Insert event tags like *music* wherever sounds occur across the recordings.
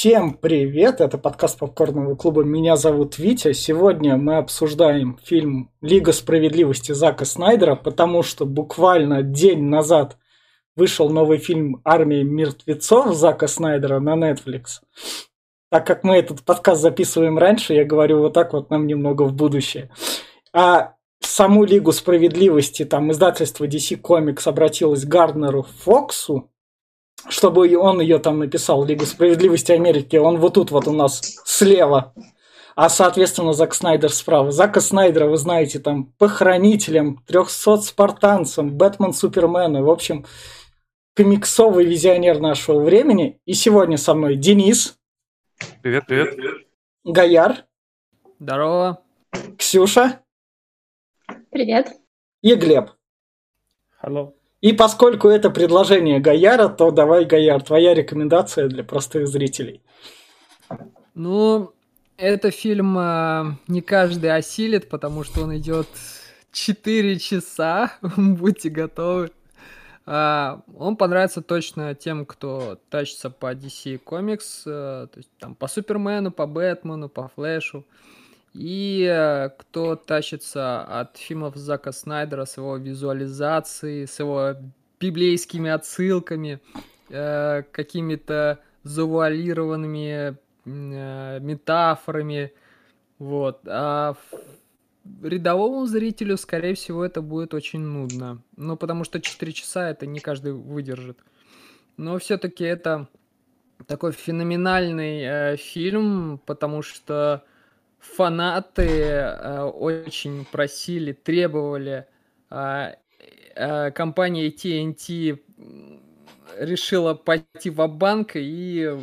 Всем привет! Это подкаст Попкорного клуба. Меня зовут Витя. Сегодня мы обсуждаем фильм «Лига справедливости» Зака Снайдера, потому что буквально день назад вышел новый фильм «Армия мертвецов» Зака Снайдера на Netflix. Так как мы этот подкаст записываем раньше, я говорю вот так вот нам немного в будущее. А саму Лигу справедливости, там издательство DC Comics обратилось к Гарднеру Фоксу, чтобы он ее там написал, Лигу справедливости Америки, он вот тут вот у нас слева, а, соответственно, Зак Снайдер справа. Зака Снайдера, вы знаете, там, похранителем, 300 спартанцем, Бэтмен Супермена, в общем, комиксовый визионер нашего времени. И сегодня со мной Денис. Привет, привет. Гаяр. Здорово. Ксюша. Привет. И Глеб. Hello. И поскольку это предложение Гаяра, то давай, Гаяр, твоя рекомендация для простых зрителей. Ну, это фильм э, не каждый осилит, потому что он идет 4 часа, *laughs* будьте готовы. Uh, он понравится точно тем, кто тащится по DC Comics, uh, то есть там по Супермену, по Бэтмену, по Флэшу. И uh, кто тащится от фильмов Зака Снайдера с его визуализацией, с его библейскими отсылками, какими-то завуалированными метафорами. Вот. А рядовому зрителю, скорее всего, это будет очень нудно. Ну, потому что 4 часа это не каждый выдержит. Но все-таки это такой феноменальный э, фильм, потому что фанаты э, очень просили, требовали. Э, э, компания TNT решила пойти в банк и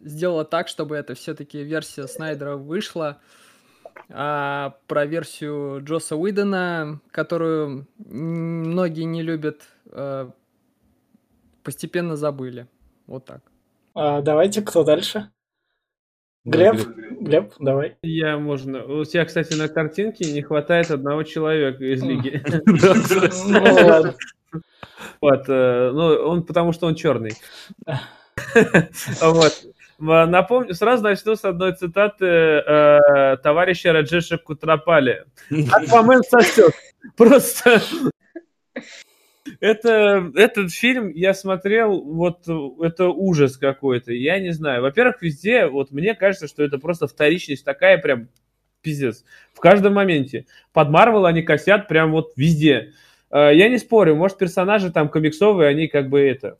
сделала так, чтобы это все-таки версия Снайдера вышла а про версию Джоса Уидона, которую многие не любят, э, постепенно забыли. Вот так. А, давайте, кто дальше? Глеб, Глеб, Глеб, давай. Я можно. У тебя, кстати, на картинке не хватает одного человека из лиги. *laughs* Ну, вот, э, ну, он потому что он черный. *laughs* Вот. Напомню, сразу начну с одной цитаты э, товарища Раджеша Кутрапали. *laughs* Аквамен сосет. Просто это, этот фильм я смотрел, вот это ужас какой-то. Я не знаю. Во-первых, везде, вот мне кажется, что это просто вторичность такая прям пиздец. В каждом моменте. Под Марвел они косят прям вот везде. Э, я не спорю, может, персонажи там комиксовые, они как бы это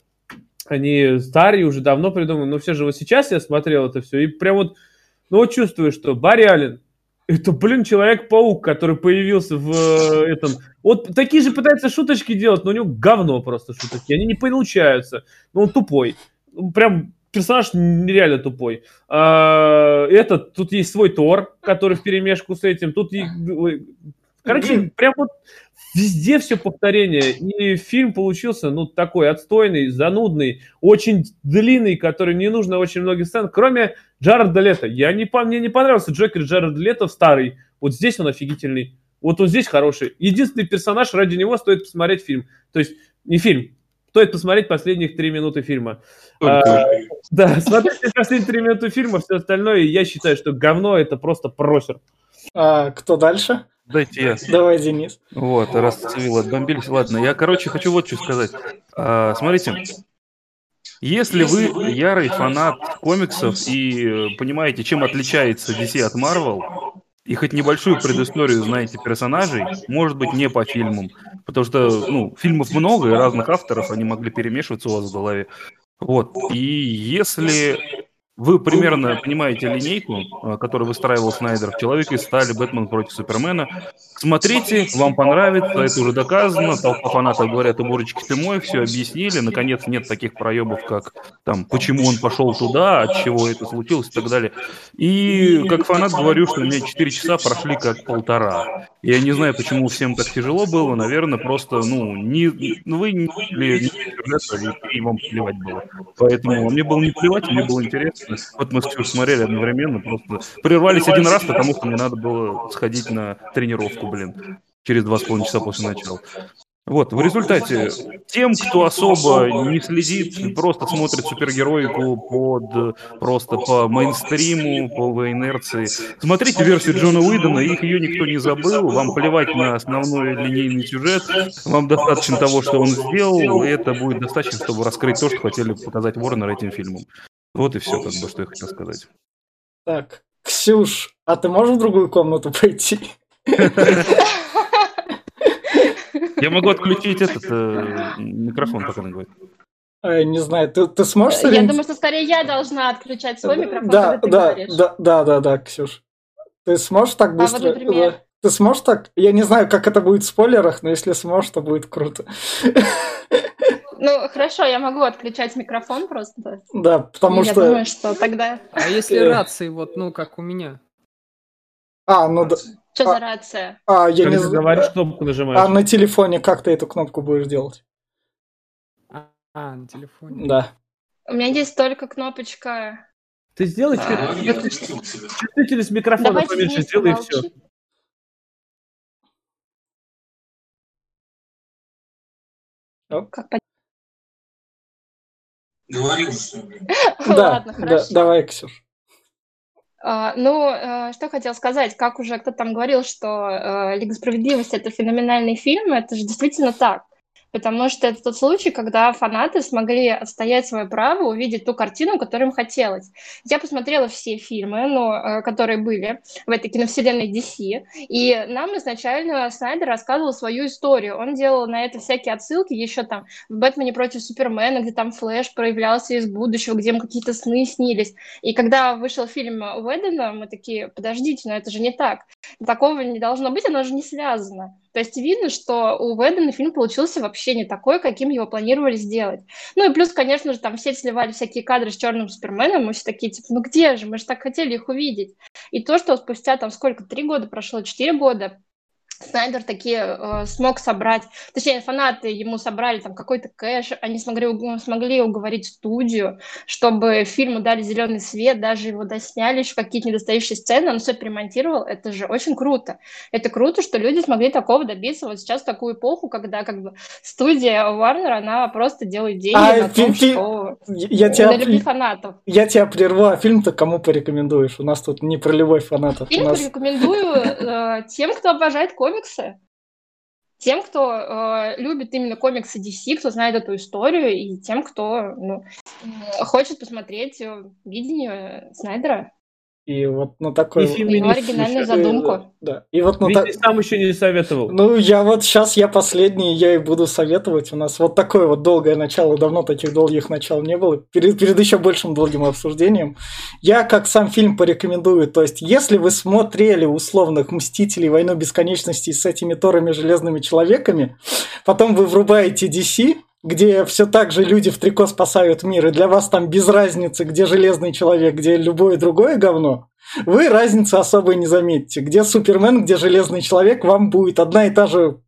они старые, уже давно придуманы, но все же вот сейчас я смотрел это все, и прям вот, ну вот чувствую, что Барри Аллен, это, блин, Человек-паук, который появился в э, этом... Вот такие же пытаются шуточки делать, но у него говно просто шуточки, они не получаются. Ну, он тупой. Прям персонаж нереально тупой. А, этот, тут есть свой Тор, который в перемешку с этим. Тут, короче, прям вот Везде все повторение. И фильм получился, ну, такой отстойный, занудный, очень длинный, который не нужно очень многих сцен, кроме Джареда Лето. Я не, мне не понравился Джокер Джареда Лето старый. Вот здесь он офигительный. Вот он здесь хороший. Единственный персонаж, ради него стоит посмотреть фильм. То есть, не фильм, стоит посмотреть последних три минуты фильма. А, да, смотрите последние три минуты фильма, все остальное, я считаю, что говно это просто просер. А, кто дальше? Дайте я. Давай, Денис. Вот, раз цивил отбомбились. Ладно, я, короче, хочу вот что сказать. А, смотрите, если вы ярый фанат комиксов и э, понимаете, чем отличается DC от Marvel, и хоть небольшую предысторию знаете персонажей, может быть, не по фильмам, потому что, ну, фильмов много, и разных авторов, они могли перемешиваться у вас в голове. Вот, и если вы примерно понимаете линейку, э, которую выстраивал Снайдер в «Человек из стали», «Бэтмен против Супермена». Смотрите, вам понравится, это уже доказано. Толпа фанатов говорят, уборочки ты мой, все объяснили. Наконец, нет таких проебов, как там, почему он пошел туда, от чего это случилось и так далее. И как фанат говорю, что у меня 4 часа прошли как полтора. Я не знаю, почему всем так тяжело было. Наверное, просто, ну, не, ну вы не, не, не и вам плевать было. Поэтому мне было не плевать, мне было интересно. Вот мы все смотрели одновременно, просто прервались один раз, потому что мне надо было сходить на тренировку, блин, через два с половиной часа после начала. Вот, в результате, тем, кто особо не следит, просто смотрит супергероику под, просто по мейнстриму, по инерции, смотрите версию Джона Уидона, их ее никто не забыл, вам плевать на основной линейный сюжет, вам достаточно того, что он сделал, и это будет достаточно, чтобы раскрыть то, что хотели показать Ворнер этим фильмом. Вот и все, как бы, что я хотел сказать. Так, Ксюш, а ты можешь в другую комнату пойти? Я могу отключить этот э, микрофон, пока она говорит. Э, не знаю, ты, ты сможешь... Я думаю, что скорее я должна отключать свой микрофон, да, когда ты да, говоришь. да, да, да, да, Ксюш. Ты сможешь так А быстро... вот, например? да. Ты сможешь так? Я не знаю, как это будет в спойлерах, но если сможешь, то будет круто. Ну, хорошо, я могу отключать микрофон просто. Да, потому я что... думаю, что тогда... А если Э. рации, вот, ну, как у меня? А, ну да. Что А- за рация? А, я Когда не знаю. говоришь, кнопку нажимаешь. А на телефоне как ты эту кнопку будешь делать? А, а, на телефоне. Да. У меня есть только кнопочка... Ты сделай а, с микрофона Давайте поменьше сделай и все. Как по- Говорил, что *laughs* Да, Ладно, да, хорошо. давай, Ксюш. А, Ну, э, что хотел сказать, как уже кто-то там говорил, что э, Лига справедливости это феноменальный фильм, это же действительно так. Потому что это тот случай, когда фанаты смогли отстоять свое право увидеть ту картину, которую им хотелось. Я посмотрела все фильмы, ну, э, которые были в этой киновселенной DC, и нам изначально Снайдер рассказывал свою историю. Он делал на это всякие отсылки, еще там в «Бэтмене против Супермена», где там Флэш проявлялся из будущего, где ему какие-то сны снились. И когда вышел фильм Уэддена, мы такие, подождите, но это же не так. Такого не должно быть, оно же не связано. То есть видно, что у Уэддена фильм получился вообще не такой, каким его планировали сделать. Ну и плюс, конечно же, там все сливали всякие кадры с черным Суперменом, мы все такие, типа, ну где же, мы же так хотели их увидеть. И то, что спустя там сколько, три года прошло, четыре года, Снайдер такие э, смог собрать, точнее, фанаты ему собрали там какой-то кэш, они смогли, уг- смогли уговорить студию, чтобы фильму дали зеленый свет, даже его досняли, еще какие-то недостающие сцены, он все перемонтировал, это же очень круто. Это круто, что люди смогли такого добиться вот сейчас в такую эпоху, когда как бы студия Warner, она просто делает деньги А, на том, фи- что Я на тебя, фанатов. я тебя прерву, а фильм-то кому порекомендуешь? У нас тут не про любовь фанатов. Фильм нас... порекомендую э, тем, кто обожает комиксы. Тем, кто э, любит именно комиксы DC, кто знает эту историю, и тем, кто ну, м, хочет посмотреть э, видение Снайдера, И вот на такой... И вот- фильм его Феминист оригинальную еще. задумку. Да. И вот на так... сам еще не советовал. Ну, я вот сейчас, я последний, я и буду советовать. У нас вот такое вот долгое начало, давно таких долгих начал не было. Перед, перед еще большим долгим обсуждением. Я как сам фильм порекомендую. То есть, если вы смотрели условных «Мстителей. Войну бесконечности» с этими Торами Железными Человеками, потом вы врубаете DC, где все так же люди в трико спасают мир, и для вас там без разницы, где Железный Человек, где любое другое говно, вы разницы особой не заметите. Где Супермен, где Железный Человек, вам будет одна и та же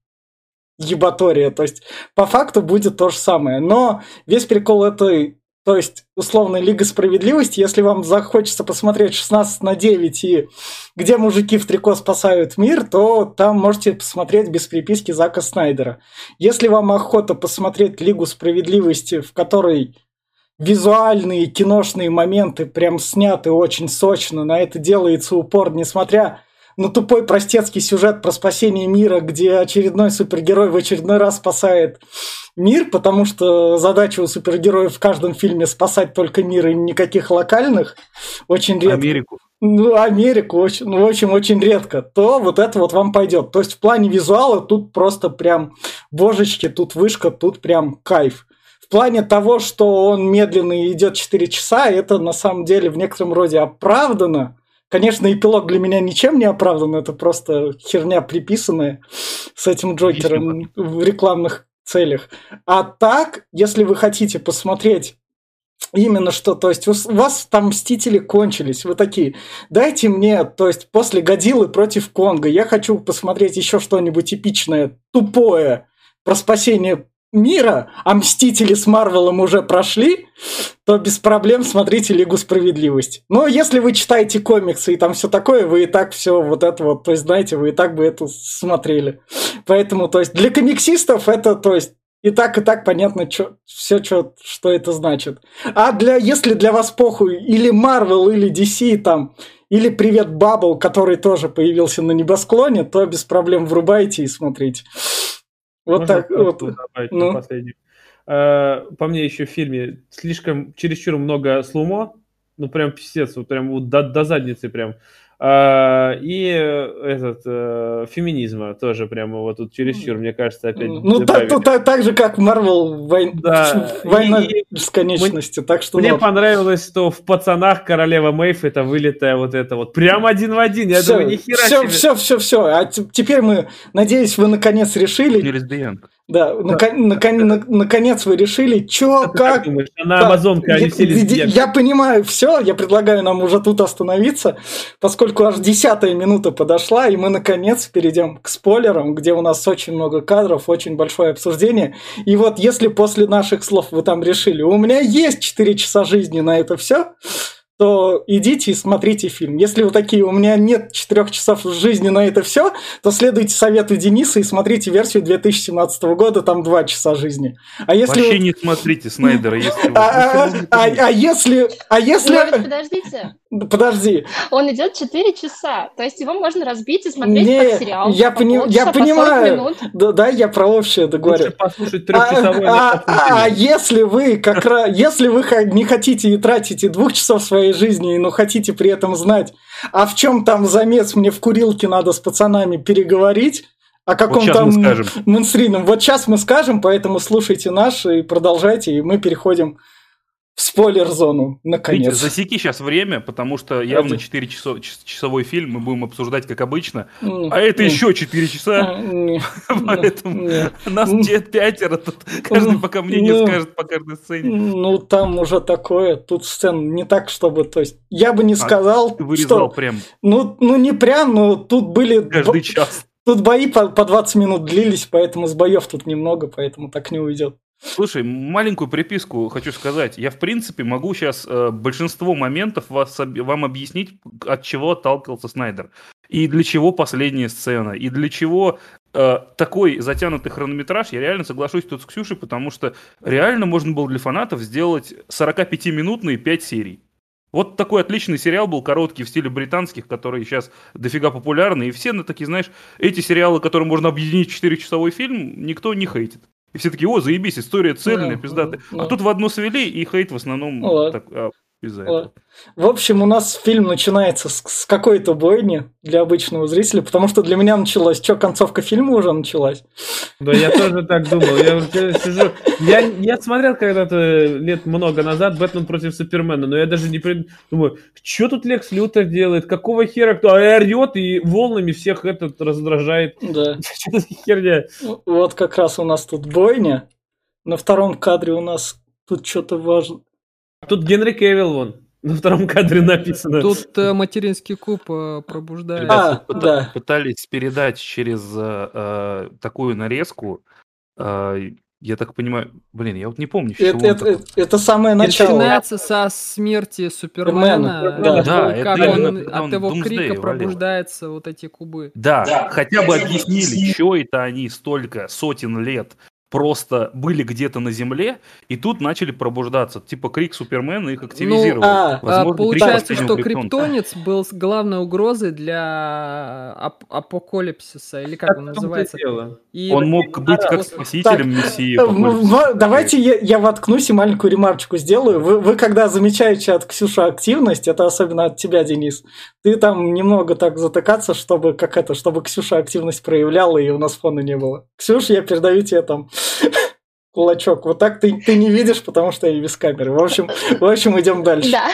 ебатория. То есть, по факту будет то же самое. Но весь прикол этой, то есть, условной Лига Справедливости, если вам захочется посмотреть 16 на 9 и где мужики в трико спасают мир, то там можете посмотреть без приписки Зака Снайдера. Если вам охота посмотреть Лигу Справедливости, в которой визуальные киношные моменты прям сняты очень сочно, на это делается упор, несмотря на тупой простецкий сюжет про спасение мира, где очередной супергерой в очередной раз спасает мир, потому что задача у супергероев в каждом фильме спасать только мир и никаких локальных, очень редко. Америку. Ну, Америку, очень, ну, в общем, очень редко, то вот это вот вам пойдет. То есть в плане визуала тут просто прям божечки, тут вышка, тут прям кайф. В плане того, что он медленно идет 4 часа, это на самом деле в некотором роде оправдано. Конечно, эпилог для меня ничем не оправдан, это просто херня приписанная с этим Джокером в рекламных целях. А так, если вы хотите посмотреть Именно что, то есть у вас там Мстители кончились, вы такие, дайте мне, то есть после Годзиллы против Конга, я хочу посмотреть еще что-нибудь эпичное, тупое, про спасение мира, а Мстители с Марвелом уже прошли, то без проблем смотрите Лигу Справедливости. Но если вы читаете комиксы и там все такое, вы и так все вот это вот, то есть, знаете, вы и так бы это смотрели. Поэтому, то есть, для комиксистов это, то есть, и так, и так понятно чё, все, чё, что это значит. А для, если для вас похуй или Marvel, или DC, там, или Привет Бабл, который тоже появился на небосклоне, то без проблем врубайте и смотрите. Вот Можно так. вот добавить ну. на последнем? Э, По мне еще в фильме слишком, чересчур много слумо, ну прям писец, вот прям вот до, до задницы прям. А, И э, этот э, феминизма тоже прямо вот тут чересчур, мне кажется, опять Ну, так, так, так, же, как Марвел вой... Да, *laughs* Война и- бесконечности. Так что Мне вот. понравилось, что в пацанах королева Мэйв это вылитая вот это вот. Прям один в один. Я думаю, ни хера все, себе. все, все, все. А т- теперь мы, надеюсь, вы наконец решили. Не лесбиянка. Да, нако- нако- на- наконец вы решили, чё, Ты как как. думаешь, она Да, амазонка, а не я, все лесбиянки? я понимаю все, я предлагаю нам уже тут остановиться, поскольку аж десятая минута подошла, и мы наконец перейдем к спойлерам, где у нас очень много кадров, очень большое обсуждение. И вот если после наших слов вы там решили, у меня есть 4 часа жизни на это все, то идите и смотрите фильм. Если вы такие, у меня нет 4 часов жизни на это все, то следуйте совету Дениса и смотрите версию 2017 года, там 2 часа жизни. А если Вообще вы- не смотрите Снайдера, если вы- а, а- а- а если, а если, подождите, подожди, он идет 4 часа, то есть его можно разбить и смотреть Не, как сериал. я по пони- я по 40 понимаю. да, да, я про общее договорю. Лучше послушать А, трехчасовой а- наш а фильм. если вы как раз, если вы не хотите и тратите двух часов своей жизни, но хотите при этом знать, а в чем там замес, мне в курилке надо с пацанами переговорить, о каком щас там мейнстримном. Вот сейчас мы скажем, поэтому слушайте наш и продолжайте, и мы переходим в спойлер-зону, наконец. засеки сейчас время, потому что явно Это- 4 часов, час- часовой фильм мы будем обсуждать как обычно. А это еще 4 часа, не, *laughs* поэтому не. нас те- пятеро тут. Каждый пока мнение ну, скажет по каждой сцене. Ну, там уже такое, тут сцен не так, чтобы, то есть, я бы не А, сказал, Ты вырезал что, прям ну, ну, не прям, но тут были, каждый час. тут бои по, по 20 минут длились, поэтому с боев тут немного, поэтому так не уйдет. Слушай, маленькую приписку хочу сказать. Я, в принципе, могу сейчас большинство моментов вас, вам объяснить, от чего отталкивался Снайдер. И для чего последняя сцена, и для чего э, такой затянутый хронометраж. Я реально соглашусь тут с Ксюшей, потому что реально можно было для фанатов сделать 45-минутные 5 серий. Вот такой отличный сериал был, короткий, в стиле британских, которые сейчас дофига популярны. И все на такие, знаешь, эти сериалы, которые можно объединить в 4-часовой фильм, никто не хейтит. И все такие, о, заебись, история цельная, Да, пиздатая. да. А тут в одно свели, и хейт в основном Ну так, а, из-за Вот. этого. В общем, у нас фильм начинается с, с какой-то бойни для обычного зрителя, потому что для меня началось, что, концовка фильма уже началась? Да, я тоже так думал. Я сижу. Я, я смотрел когда-то лет много назад Бэтмен против Супермена, но я даже не при- думаю, что тут Лекс Лютер делает, какого хера кто а, орет и волнами всех этот раздражает. Да. *laughs* Что за херня? Вот как раз у нас тут бойня. На втором кадре у нас тут что-то важно. Тут Генри Кевилл вон. На втором кадре написано. Тут э, материнский куб э, пробуждает. А, Пыта- да. Пытались передать через э, э, такую нарезку. э, я так понимаю, блин, я вот не помню, Это, это- такой- это самое начало. Начинается со смерти Супермена. Да. Да, это как он он от его Doomsday крика валил. пробуждается вот эти кубы. Да, хотя бы объяснили, что это они столько сотен лет просто были где-то на Земле, и тут начали пробуждаться. Типа крик Супермена их активизировал. а, А, Возможно, крик Получается, последнего что криптонец был главной угрозой для ап- апокалипсиса, или как Так он называется. дело. И Он мог быть как спасителем Мессии. Э, апокалипсиса. в- в- Давайте я, я воткнусь и маленькую ремарочку сделаю. Вы, вы когда замечаете от Ксюши активность, это особенно от тебя, Денис, ты там немного так затыкаться, чтобы как это, чтобы Ксюша активность проявляла и у нас фона не было. Ксюш, я передаю тебе там кулачок. Вот так ты, ты не видишь, потому что я без камеры. В общем, в общем, идем дальше. Да.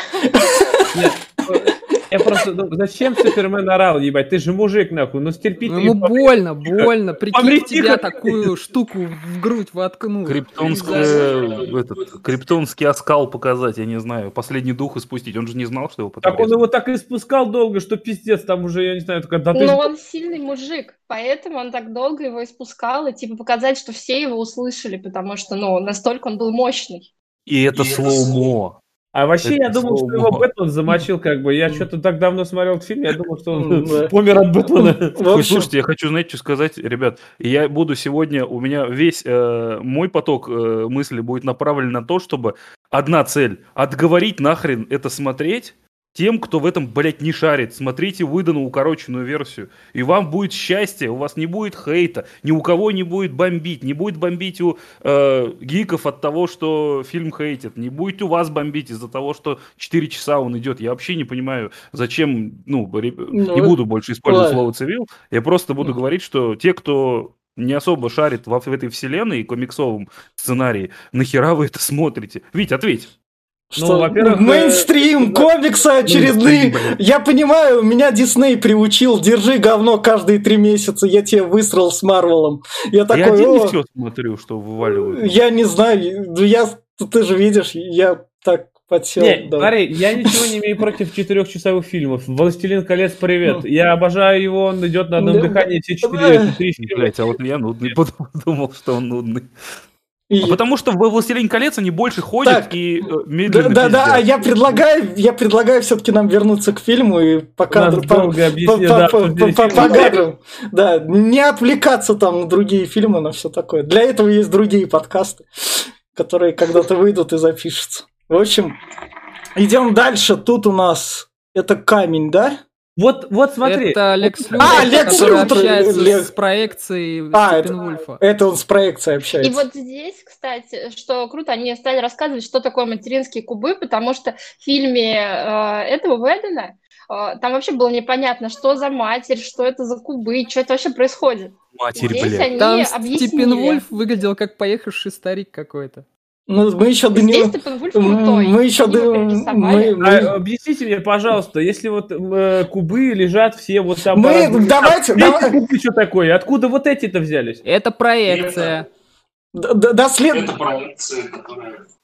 Я просто, ну, зачем Супермен орал, ебать? Ты же мужик, нахуй, ну стерпи Ну, ты, ему больно, больно. Прикинь, тебя такую штуку в грудь воткнул. Криптонское, этот, криптонский оскал показать, я не знаю, последний дух испустить. Он же не знал, что его Так он его так и спускал долго, что пиздец, там уже, я не знаю, только до Но он сильный мужик, поэтому он так долго его испускал, и типа показать, что все его услышали, потому что, ну, настолько он был мощный. И это слоумо. А вообще, Это я думал, что его Бэтмен замочил, как бы. Я что-то так давно смотрел этот фильм, я думал, что он *laughs* помер от Бэтмена. В Ой, общем, слушайте, я хочу, знаете, что сказать, ребят. Я буду сегодня, у меня весь э, мой поток э, мысли будет направлен на то, чтобы одна цель – отговорить нахрен это смотреть тем, кто в этом, блядь, не шарит. Смотрите выданную укороченную версию. И вам будет счастье, у вас не будет хейта, ни у кого не будет бомбить, не будет бомбить у э, гиков от того, что фильм хейтит, не будет у вас бомбить из-за того, что 4 часа он идет. Я вообще не понимаю, зачем, ну, ре- Ну, не буду больше использовать ладно. слово цивил, я просто буду говорить, что те, кто не особо шарит во, в этой вселенной и комиксовом сценарии, нахера вы это смотрите? Вить, ответь. Что во-первых, мейнстрим, э, комиксы очередные. Мейнстрим, блядь. Я понимаю, меня Дисней приучил, держи говно каждые три месяца, я тебе высрал с Марвелом. Я я такой, один не «О, все смотрю, что вываливают. я не знаю, ну, я, ты же видишь, я так подсел. Не, да. смотри, я ничего не имею против четырехчасовых фильмов. «Властелин колец», привет. Я обожаю его, он идет на одном Да. дыхании все четыре, три фильма. Блять, а вот я нудный *laughs* подумал, что он нудный. И- А потому что во «Властелин колец» они больше ходят Так. и э, Да, медленно да, да, а я предлагаю, я предлагаю все-таки нам вернуться к фильму и по кадру, по, долго по- да, по- по- по кадрам. Да, не отвлекаться там на другие фильмы, на все такое. Для этого есть другие подкасты, которые когда-то выйдут и запишутся. В общем, идем дальше. Тут у нас это камень, да? Вот, вот смотри. Это Лекс Лютер, А, Лекс который Лютер, общается Лекс- с проекцией А, это- Степенвульфа. Это он с проекцией И общается. вот здесь, кстати, что круто, они стали рассказывать, что такое материнские кубы, потому что в фильме э, этого Ведена э, там вообще было непонятно, что за матерь, что это за кубы, что это вообще происходит. Матерь, Здесь блядь. они Там объяснили. Степенвульф выглядел как поехавший старик какой-то. Ну, мы еще до Здесь него... Мы еще до... Мы, мы- А, объясните мне, пожалуйста, если вот э, кубы лежат все вот там... Мы- разным давайте, местам, давай- эти кубы что такое? Откуда вот эти-то взялись? Это проекция. д- д- до след-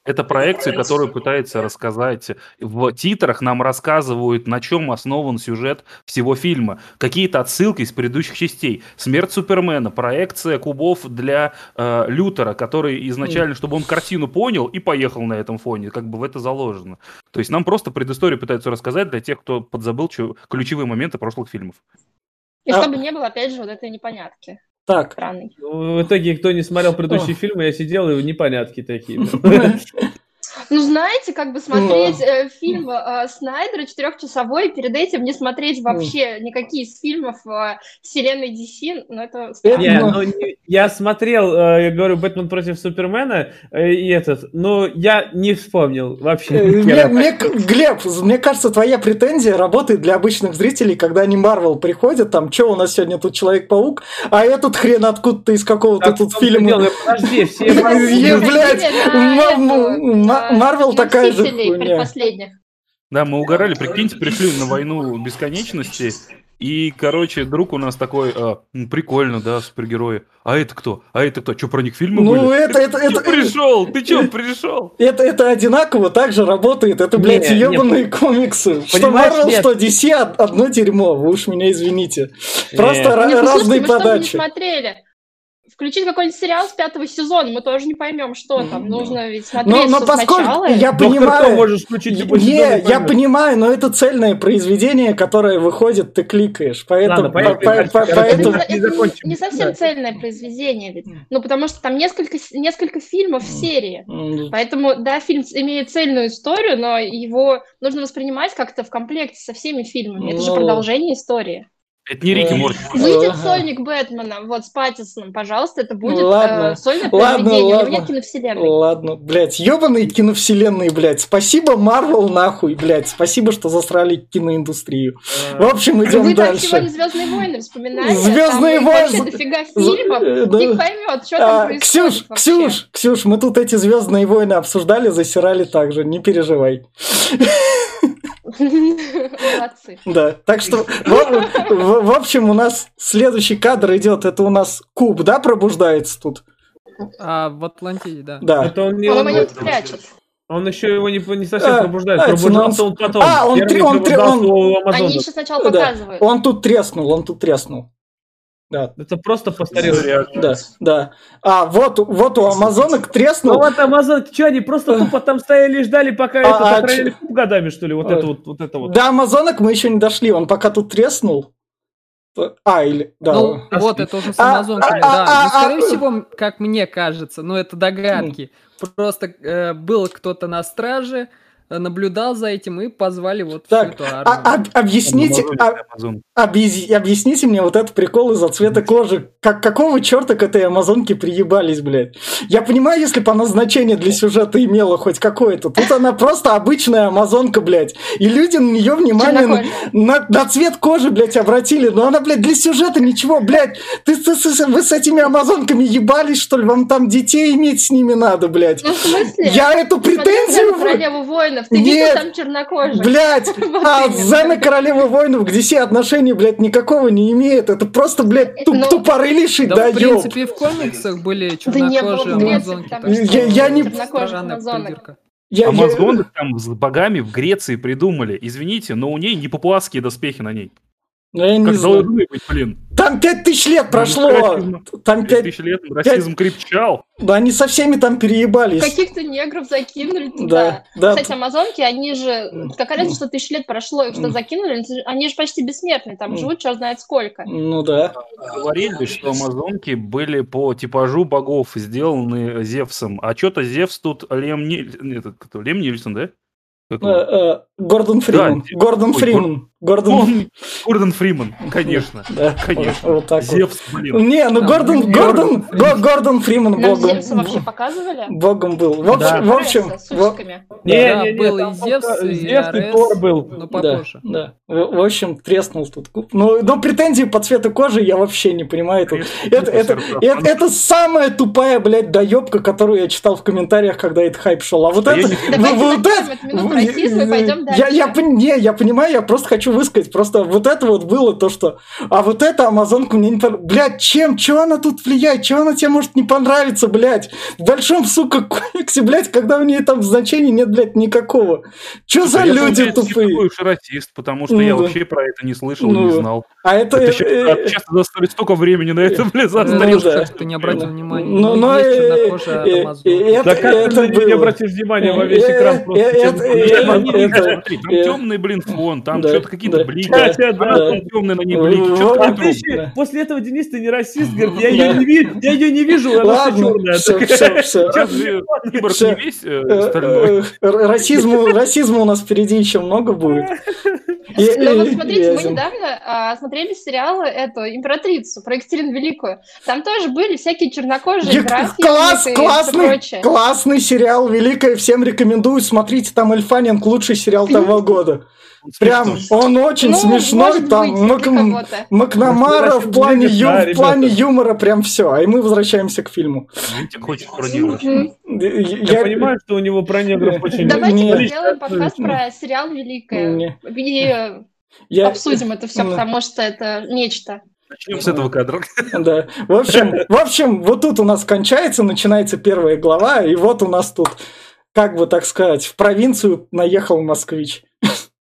Это проекции, которые пытаются рассказать. В титрах нам рассказывают, на чем основан сюжет всего фильма. Какие-то отсылки из предыдущих частей. Смерть Супермена, проекция кубов для э, Лютера, который изначально, чтобы он картину понял и поехал на этом фоне. Как бы в это заложено. То есть нам просто предысторию пытаются рассказать для тех, кто подзабыл ключевые моменты прошлых фильмов. И А- чтобы не было, опять же, вот этой непонятки Так, странной. Ну, В итоге, кто не смотрел предыдущие О. фильмы, я сидел и непонятки такие. *laughs* Ну, знаете, как бы смотреть э, фильм э, Снайдера четырехчасовой, и перед этим не смотреть вообще никакие из фильмов э, вселенной DC, ну, это странно. Не, Ну. ну, не- я смотрел, э, я говорю, Бэтмен против Супермена э, и этот, но я не вспомнил вообще. Э, Мне, мне Глеб, мне кажется, твоя претензия работает для обычных зрителей, когда они Марвел приходят, там, что у нас сегодня тут Человек-паук, а этот хрен откуда-то из какого-то тут фильма. Подожди, все *laughs* блядь, Марвел такая же хуйня. предпоследних. Да, мы угорали, прикиньте, пришли на войну бесконечности, и, короче, друг у нас такой, а, «М, прикольно, да, супергерои. А это кто? А это кто? Че, про них фильмы Ну, были? это, это, Ты это, пришел, ты че, пришел? это, это одинаково так же работает. Это, блядь, Не, не, ебаные комиксы. Что нет. что DC од- одно дерьмо. Вы уж меня извините. Просто Не. ну, разные слушайте, мы что не подачи. смотрели? Включить какой-нибудь сериал с пятого сезона, мы тоже не поймем, что там. Нужно ведь Но, смотреть но всё поскольку сначала. я понимаю... можешь включить Не, и я понимаю, но это цельное произведение, которое выходит, ты кликаешь. Поэтому, Ладно, поехали по- по- Это, поэтому не это закончим. не совсем Да. цельное произведение ведь. Ну, потому что там несколько, несколько фильмов в серии. М, Поэтому, да, фильм имеет цельную историю, но его нужно воспринимать как-то в комплекте со всеми фильмами. Это же Ну. продолжение истории. Это не Рики Э, Морти. Выйдет сольник Бэтмена, вот с Паттисоном, пожалуйста, это будет Ладно. э, сольное Ладно, произведение, у него ладно. нет киновселенной. Ладно, блядь, ебаные киновселенные, блядь. Спасибо, Марвел, нахуй, блядь. Спасибо, что засрали киноиндустрию. В общем, идем Вы так дальше. сегодня Звездные войны вспоминали. «Звездные там войны» Вообще дофига фильмов. Э, да. Фиг поймет, что там А, происходит Ксюш, вообще. Ксюш, Ксюш, мы тут эти Звездные войны обсуждали, засирали так же, не переживай. Молодцы. Да, так что, в, в- в общем, у нас следующий кадр идет, это у нас куб, да, пробуждается тут? А в Атлантиде, да. Да. Это он, не, Он он, его не прячет. он еще его не, не совсем А, пробуждает. а, это Пробуждался он- он потом. А, он три- он три- он-. Они еще сначала Да. показывают. Он тут треснул, он тут треснул. Да, Это просто постарел. да, да. А, вот, вот у амазонок Ну треснул. вот Амазон, что они просто тупо там стояли и ждали, пока А, это а чё? куб годами, что ли? Вот А. это вот, вот это вот. До амазонок мы еще не дошли, он пока тут треснул. А, или, да. Ну, А вот это уже с а, амазонками, а, да. а, Ну, скорее а, всего, как мне кажется, ну, это догадки. Просто э, был кто-то на страже, э, наблюдал за этим и позвали вот всю Так, эту а- армию. об- объясните, а- объяс- объясните мне вот этот прикол из-за цвета кожи. Как, какого черта к этой амазонке приебались, блядь? Я понимаю, если бы она значение для сюжета имела хоть какое-то. Тут она просто обычная амазонка, блядь. И люди на нее внимание на, на- на цвет кожи, блядь, обратили. Но она, блядь, для сюжета ничего, блядь. Ты, с- с- вы с этими амазонками ебались, что ли? Вам там детей иметь с ними надо, блядь. Ну, в смысле? Я эту претензию... королеву воинов. Ты Нет. видел там чернокожих? Блять, *laughs* Вот а. Зена Королева Воинов к DC отношения, блядь, никакого не имеет. Это просто, блядь, туп, Ну, тупорылейший Да, в принципе, и в комиксах были Да не было чернокожие в Греции, амазонки. Я- я не- чернокожих странная амазонок. Я- я- там с богами в Греции придумали. Извините, но у ней не папуасские доспехи на ней. Ну, я не Как знаю. должны быть, блин. Там пять тысяч лет прошло. расизм. Там Пять тысяч лет расизм крепчал. Да они со всеми там переебались. Каких-то негров закинули Да, туда. да. Кстати, амазонки, они же, какая разница, что тысяч лет прошло, их что закинули, они же почти бессмертные, там живут черт знает сколько. Ну да. Говорили, что амазонки были по типажу богов сделаны Зевсом. А что-то Зевс тут Лем, Ниль- этот, кто, Лем Нильсон, да? Как Э, э, Гордон Фриман. Да, Гордон Фриман. Гордон... Он Гордон Фриман, конечно. Да, Конечно. Вот, вот так вот. Зевс, блин. Не, ну Да, Гордон, ну, Гордон, Гордон Го- Гордон Фриман Нам богом, Зевса вообще показывали? богом был. В общем, Да. в общем, С в- усиками. Не, Да, не, не, был и Зевс, и Зевс, и. Тор был. Ну, Да, попозже. да. В, в общем, треснул тут. куб. Ну, но претензии по цвету кожи я вообще не понимаю. Это, это, это, это, это самая тупая, блядь, доебка, которую я читал в комментариях, когда этот хайп шел. А вот А я это... не- Давайте вот пойдем я, я, не, я понимаю, я просто хочу высказать. Просто вот это вот было то, что... А вот эта Амазонка мне не понравилась. Блядь, чем? Чего она тут влияет? Чего она тебе может не понравиться, блядь? В большом, сука, *laughs* комиксе, блядь, когда у нее там значения нет, блядь, никакого. Че за Я, люди не тупые? такой уж и расист, потому что Ну я да. вообще про это не слышал, Ну, не знал. А это... Это сейчас, э, часто заставили столько времени на это, блин, Ну, заострил. да. что ты не обратил внимания. Ну, Ну, но, э, э, э, это- Да как это ты не обратишь внимания во весь Э, экран? э, э, это- э, это- там э, темный, блин, фон, там да, что-то какие-то блики. Да, темная на ней блики. После этого Денис, ты не расист, говорит, я ее не вижу, я ее не вижу, она черная. Сейчас же киборг не весь э. Э, э, Расизму, расизма у нас впереди еще много будет. Ну смотрите, мы недавно а, смотрели сериалы эту императрицу про Екатерину Великую. Там тоже были всякие чернокожие графики Класс, и классный, прочее. классный сериал, великое, всем рекомендую. Смотрите, там Эльфанинг лучший сериал того *laughs* года. Прям, он очень Ну, смешной, там быть, Мак- для кого-то. Макнамара в плане, ю- да, в плане юмора прям все. А и мы возвращаемся к фильму. Хочет пародировать. Мгм. Я понимаю, что у него про негров *laughs* очень... Давайте сделаем подкаст про сериал Великая Не. и Я- обсудим это все, Ну. *laughs* потому что это нечто. Начнем с этого кадра. *laughs* Да. В общем, в общем, вот тут у нас кончается, начинается первая глава, и вот у нас тут, как бы так сказать, в провинцию наехал москвич.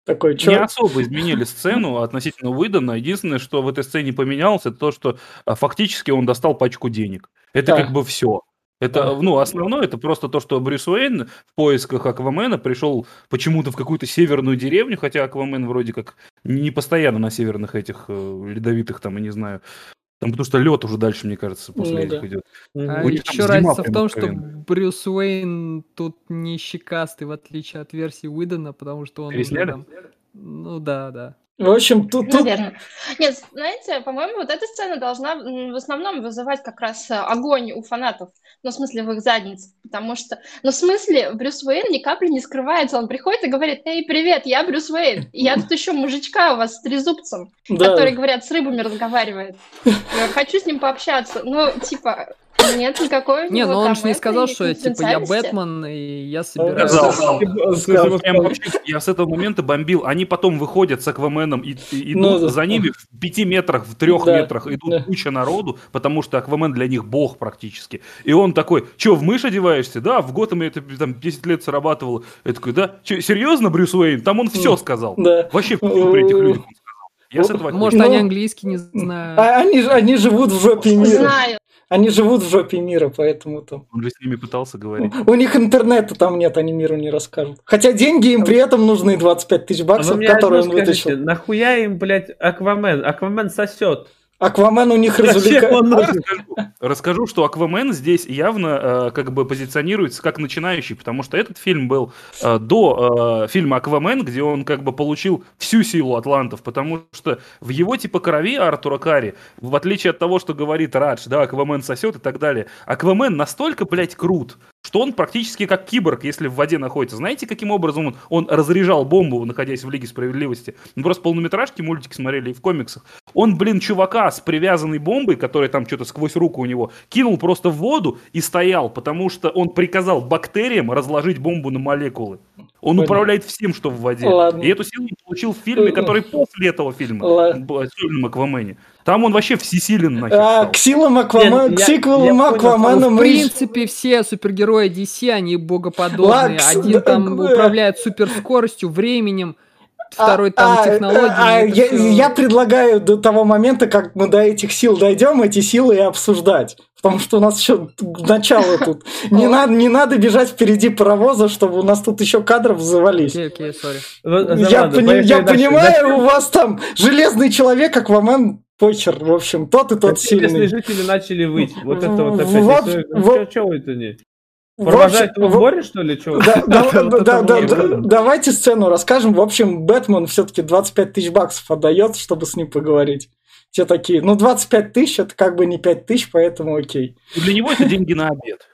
Такой, Не чё? особо изменили сцену относительно выдана. Единственное, что в этой сцене поменялось, это то, что а, фактически он достал пачку денег. Это Да. как бы все. Это, ну, основное, это просто то, что Брюс Уэйн в поисках Аквамена пришел почему-то в какую-то северную деревню, хотя Аквамен вроде как не постоянно на северных этих э, ледовитых, там, я не знаю, там, потому что лед уже дальше, мне кажется, после Ну этих да. идет. А У еще разница в том, что. Брюс Уэйн тут не щекастый, в отличие от версии Уидона, потому что он уже там... Ну да, да. В общем, тут, тут Наверное. Нет, знаете, по-моему, вот эта сцена должна в основном вызывать как раз э, огонь у фанатов. Ну, в смысле, в их задницах. Потому что, ну, в смысле, Брюс Уэйн ни капли не скрывается. Он приходит и говорит, эй, привет, я Брюс Уэйн. Я тут еще мужичка у вас с трезубцем, да, который, говорят, с рыбами разговаривает. Я хочу с ним пообщаться. Ну, типа, Нет никакой. Не, но он же не сказал, что я, типа я. Бэтмен и я собираюсь. Сказал. Сказал. Прям вообще, я с этого момента бомбил. Они потом выходят с Акваменом и, Ну, идут да. за ними в пяти метрах, в трех метрах идут куча народу, потому что Аквамен для них бог практически. И он такой, что, в мышь одеваешься? Да, в Готэме это там 10 лет срабатывало. Я такой, да? Че, серьезно, Брюс Уэйн? Там он все сказал. Да. Вообще при этих сказал. Я с этого Может, Ну, они английский не знают. А они, они живут в жопе мира. Знаю. Они живут в жопе мира, поэтому там. Он же с ними пытался говорить. У них интернета там нет, они миру не расскажут. Хотя деньги им при этом нужны 25 тысяч А вы баксов, мне которые он вытащил. нахуя им, блядь, Аквамен? Аквамен сосет. Аквамен у них развлекает. Расскажу, расскажу, что Аквамен здесь явно э, как бы позиционируется как начинающий, потому что этот фильм был э, до э, фильма Аквамен, где он как бы получил всю силу атлантов, потому что в его типа крови Артура Карри, в отличие от того, что говорит Радж, да, Аквамен сосет и так далее, Аквамен настолько, блядь, крут, что он практически как киборг, если в воде находится. Знаете, каким образом он, он разряжал бомбу, находясь в Лиге Справедливости? Мы просто полнометражки, мультики смотрели и в комиксах. Он, блин, чувака с привязанной бомбой, которая там что-то сквозь руку у него, кинул просто в воду и стоял, потому что он приказал бактериям разложить бомбу на молекулы. Он Понятно. управляет всем, что в воде. Ладно. И эту силу он получил в фильме, Э, который *laughs* после этого фильма, Ладно. в фильме Аквамене. Там он вообще всесилен нахер А, к силам Аквамена, Нет, к сиквелам Аквамена В принципе, все супергерои DC, они богоподобные. Ладно, кс- Один да, там э, управляет суперскоростью, временем, А, второй там а, технологии. а, я, всё- я предлагаю до того момента, как мы до этих сил дойдем, эти силы и обсуждать. Потому что у нас еще начало тут. Не надо, не надо бежать впереди паровоза, чтобы у нас тут еще кадров завались. Окей, окей, сори. Вот, Я, пони- я понимаю, у вас там железный человек, Аквамен, похер, в общем, тот и тот местные сильный. жители начали выть. Вот это вот Вот, опять. вот. Чего это не? Провожать его в море, что ли? Чего? Да, *laughs* да, Вот да, это да, было да, бы. Давайте сцену расскажем. В общем, Бэтмен все-таки 25 тысяч баксов отдает, чтобы с ним поговорить. Все такие, ну 25 тысяч это как бы не 5 тысяч, поэтому окей. И Для него это деньги на обед.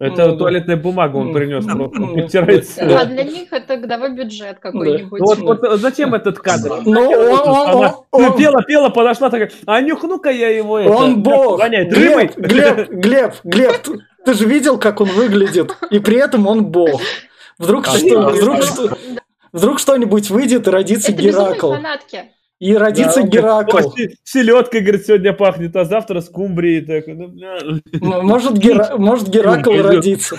Это Ну, туалетная бумага он Ну, принес ну, просто. ну, Обтирается. Да. А для них это годовой бюджет какой-нибудь. Вот, вот зачем этот кадр? Ну, он, он- Она он- ну, пела, пела, подошла такая, а нюхну-ка я его это. он бог. Глеб, Глеб, *laughs* Глеб, Глеб, ты, ты же видел, как он выглядит, и при этом он бог. Вдруг А, что, да. вдруг что, вдруг что-нибудь выйдет и родится Это Геракл. фанатки. И родится Да, Геракл. говорит, «Ой, Селедкой, говорит, сегодня пахнет, а завтра скумбрией. такой, ну, бля. Может, Гера- может Геракл родится.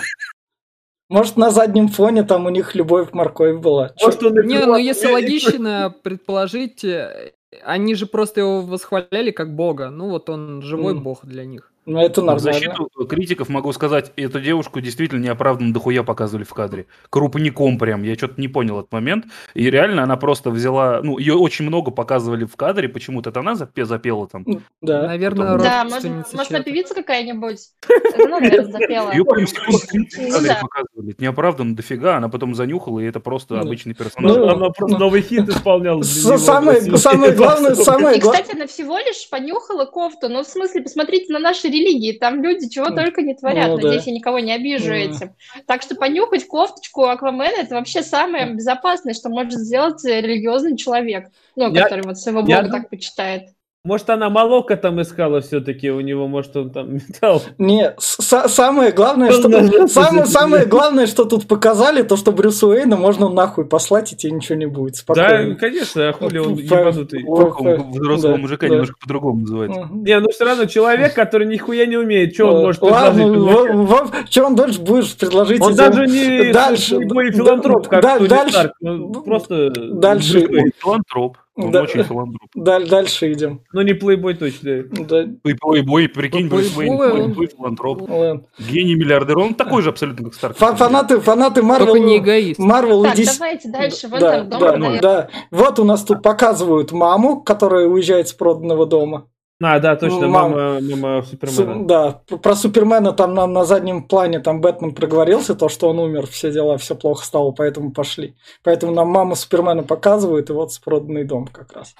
Может, на заднем фоне там у них любовь морковь была. Может, он Не, ну если логично предположить, э, они же просто его восхваляли как бога. Ну вот он живой М. бог для них. Ну, это В нормально. защиту критиков могу сказать, эту девушку действительно неоправданно дохуя показывали в кадре. Крупником прям, я что-то не понял этот момент. И реально она просто взяла, ну, ее очень много показывали в кадре, почему-то это она запе- запела там. Да. Наверное, Да, может, может, она певица какая-нибудь? Это *laughs* она, наверное, запела. Ее прям секунд 30 в Ну кадре да. показывали. Это неоправданно дофига, она потом занюхала, и это просто Ну, обычный персонаж. ну, Она просто новый хит исполняла. Самое, главное, *laughs* самое И, кстати, она всего лишь понюхала кофту. Ну, в смысле, посмотрите на наши религии. Там люди чего только не творят. Ну, да. Надеюсь, я никого не обижу Ну. этим. Так что понюхать кофточку Аквамена – это вообще самое безопасное, что может сделать религиозный человек. Ну, Я- который вот своего я бога дум- так почитает. Может, она молока там искала все-таки у него, может, он там *laughs* металл. Не, самое главное, что самое, самое главное, что тут показали, то, что Брюсу Уэйна можно нахуй послать, и тебе ничего не будет. Да, Спокойно. конечно, а хули он ебанутый. Взрослого Да, мужика да. немножко по-другому называется. Мгм. Не, ну все равно человек, который нихуя не умеет, что он может предложить? что он дальше будешь предложить? Он даже не да, филантроп, как да, дальше- ну, просто дальше- филантроп. Он Да. очень филантроп. *laughs* Даль- дальше идем. Ну не плейбой точно. Да, И плейбой, прикинь, Брюс Уэйн, Плейбой, он- плейбой, филантроп. ладно. Гений миллиардер. Он такой же абсолютно, как Старк. Фа- Фанаты, фанаты Марвел. Только не эгоист. Марвел Так, и DC. давайте дальше. Вон Да, там дом, да, да. Вот у нас тут показывают маму, которая уезжает с проданного дома. А, да, точно, Мама. мама, мама Су- Супермена. Да, п- про Супермена там на, на заднем плане там Бэтмен проговорился, то, что он умер, все дела, все плохо стало, поэтому пошли. Поэтому нам маму Супермена показывают, и вот с проданный дом как раз.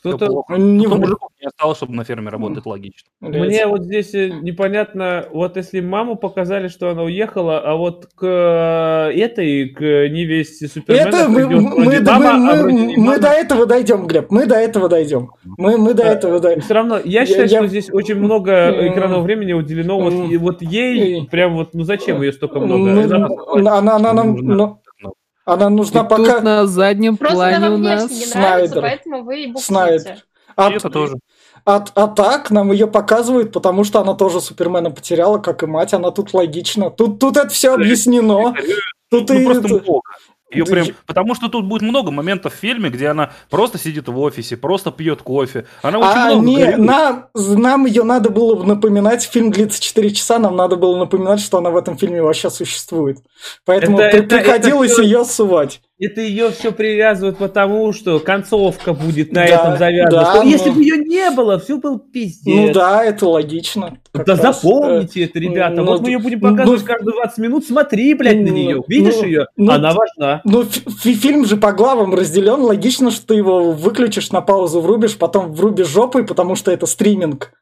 Кто-то. Не Кто мужиков не осталось, чтобы на ферме работать, логично. Мне вот здесь э, непонятно, вот если маму показали, что она уехала, а вот к э, этой, к невесте Супермена Это мы, придет мы, мама, мы- а мы- мы мама. до этого дойдем, Глеб. Мы до этого дойдем. Мы, мы до Да. этого дойдем. Все равно, я Я- считаю, я- что здесь очень много экранного времени уделено вот, и вот ей, прям вот, ну зачем ее столько много? Ну, Она- она, она, она нужна. ну, И нужна тут пока. на заднем Просто плане она у нас... внешне не нравится, Снайдер. поэтому вы и Снайдер. А, И это тоже. а- а так нам ее показывают, потому что она тоже Супермена потеряла, как и мать. Она тут логично. Тут, тут это все объяснено. Тут Ну, и. Ее прям, потому что тут будет много моментов в фильме, где она просто сидит в офисе, просто пьет кофе. Она очень А, много не, нам, нам ее надо было напоминать, фильм длится 4 часа, нам надо было напоминать, что она в этом фильме вообще существует. Поэтому Это- при- это- приходилось это ее сувать. Это ее все привязывают потому, что концовка будет на Да, этом завязана. да, Что если ну- бы ее не было, все был пиздец. Ну да, это логично. Да раз. запомните это, ребята. ну, вот ну, мы ее будем ну, показывать ну, каждые 20 минут. Смотри, блядь, на ну, нее. Видишь ну, ее? ну, Она важна. Ну, фи- фи- фильм же по главам разделен. Логично, что ты его выключишь, на паузу врубишь, потом врубишь жопой, потому что это стриминг.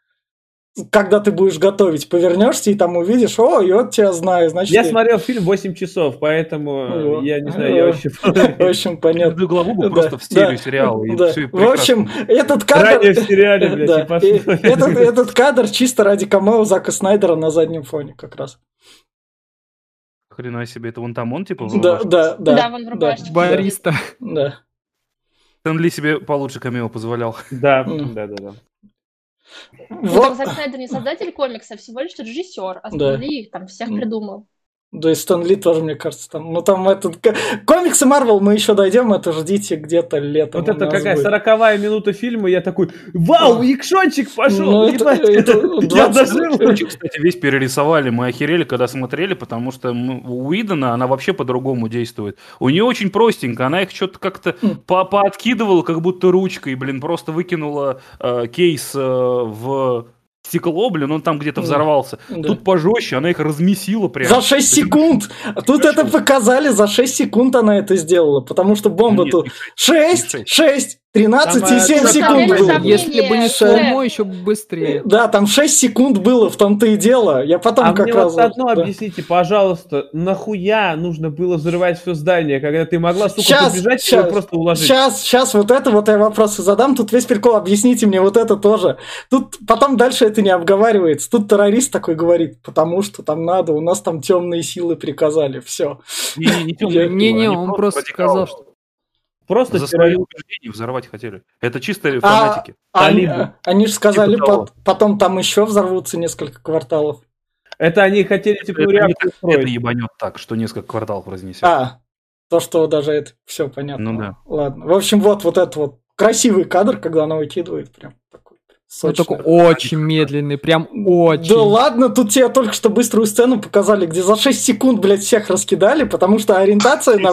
Когда ты будешь готовить, повернешься и там увидишь, о, и вот тебя знаю, значит... Я я- смотрел фильм 8 часов, поэтому Ну, я не знаю, я ну, вообще... В общем, понятно. Каждую главу бы Да, просто в да, стиле сериала. и Да. всё, и В общем, этот кадр... Ранее в сериале, *laughs* блядь, Да, и этот, этот кадр чисто ради камео Зака Снайдера на заднем фоне как раз. Хрена себе, это вон там он, типа, Да, да, да. Да, вон рубашечке. Бариста. Да. Стэн Ли себе получше камео позволял. Да, М. да, да, да. Ну, Вот. так Зак Снайдер не создатель комикса, а всего лишь режиссер, а Да. Их там всех придумал. Да и Стэн Ли тоже, мне кажется, там. Ну, там этот... Комиксы Марвел мы еще дойдем, это ждите где-то летом. Вот это какая сороковая минута фильма, я такой, вау, икшончик пошел, Ну, это- ебать, это *laughs* я 20 дожил. Кстати, весь перерисовали, мы охерели, когда смотрели, потому что м, у Уидона она вообще по-другому действует. У нее очень простенько, она их что-то как-то Хм. по пооткидывала, как будто ручкой, блин, просто выкинула э, кейс э, в стекло, блин, он там где-то взорвался. Да. Тут пожестче, она их размесила прям. За 6 секунд! Тут это показали, за 6 секунд она это сделала, потому что бомба Нет, тут не 6, шесть. 6, 13 Там, и э, 7 там секунд было. Если бы не Шеф. Шурмо, еще быстрее. Да, там 6 секунд было, в том-то и дело. Я потом А как мне раз... вот одно да. объясните, пожалуйста, нахуя нужно было взрывать все здание, когда ты могла, сука, Щас, побежать и щас, его просто уложить? Сейчас, сейчас вот это вот я вопросы задам. Тут весь прикол, объясните мне вот это тоже. Тут потом дальше это не обговаривается. Тут террорист такой говорит, потому что там надо, у нас там темные силы приказали. Все. Не-не, не Не-не, они он просто сказал, что... Просто За свои убеждения взорвать хотели. Это чисто фанатики. они, Талибы. они же сказали, Типа пот- потом там еще взорвутся несколько кварталов. Это они хотели типа Это, реакцию это устроить. ебанет так, что несколько кварталов разнесет. А, то, что даже это все понятно. Ну да. Ладно. В общем, вот, вот этот вот красивый кадр, когда она выкидывает, прям такой Ну, сочный. только очень медленный, прям очень. Да ладно, тут тебе только что быструю сцену показали, где за 6 секунд, блядь, всех раскидали, потому что ориентация на...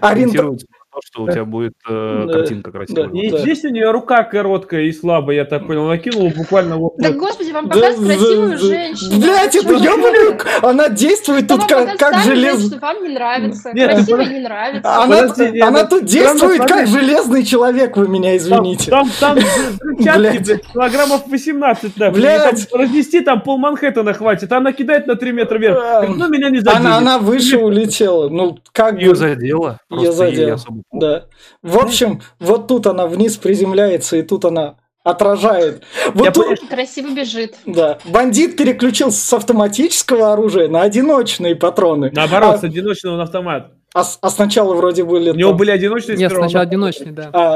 Ориента... Что у тебя будет э, Да. картинка красивая. Да. И здесь у нее рука короткая и слабая, я так понял, накинула буквально вот. Да господи, вам Да, показывают да, красивую да. женщину. Блядь, это делаете? Она действует тут как, как сами желез... женщину, вам не нравится. Нет, Красивой ну, не нравится. Она, Подожди, нет, она тут действует как железный человек, вы меня извините. там, там *laughs* взрывчатки, килограммов 18, да. Блядь. Там разнести там пол Манхэттена хватит, она кидает на 3 метра вверх. Ну, меня не заденет. Она, она выше улетела. Ну, как Ее бы... задело. Просто особо плохо. Да. В общем, вот тут она вниз приземляется, и тут она отражает. Вот Я тут- понял, Красиво бежит. Да. Бандит переключился с автоматического оружия на одиночные патроны. Наоборот, А- с одиночного на автомат. А, а сначала вроде были... У него там- были одиночные Нет, сперва, сначала но- одиночный, да. А,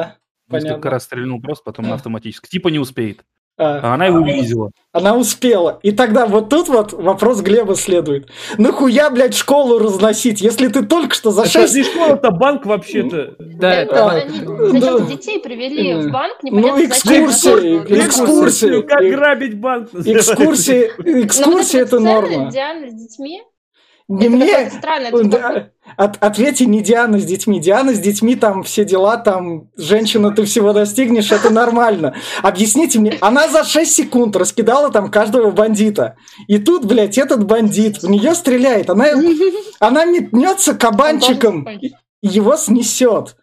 Несколько понятно. раз стрельнул просто, потом на автоматически. Типа не успеет. А, А она его видела. она успела. И тогда вот тут вот вопрос Глеба следует. Нахуя, блядь, школу разносить, если ты только что за Это 6... не школа, это банк вообще-то. Да, Это это... они да. зачем-то детей привели в банк, Ну, непонятно зачем. экскурсии, экскурсии. Как грабить банк. Экскурсии, Но вот экскурсии это норма. Дианы с детьми, это мне, Да, От, ответьте не Диана с детьми. Диана с детьми, там все дела, там женщина, ты всего достигнешь, это нормально. Объясните мне, она за 6 секунд раскидала там каждого бандита. И тут, блядь, этот бандит в нее стреляет. Она, она метнется кабанчиком, его снесет.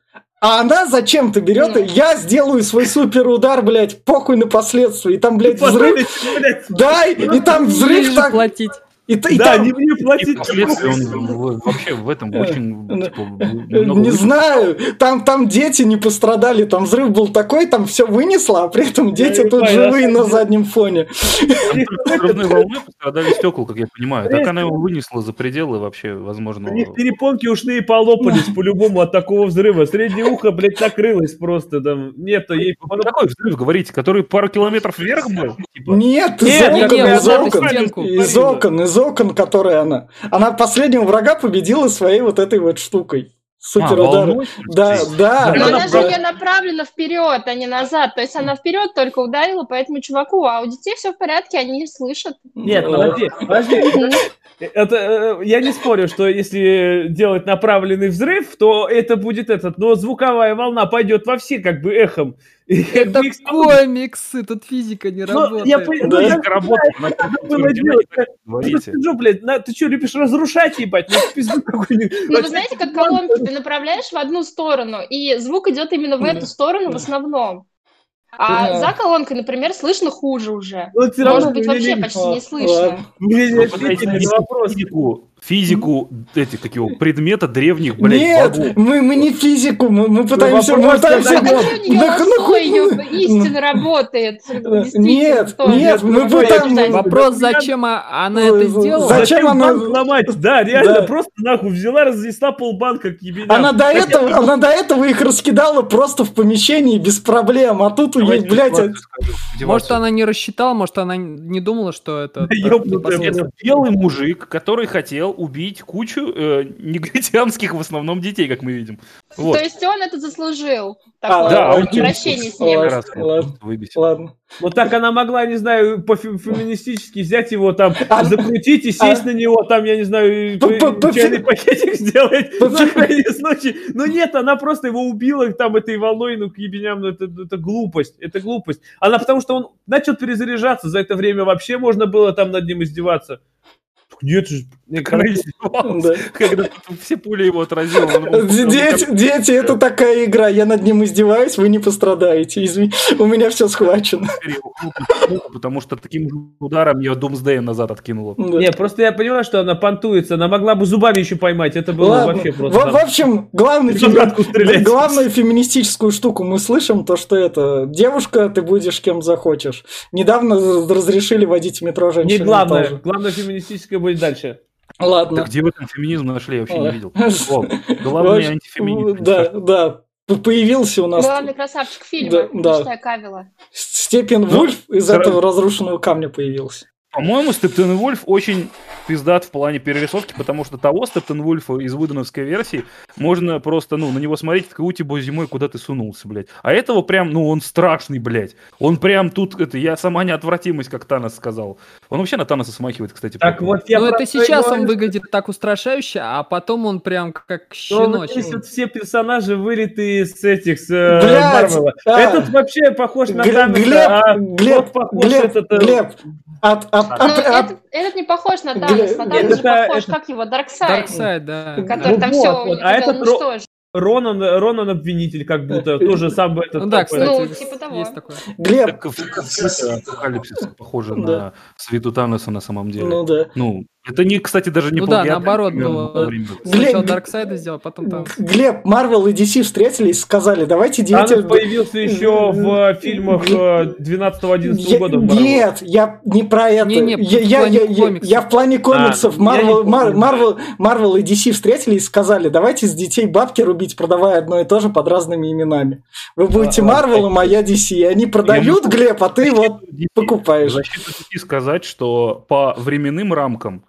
А она зачем-то берет, и я сделаю свой супер удар, блядь, похуй на последствия. И там, блядь, взрыв. Блядь, Да, и, там взрыв так. платить. И, и Да, там- не мне И платить. впоследствии он вообще в этом очень *laughs* типа, Не знаю, там, там дети не пострадали, там взрыв был такой, там все вынесло, а при этом дети тут живые на заднем фоне. Взрывной волной пострадали стекла, как я понимаю. Так она его вынесла за пределы вообще, возможно. У них перепонки ушные полопались по-любому от такого взрыва. Среднее ухо, блядь, накрылось просто там. Нет, ей... Какой взрыв говорите, который пару километров вверх был? Типа, Нет, из Нет, нет, окон, нет, из окон, из окон, из окон, которые она. Она последнего врага победила своей вот этой вот штукой. Супер а, удар. Да, да. Да, Но она она же не направлена вперед, а не назад. То есть она вперед только ударила по этому чуваку, а у детей все в порядке, они не слышат. Нет, подожди, подожди. Это, э, я не спорю, что если делать направленный взрыв, то это будет этот, но звуковая волна пойдет во все как бы эхом. *laughs* Это комиксы, тут физика не Ну, работает. я ну, я скажу, блядь, на- ты что, любишь разрушать, ебать? Ну. Ну, вы знаете, как колонки ты направляешь в одну сторону, и звук идет именно в эту сторону в основном. А Да. за колонкой, например, слышно хуже уже. Ну, равно Может быть, вообще не- почти не слышно. ладно. мне не Вы ответили пытаетесь на объяснить вопрос. Физику, физику этих, как его, предмета древних, блядь, Нет, богов. мы, мы не физику, мы, мы пытаемся... Мы пытаемся... А нее Да ну лосо, ее истинно работает. Нет, нет, мы пытаемся-. Вопрос, Да, зачем а- она это сделала? зачем она- ломать? *laughs* Да, реально, Да. просто нахуй взяла, разнесла полбанка к ебеням. Она до, этого, она до этого их раскидала просто в помещении без проблем, а тут у нее, блядь, скажу, Может, она не рассчитала, может, она не думала, что. Это *laughs* белый мужик, который хотел убить кучу э, негритянских в основном детей, как мы видим. Вот. То есть он это заслужил. А, Такое да, он обращение с Ладно, ним. Ладно. Ну так она могла, не знаю, по-феминистически взять его там, А- закрутить и сесть на него, там, я не знаю, чайный пакетик сделать по- на крайний случай. Но нет, она просто его убила там этой волной, ну, к ебеням, ну, это, это глупость, это глупость. Она потому что он начал перезаряжаться, за это время вообще можно было там над ним издеваться. Нет *laughs* Когда все пули его отразил. Дети, дети, это такая игра, я над ним издеваюсь, вы не пострадаете, извини, у меня все схвачено. *laughs* Потому что таким же ударом ее Думсдеем назад откинуло. Не, просто я понимаю, что она понтуется, она могла бы зубами еще поймать, это было вообще просто... в общем, главную феминистическую штуку мы слышим, то, что это девушка, ты будешь кем захочешь. Недавно разрешили водить в метро женщин. Не главное, главное феминистическое будет дальше. Ладно. Да где в этом феминизм нашли, я вообще не видел. О, главный антифеминизм. Да, да. П- Появился у нас Главный красавчик фильма, Да, да. Кавила. Степен Ну, Вульф из этого разрушенного камня появился. По-моему, Стептен Вульф очень пиздат в плане перерисовки, потому что того Стептен Вульфа из выдановской версии можно просто, ну, на него смотреть, как у тебя зимой куда ты сунулся, блядь. А этого прям, ну, он страшный, блядь. Он прям тут, это, я сама неотвратимость, как Танос сказал. Он вообще на Таноса смахивает, кстати. Так поэтому. вот я Ну, про это сейчас он выглядит так устрашающе, а потом он прям как щеночек. здесь вот все персонажи вылитые с этих, с э, Блядь, Марвела. а. Этот вообще похож на Глеб, Таноса, Глеб, а Глеб, похож Глеб, этот, э, Глеб, от, от- Ну, от- от- этот, этот не похож на Танос, Глеб, на Танос же это- похож, это- как его, Дарксайд, Дарксайд, да. который Ну там вот, все вот, а этот. Ронан, Ронан обвинитель как будто, тоже сам бы этот Ну да, такой. кстати, Ну, типа того. есть такое. Глеб, Так в конце апокалипсиса похоже Да. на свиту Таноса на самом деле. ну да. Ну, это не, кстати, даже не Ну да, наоборот было. Сначала Глеб- Дарксайда сделал, потом там. Глеб, Марвел и DC встретились, сказали, давайте Танос дети... появился еще в фильмах э, 12-11 Я- года. нет, я не про это. Не-не, я, в я, плане я- я- комиксов. я в плане комиксов. А, Марвел, не и DC встретились и сказали, давайте с детей бабки рубить, продавая одно и то же под разными именами. Вы будете А, Марвелом, а я DC. И они продают, Глеб, а ты вот покупаешь. Защиту сказать, что по временным рамкам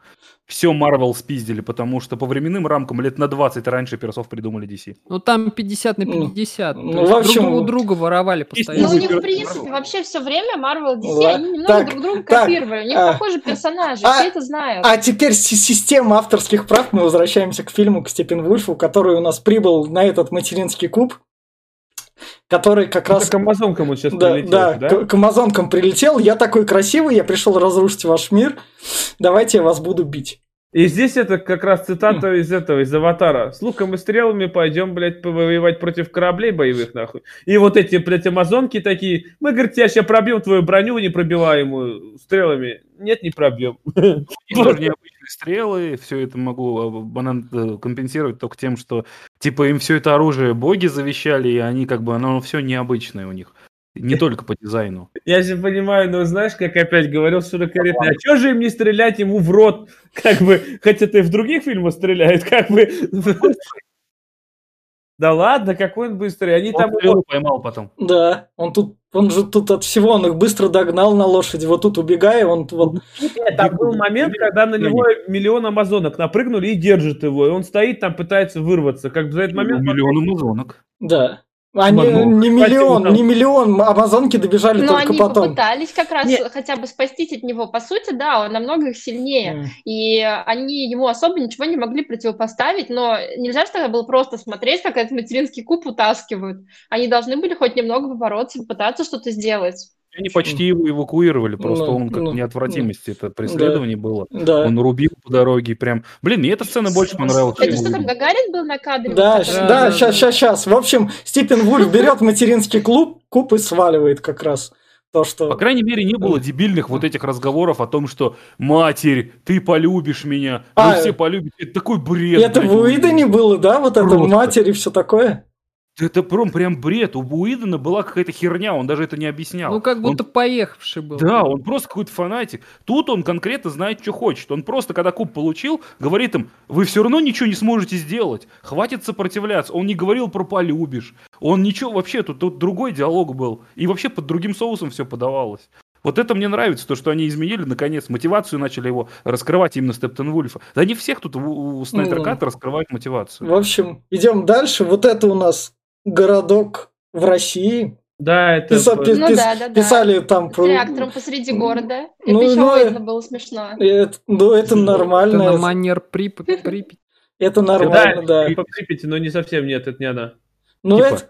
все Марвел спиздили, потому что по временным рамкам лет на 20 раньше персов придумали DC. Ну там 50 на Ну, 50. ну, есть в общем, друг у друга воровали Ну, постоянно. у них, в принципе, вообще все время Marvel и DC, Ладно. они немного Так, друг друга так, копировали. У них а, похожи персонажи, а, все это знают. А теперь с- система авторских прав. Мы возвращаемся к фильму, к Степен Вульфу, который у нас прибыл на этот материнский куб, который как раз... К амазонкам он сейчас Да, прилетел, да, да? К, к амазонкам прилетел. Я такой красивый, я пришел разрушить ваш мир. Давайте я вас буду бить. И здесь это как раз цитата из этого, из Аватара. С луком и стрелами пойдем, блядь, повоевать против кораблей боевых, нахуй. И вот эти, блядь, амазонки такие, мы, говорит, тебя сейчас пробьем твою броню непробиваемую стрелами. Нет, не пробьем. Стрелы, все это могу банан э, компенсировать только тем, что типа им все это оружие боги завещали, и они как бы, оно все необычное у них. Не только по дизайну. Я же понимаю, но знаешь, как опять говорил 40 лет, а что же им не стрелять ему в рот? Как бы, хотя ты в других фильмах стреляют, как бы... Да ладно, какой он быстрый. Они Он там... стрелу поймал потом. Да, он тут, он же тут от всего, он их быстро догнал на лошади, вот тут убегая, он вот... Нет, там был момент, когда на него миллион амазонок напрыгнули и держат его, и он стоит там, пытается вырваться. Как бы за этот момент... Миллион амазонок. Да. Они Смотрю. не Спасибо, миллион, да. не миллион, амазонки добежали Но только они потом. попытались как раз Нет. хотя бы спастись от него. По сути, да, он намного их сильнее. М. И они ему особо ничего не могли противопоставить, но нельзя же тогда было просто смотреть, как этот материнский куб утаскивают. Они должны были хоть немного побороться, попытаться что-то сделать. Они почти его эвакуировали, просто Ну, он как ну, неотвратимость, это преследование было. Да. Он рубил по дороге прям. Блин, мне эта сцена больше понравилась, Это что, там Гагарин был на кадре? Да, который- да, да, сейчас, да. сейчас, сейчас. В общем, Степен Вульф берет материнский клуб, куб и сваливает как раз. То, что... По крайней мере, не было дебильных вот этих разговоров о том, что «Матерь, ты полюбишь меня, вы А, все полюбите». Это такой бред. Это блядь. в Уидоне было, да, вот это Просто. матери и все такое? Это прям, прям бред. У Уидона была какая-то херня, он даже это не объяснял. Ну, как Он- будто поехавший был. Да, он просто какой-то фанатик. Тут он конкретно знает, что хочет. Он просто, когда куб получил, говорит им, вы все равно ничего не сможете сделать. Хватит сопротивляться. Он не говорил про полюбишь. Он ничего, вообще, тут, тут другой диалог был. И вообще под другим соусом все подавалось. Вот это мне нравится, то, что они изменили, наконец, мотивацию начали его раскрывать именно Стептен Вульфа. Да не всех тут у, у Снайдер Ну. Ката раскрывают мотивацию. В общем, идем дальше. Вот это у нас городок в России. Да, это... Писа- пи- Ну пис- да, да, да. Писали там С реактором посреди города. Ну, это еще ну, Уэйдна было смешно. Это, ну, это Это *laughs* нормально. на Это, манер Прип- Припяти. нормально, да. Типа Припяти, но не совсем нет, это не она. Ну, типа. это...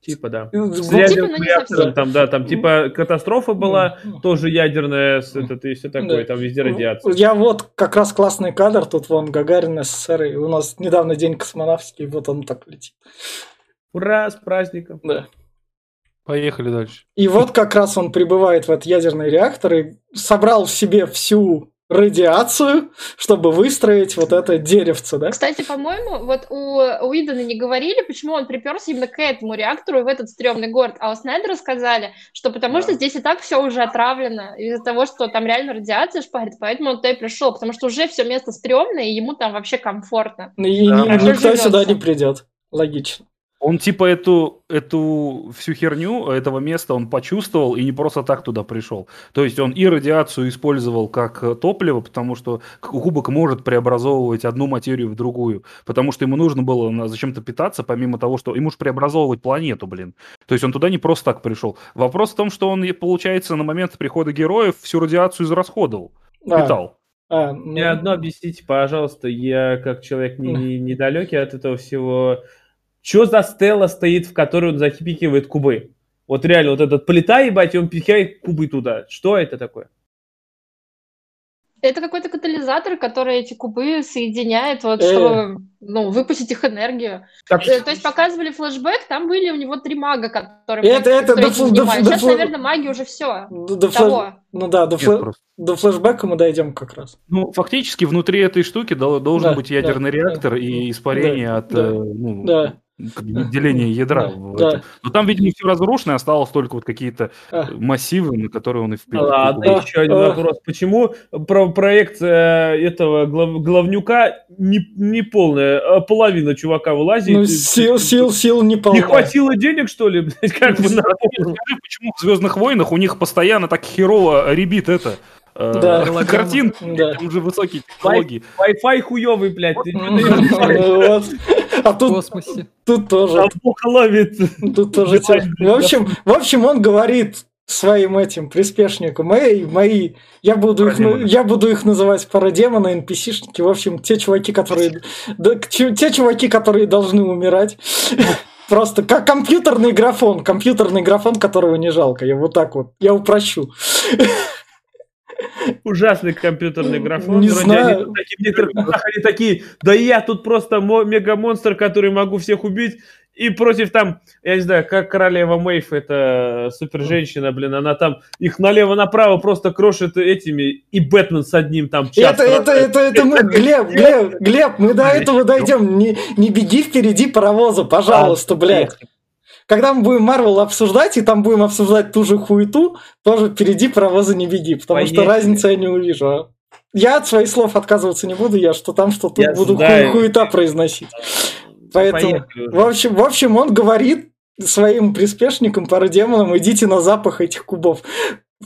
Типа, да. Ну, С ядерным Типа, реактором там, да, там типа катастрофа была, Ну, тоже ядерная, с этот, и все такое, Да. там везде радиация. Я вот как раз классный кадр, тут вон Гагарин СССР, и у нас недавно день космонавтики, и вот он так летит. Ура, с праздником. Да. Поехали дальше. И вот как раз он прибывает в этот ядерный реактор и собрал в себе всю радиацию, чтобы выстроить вот это деревце, да? Кстати, по-моему, вот у Уидона не говорили, почему он приперся именно к этому реактору и в этот стрёмный город, а у Снайдера сказали, что потому что здесь и так все уже отравлено из-за того, что там реально радиация шпарит, поэтому он туда и пришел, потому что уже все место стрёмное, и ему там вообще комфортно. И ни- Да. никто Живётся. сюда не придет. Логично. Он типа эту, эту всю херню этого места он почувствовал и не просто так туда пришел. То есть он и радиацию использовал как э, топливо, потому что кубок может преобразовывать одну материю в другую. Потому что ему нужно было зачем-то питаться, помимо того, что ему же преобразовывать планету, блин. То есть он туда не просто так пришел. Вопрос в том, что он, получается, на момент прихода героев всю радиацию израсходовал. А, Питал. а, ну, Мне одно объясните, пожалуйста, я как человек не, не, *laughs* недалекий от этого всего, что за стелла стоит, в которой он запихивает кубы? Вот реально, вот этот плита, ебать, и он пихает кубы туда. Что это такое? Это какой-то катализатор, который эти кубы соединяет, вот, Э. чтобы ну, выпустить их энергию. Так, Э, То есть показывали флешбэк, там были у него три мага, которые Это- это этим фл- фл- до Сейчас, фл- наверное, маги уже все. до, до флэш- Того. ну да, до, просто. до флешбека мы дойдем как раз. Ну, фактически внутри этой штуки дол- должен Да, быть ядерный да, реактор да. и испарение Да, от да, э, ну, Да, деления ядра. да, в да. этом. Но там, видимо, все разрушено, осталось только вот какие-то А. массивы, на которые он и впил. Ладно, Да. еще один вопрос. Почему про проекция этого глав- главнюка не, не полная, а половина чувака вылазит? Ну, сил, сил, сил не Не полно. хватило денег, что ли, *laughs* как бы на Скажи, почему в Звездных войнах у них постоянно так херово ребит это? э, Да. *laughs* картин, Да. там уже высокие технологии. Wi-Fi хуёвый, блядь. *laughs* А В тут, космосе. тут тоже, Там плохо ловит. тут тоже. В общем, в общем, он говорит своим этим приспешникам, эй, мои, я буду, их, я буду их называть парадемоны, NPC-шники, в общем, те чуваки, которые, да, те чуваки, которые должны умирать. *laughs* Просто как компьютерный графон, компьютерный графон, которого не жалко. Я вот так вот, я упрощу. *laughs* ужасный компьютерный графон. Не Вроде знаю. Они, тут такие, да я тут просто мо- мега-монстр, который могу всех убить. И против там, я не знаю, как королева Мэйв, это супер-женщина, блин, она там их налево-направо просто крошит этими, и Бэтмен с одним там час Это, это, это, это мы, Глеб, Глеб, Глеб, мы до этого дойдем. Не, не беги впереди паровоза, пожалуйста, блядь. Когда мы будем Марвел обсуждать, и там будем обсуждать ту же хуету, тоже впереди паровоза не беги, потому что Поехали. разницы я не увижу. а. Я от своих слов отказываться не буду, я что там, что тут Я буду знаю. ху- хуета произносить. Поэтому, Поехали в общем, в общем, он говорит своим приспешникам, парадемонам, идите на запах этих кубов.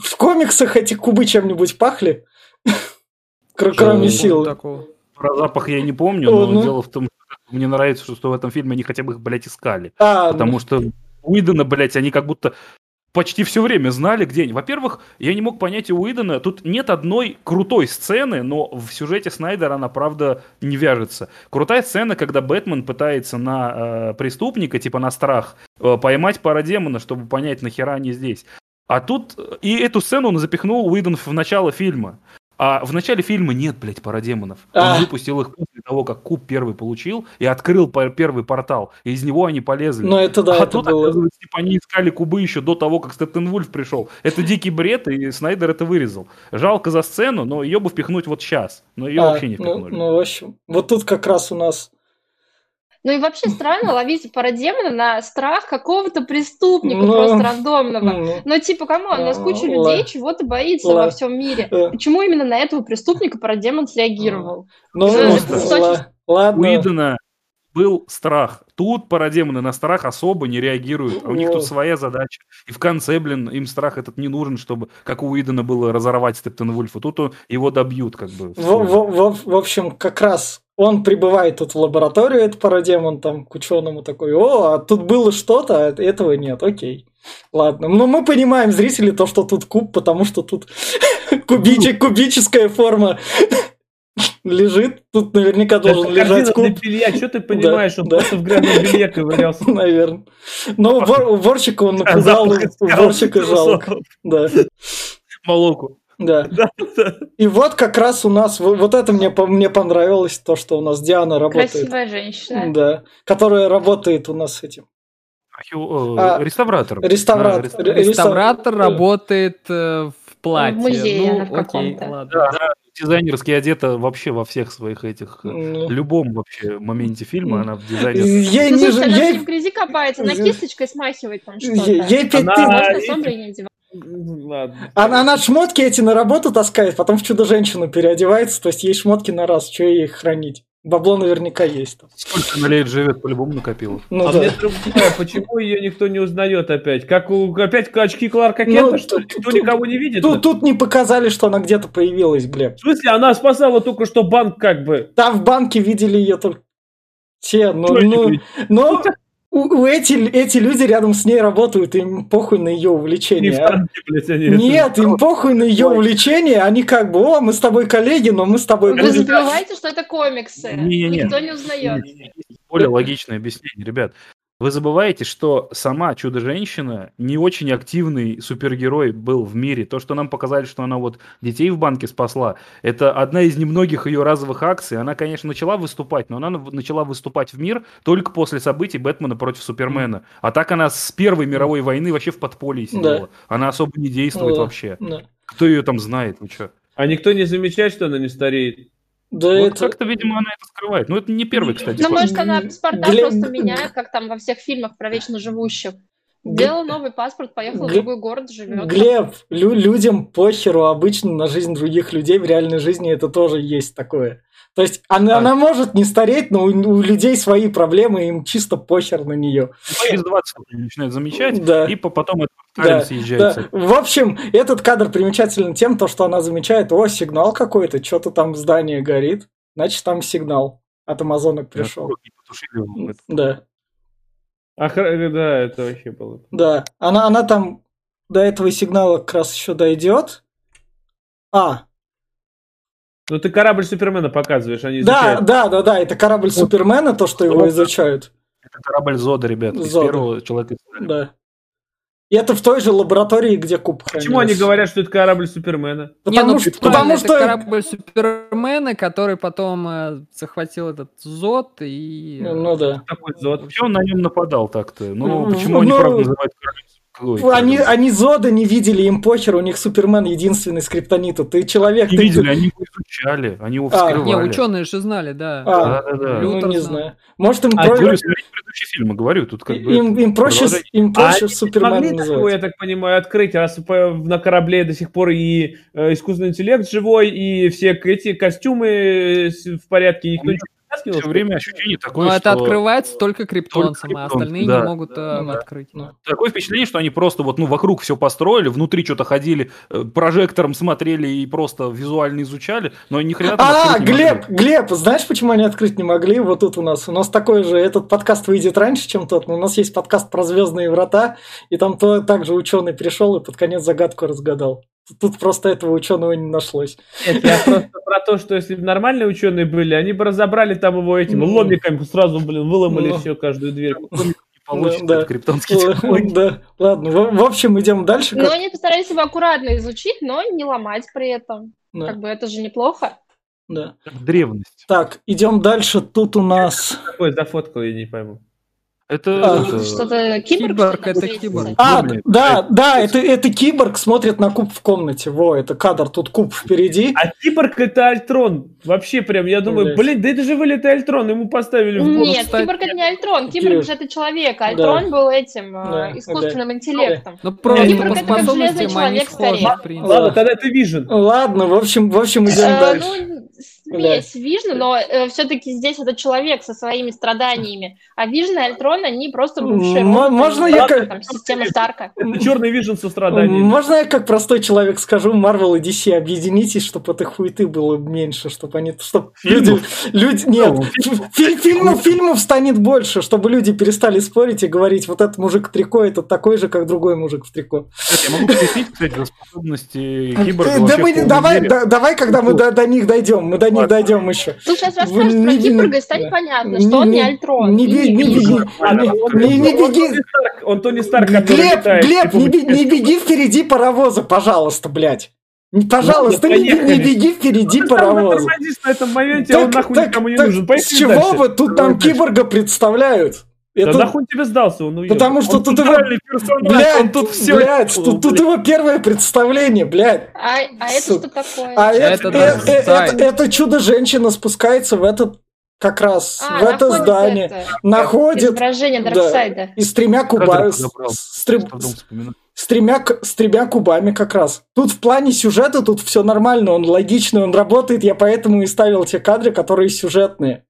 В комиксах эти кубы чем-нибудь пахли? *laughs* Кр- Кроме сил. Такого. Про запах я не помню, но ну. дело в том, что мне нравится, что в этом фильме они хотя бы их, блядь, искали. А, Потому что Уидона, блядь, они как будто почти все время знали, где они. Во-первых, я не мог понять у Уидона, тут нет одной крутой сцены, но в сюжете Снайдера она, правда, не вяжется. Крутая сцена, когда Бэтмен пытается на э, преступника, типа на страх, э, поймать парадемона, чтобы понять, нахера они здесь. А тут э, и эту сцену он запихнул Уидон в начало фильма. А в начале фильма нет, блядь, парадемонов. Он А. выпустил их после того, как Куб первый получил, и открыл первый портал. И из него они полезли. ну это да, а это тут, было. оказывается, типа, они искали кубы еще до того, как Стептенвульф пришел. Это дикий бред, и Снайдер это вырезал. Жалко за сцену, но ее бы впихнуть вот сейчас. Но ее А, вообще не ну, впихнули. ну, в общем, вот тут как раз у нас... Ну и вообще странно *laughs* ловить парадемона на страх какого-то преступника Ну, просто рандомного. ну, Ну, типа, камон, у нас А, куча людей чего-то боится во всем мире. э. Почему именно на этого преступника парадемон среагировал? Ну, Э, просто. ла- У ладно. Уидона был страх. Тут парадемоны на страх особо не реагируют. А у них Ну. тут своя задача. И в конце, блин, им страх этот не нужен, чтобы, как у Уидона было, разорвать Стептенвульфа. Тут он- его добьют, как бы. В, в- в- в общем, как раз он прибывает тут в лабораторию, этот парадемон, там, к ученому такой, о, а тут было что-то, а этого нет, окей. Ладно, ну мы понимаем, зрители, то, что тут куб, потому что тут *laughs* кубичек, кубическая форма лежит, тут наверняка должен Это лежать куб, белья, что ты понимаешь, он да. просто в грязном белье ковырялся. *laughs* наверное. Но вор- уборщика он напугал, из уборщика трусов. жалко. Да, Молоку. Да. *laughs* Да, да. И вот как раз у нас, вот это мне, мне понравилось, то, что у нас Диана работает. Красивая женщина. Да, которая работает у нас с этим. Архео- А, э, реставратор. реставратор. Да, реставратор. Ре- Реставратор Реста- работает э, в платье. музее она в ну, окей, каком-то. ладно. Да, да, дизайнерски одета вообще во всех своих этих... э, Ну, любом вообще моменте фильма она в дизайне. Ей Ну, не слушай, она ей- в грязи копается, она кисточкой смахивает там что-то. ей ей пять Она- тысяч- Ладно. Она, она шмотки эти на работу таскает, потом в чудо-женщину переодевается, то есть ей шмотки на раз, что ей их хранить? Бабло наверняка есть там. Сколько она лет живет, по-любому накопила. Ну а да. мне другое, почему ее никто не узнает опять? Как у опять очки Кларка Кента, Ну, что ли? Никто тут- никого не видит? Тут, тут не показали, что она где-то появилась, Глеб. В смысле, она спасала только что банк как бы. Там в банке видели ее только те, ну, ну, но у, у эти, эти люди рядом с ней работают, им похуй на ее Не увлечение. а. танке, блядь, они Нет, им похуй на ее увлечение, они как бы, о, мы с тобой коллеги, но мы с тобой Вы забываете, что это комиксы. Не-не-не. Никто не узнает. Более логичное объяснение, ребят. Вы забываете, что сама Чудо-женщина не очень активный супергерой был в мире. То, что нам показали, что она вот детей в банке спасла, это одна из немногих ее разовых акций. Она, конечно, начала выступать, но она начала выступать в мир только после событий Бэтмена против Супермена. А так она с Первой мировой войны вообще в подполье сидела. Да. Она особо не действует Да, вообще. да. Кто ее там знает, вы что? А никто не замечает, что она не стареет. Да Вот это... как-то, видимо, она это скрывает. Ну, это не первый, кстати. Ну, может, она паспорта Глеб- просто меняет, как там во всех фильмах про вечно живущих. Сделала новый паспорт, поехала в Глеб- другой город, живет. Глеб, лю- людям похеру обычно на жизнь других людей в реальной жизни это тоже есть такое. То есть она, А. она может не стареть, но у, у людей свои проблемы, им чисто похер на нее. Через 20 лет они начинают замечать, Да. и по- потом этот Да, съезжается. Да. В общем, этот кадр примечателен тем, то, что она замечает, о, сигнал какой-то, что-то там в здании горит, значит там сигнал от амазонок пришел. Это. Да, А, хр- да, это вообще было. да. Она, она там до этого сигнала как раз еще дойдет. А, Ну ты корабль Супермена показываешь, они да, изучают. да, да, да, это корабль Супермена, то, что его изучают. Это корабль Зода, ребят, из Зода. первого человека. Да. И это в той же лаборатории, где куб Почему они говорят, что это корабль Супермена? Потому, Не, ну, что, правильно, потому это что... корабль Супермена, который потом э, захватил этот Зод и... э, Ну да. Такой зод. Вообще он на нем нападал так-то. Ну, Ну, почему они, ну, правда, называют королем? Ой, Они, королем. они Зода не видели, им похер, у них Супермен единственный с криптонита. Ты человек, Не ты... видели, они его изучали, они его А, вскрывали. Не, ученые же знали, да. А, Да-да-да. ну, Лютер не знал. знаю. Может, им, А, про- Говорю, смотрите предыдущие фильмы, говорю, тут как бы... им, им проще, им А проще они не Супермена могли такое, я так понимаю, открыть, раз на корабле до сих пор и э, искусственный интеллект живой, и все эти костюмы в порядке, никто ничего не Все время ощущение такое, Но это что... открывается только криптонцам, а криптонцам, остальные да. не могут э, Ну да. открыть. Ну. Такое впечатление, что они просто вот, ну, вокруг все построили, внутри что-то ходили, э, прожектором смотрели и просто визуально изучали, но ни хрена там А, Глеб, могли. Глеб, знаешь, почему они открыть не могли? Вот тут у нас. У нас такой же, этот подкаст выйдет раньше, чем тот, но у нас есть подкаст про Звездные врата, и там то, также ученый пришел и под конец загадку разгадал. Тут просто этого ученого не нашлось. Нет, я просто про то, что если бы нормальные ученые были, они бы разобрали там его этим Ну. ломиками, сразу, блин, выломали Ну. все, каждую дверь. Не получится, Да, криптонские технологии. Да, ладно. В, в общем, идем дальше. Но они постарались его аккуратно изучить, но не ломать при этом. Да, Как бы это же неплохо. да. Древность. Так, идем дальше. Тут у нас... Такой зафоткал, я не пойму. Это... А, это- Что-то киборг, Киборг, что-то это киборг. А, да, да, это, это киборг смотрит на куб в комнате. Во, это кадр, тут куб впереди. А киборг это Альтрон. Вообще прям, я думаю, блин, да это же вылет Альтрон, ему поставили в голову. Нет, киборг это не Альтрон, киборг же это человек, а Альтрон был этим э, Да, искусственным интеллектом. Ну, просто Киборг по это как способностям железный они человек схожи. Ладно, тогда это Вижен. Ладно, в общем, в общем, идем Э, дальше. Ну, смесь Вижна, но все-таки здесь это человек со своими страданиями, а Вижн и Альтрон, они просто бывшие М- роботы, можно я там, как- система Старка. Это черный Вижен со страданиями. Можно я как простой человек скажу, Marvel и DC, объединитесь, чтобы этой хуеты было меньше, чтобы они, чтобы люди, люди, нет, фи- фильмов, фильмов станет больше, чтобы люди перестали спорить и говорить, вот этот мужик в трико, это такой же, как другой мужик в трико. Я могу кстати, за способности киборга Э, вообще да мы- давай, да- давай, когда мы до, до них дойдем, мы до них Ладно. дойдем еще. Тут сейчас расскажешь не- про не- киборга, и станет понятно, что он не Альтрон. Не, беги, не, беги, не, не беги. Он Тони Старк, который Глеб. Глеб, не, бе- не беги впереди паровоза, пожалуйста, блядь. Не- Пожалуйста, не, бе- не поехали. беги впереди сам паровоза. на этом моменте, а он нахуй так- никому не так нужен. с Поехали чего дальше. вы тут нам дальше. киборга представляют? Да Это, нахуй он тебе сдался, он уехал. потому что Он тут его... персонаж, Блядь, он тут все... блядь, тут, тут его первое представление, блядь. А, а это что такое? А это, Это э- э- Зайн. это- это чудо-женщина спускается в этот, как раз, А, в это здание, это находит изображение да. Дарксайда. и с тремя кубами, с, с с тремя, с тремя кубами как раз. Тут в плане сюжета тут все нормально, он логичный, он работает, я поэтому и ставил те кадры, которые сюжетные.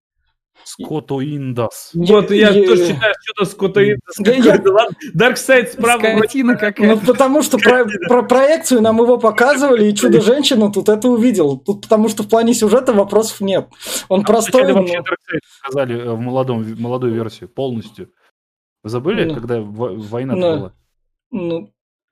Скотто Индас. Вот, я Е- тоже считаю, что-то сколько Да я- Дарксайд справа Скотина Ну, какая-то. потому что про, про проекцию нам его показывали, и Чудо-женщина тут это увидел. Тут потому что в плане сюжета вопросов нет. Он простой, Вначале но- вообще Darkseid показали э, в молодом, в молодую версию полностью. Вы забыли, Ну. когда во- война Ну. была? ну,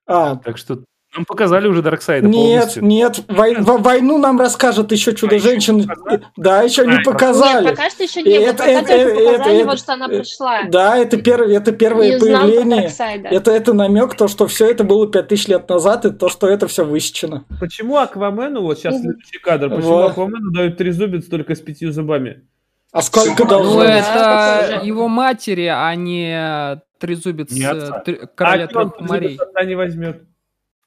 а, Так что нам показали уже Дарксайда нет, полностью. нет, вой- во- войну нам расскажет еще Чудо-женщину. показали? Да, еще не А, показали. Нет, пока что еще не. Это- это- только это- показали, это- вот что она это- пришла. Да, это, первое, это первое про появление. Это, это намек, то, что все это было 5000 лет назад, и то, что это все высечено. Почему Аквамену, вот сейчас следующий кадр, почему Вот. Аквамену дают трезубец только с пятью зубами? А сколько Ну, должно быть? это его матери, а не трезубец Не э, отца. тр- короля а трех морей. не возьмет?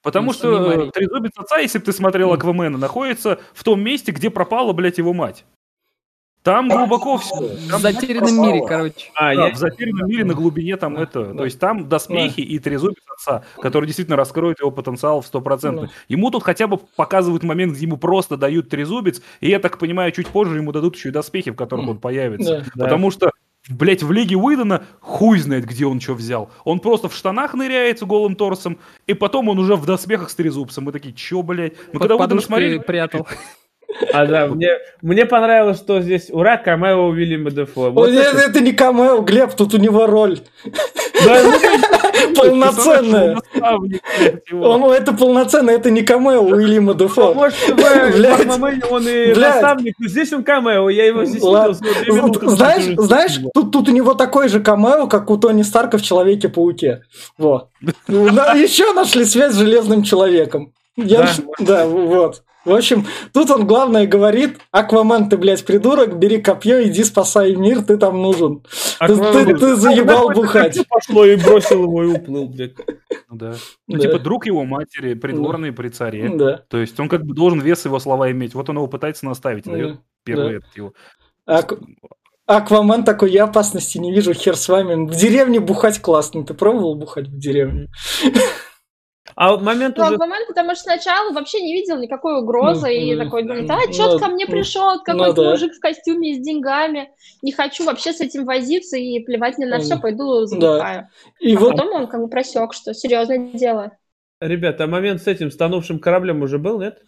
Потому что трезубец отца, если бы ты смотрел Аквамена, находится в том месте, где пропала, блядь, его мать. Там глубоко все. В затерянном мире, короче. А, Да, я... в затерянном мире на глубине там это. да. То есть там доспехи и трезубец отца, который действительно раскроет его потенциал в 100%. Да. Ему тут хотя бы показывают момент, где ему просто дают трезубец, и я так понимаю, чуть позже ему дадут еще и доспехи, в которых он появится. Да. Да. Потому что, блядь, в Лиге Уидона хуй знает, где он что взял. Он просто в штанах ныряется голым торсом, и потом он уже в доспехах с трезубцем. Мы такие, чё, блядь? Мы Под когда Уидона смотрели, прятал. А да, мне, мне понравилось, что здесь ура, камео Уильяма Дефо. Вот Ой, это, это не камео, Глеб, тут у него роль Да, ну, *laughs* полноценная. Он, это полноценно, это не камео Уильяма Дефо. Может, в Блядь. Мамаме он и Блядь. наставник, но здесь он камео, я его здесь видел минуты. Знаешь, знаешь, тут, тут у него такой же камео, как у Тони Старка в Человеке-пауке. Вот. Еще нашли связь с Железным Человеком. Я Да. да, вот. В общем, тут он главное говорит, Аквамен, ты, блядь, придурок, бери копье, иди спасай мир, ты там нужен. Ты, Аквамен. ты- ты заебал Нахуй бухать. Пошло и бросил его и уплыл, блядь. Ну да. Ну, Да. типа друг его матери, придворный при царе. Да. То есть он как бы должен вес его слова иметь. Вот он его пытается наставить, дает Да. первый этот его. Ак- Аквамен такой, я опасности не вижу, хер с вами. В деревне бухать классно. Ты пробовал бухать в деревне? А вот момент Ну, уже... Аквамен, потому что сначала вообще не видел никакой угрозы и Ну, такой думает, ну, а, что ну, ко мне ну, пришел, какой-то да. мужик в костюме с деньгами, не хочу вообще с этим возиться и плевать мне на Ну, все, пойду забухаю. И А вот потом он как бы просек, что серьезное дело. Ребята, а момент с этим стонувшим кораблем уже был, нет?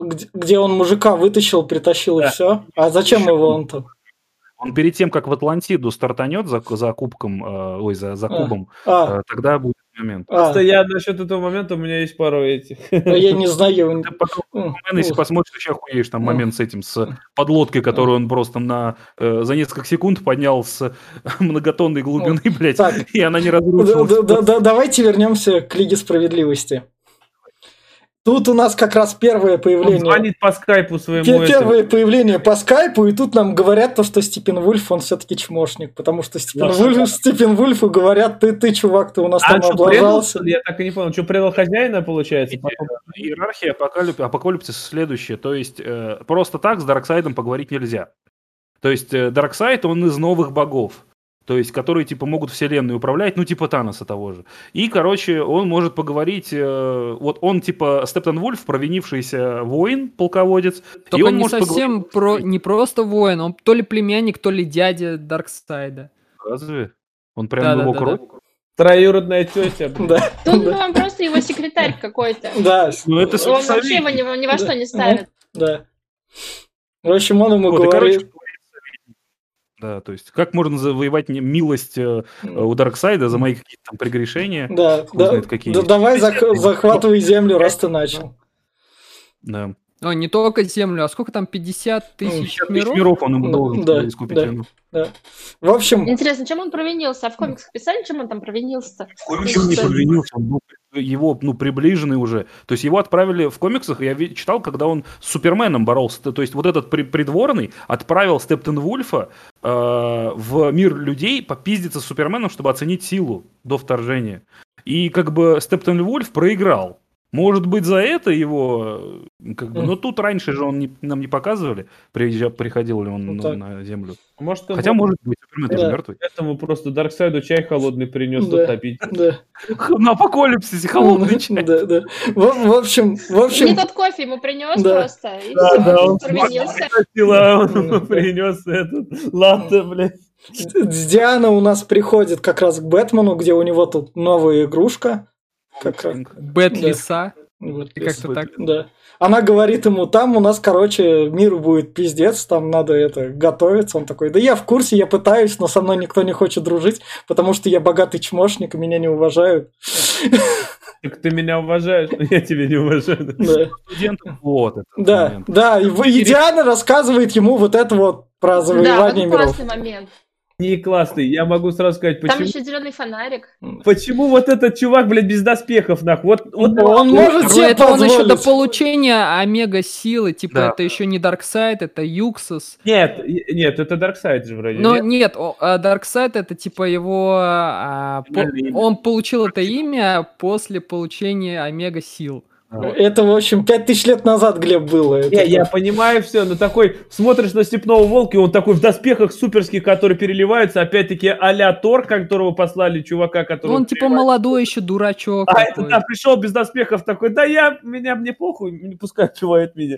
где, где он мужика вытащил, притащил и Да. все. А зачем его он там? Он перед тем, как в Атлантиду стартанет за, за кубком, э, ой, за, за А. кубом, А, э, тогда будет момент. а, Просто я насчет этого момента, у меня есть пару этих. а я не знаю. Ты потом, если посмотришь, еще охуеешь, там момент с этим, с подлодкой, которую он просто на, э, за несколько секунд поднял с *laughs* многотонной глубины, блядь, и она не разрушилась. да- да- да- Давайте вернемся к Лиге Справедливости. Тут у нас как раз первое Он появление. звонит по скайпу своему... Пе- этому. Первое появление по скайпу, и тут нам говорят то, что Степпенвулф, он все-таки чмошник, потому что Степпен, Лошадь. Вульф, Степпенвулфу говорят, ты, ты, чувак, ты у нас А там он что, предал, облажался. ли? Я так и не понял. Что, предал хозяина, получается? Потом- Иерархия апокалип... апокалипсиса следующая. То есть э, просто так с Дарксайдом поговорить нельзя. То есть э, Дарксайд, он из новых богов. То есть, которые, типа, могут вселенной управлять, ну, типа Таноса того же. И, короче, он может поговорить... э, вот он, типа, Стептон Вульф, провинившийся воин, полководец. и Только он не может совсем поговорить- про, не просто воин, он то ли племянник, то ли дядя Дарксайда. Разве? Он прям Да-да-да-да. его кровь? Троюродная тетя. Да, *laughs* Тут ну, он просто его секретарь какой-то. да, Ну, это Он вообще его ни, ни во что не ставит. да. В общем, он ему и, говорит... Да, то есть, как можно завоевать милость э, у Дарксайда за мои какие-то там прегрешения? Да, да, знает, какие да давай зах- захватывай землю, раз ты начал. Да. О, не только землю, а сколько там, 50 тысяч 50 тысяч миров? миров он ему Да, должен да, искупить да. Да. В общем, Интересно, чем он провинился? А в комиксах писали, чем он там провинился? Ничем не провинился, он был его ну, приближенный уже. То есть его отправили в комиксах, я читал, когда он с Суперменом боролся. То- есть вот этот при- придворный отправил Стептен Вульфа э, в мир людей попиздиться с Суперменом, чтобы оценить силу до вторжения. И как бы Стептен Вульф проиграл. Может быть, за это его... э, Как бы, но тут раньше же он не- нам не показывали, приходил ли он Ну ну, на Землю. Может, он Хотя, может быть, Супермен тоже Да. мертвый. Этому просто Дарксайду чай холодный принес Да. топить. да. *laughs* На апокалипсисе холодный чай. Да, да. В, в общем, в Не общем, тот кофе ему принес Да. просто. И всё, он он принес этот латте, блядь. Диана у нас приходит как раз к Бэтмену, где у него тут новая игрушка. Как раз. Бэт Да. лиса. Вот. И как-то так. Да. Она говорит ему, там у нас, короче, мир будет пиздец, там надо это готовиться. Он такой, да я в курсе, я пытаюсь, но со мной никто не хочет дружить, потому что я богатый чмошник, и меня не уважают. Так ты меня уважаешь, но я тебя не уважаю. Да, студентов. Вот это да, момент. да. И, в- и Диана рассказывает ему вот это вот про Да, вот завоевание это миров. классный момент. Не классный. Я могу сразу сказать, Там почему, еще зеленый фонарик. почему вот этот чувак, блядь, без доспехов, нахуй. Вот, вот Он может Ну, себе это он еще до позволить. получения омега силы, типа Да. это еще не Дарксайд, это Уксас. Нет, нет, это Дарксайд же вроде. Но нет? нет, Дарксайд это типа его... а, по- он получил это имя после получения омега сил. Это, в общем, пять тысяч лет назад, Глеб, было. Это я так. понимаю все, но такой, смотришь на Степного Волка, и он такой в доспехах суперских, которые переливаются, опять-таки а-ля Тор, которого послали чувака, который... Он типа молодой еще дурачок. А это да, пришел без доспехов такой, да я, меня мне похуй, не пускай убивает меня.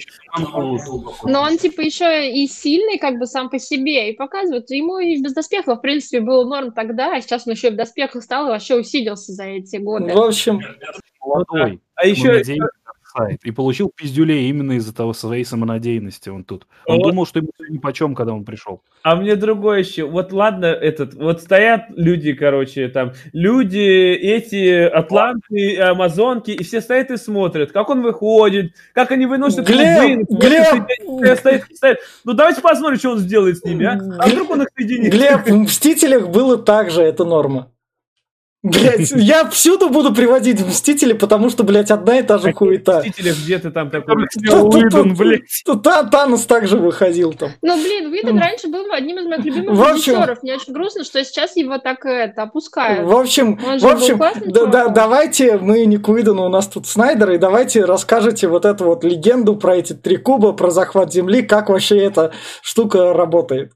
Но он типа еще и сильный как бы сам по себе. И показывают, ему и без доспехов, в принципе, было норм тогда, а сейчас он еще и в доспехах стал и вообще усилился за эти годы. В общем, Молодой. А еще, и получил пиздюлей именно из-за того своей самонадеянности он тут. Он Вот. думал, что ему ни почем, когда он пришел. А мне другое еще. Вот ладно, этот, вот стоят люди, короче, там, люди, эти атланты, амазонки, и все стоят и смотрят, как он выходит, как они выносят Глеб, клубы, Глеб! стоят, стоят, стоят. Ну давайте посмотрим, что он сделает с ними, а? А вдруг он их соединит? Глеб, в Мстителях было так же, это норма. Блять, *laughs* я всюду буду приводить Мстители, потому что, блядь, одна и та же хуета. Мстители, где ты там такой? Уидон, блядь. Танос также выходил там. Ну, блин, Уидон раньше был одним из моих любимых В общем- режиссеров. Мне очень грустно, что сейчас его так это опускают. В общем, в общем, давайте мы не к Уидону, у нас тут Снайдер, и давайте расскажете вот эту вот легенду про эти три куба, про захват Земли, как вообще эта штука работает.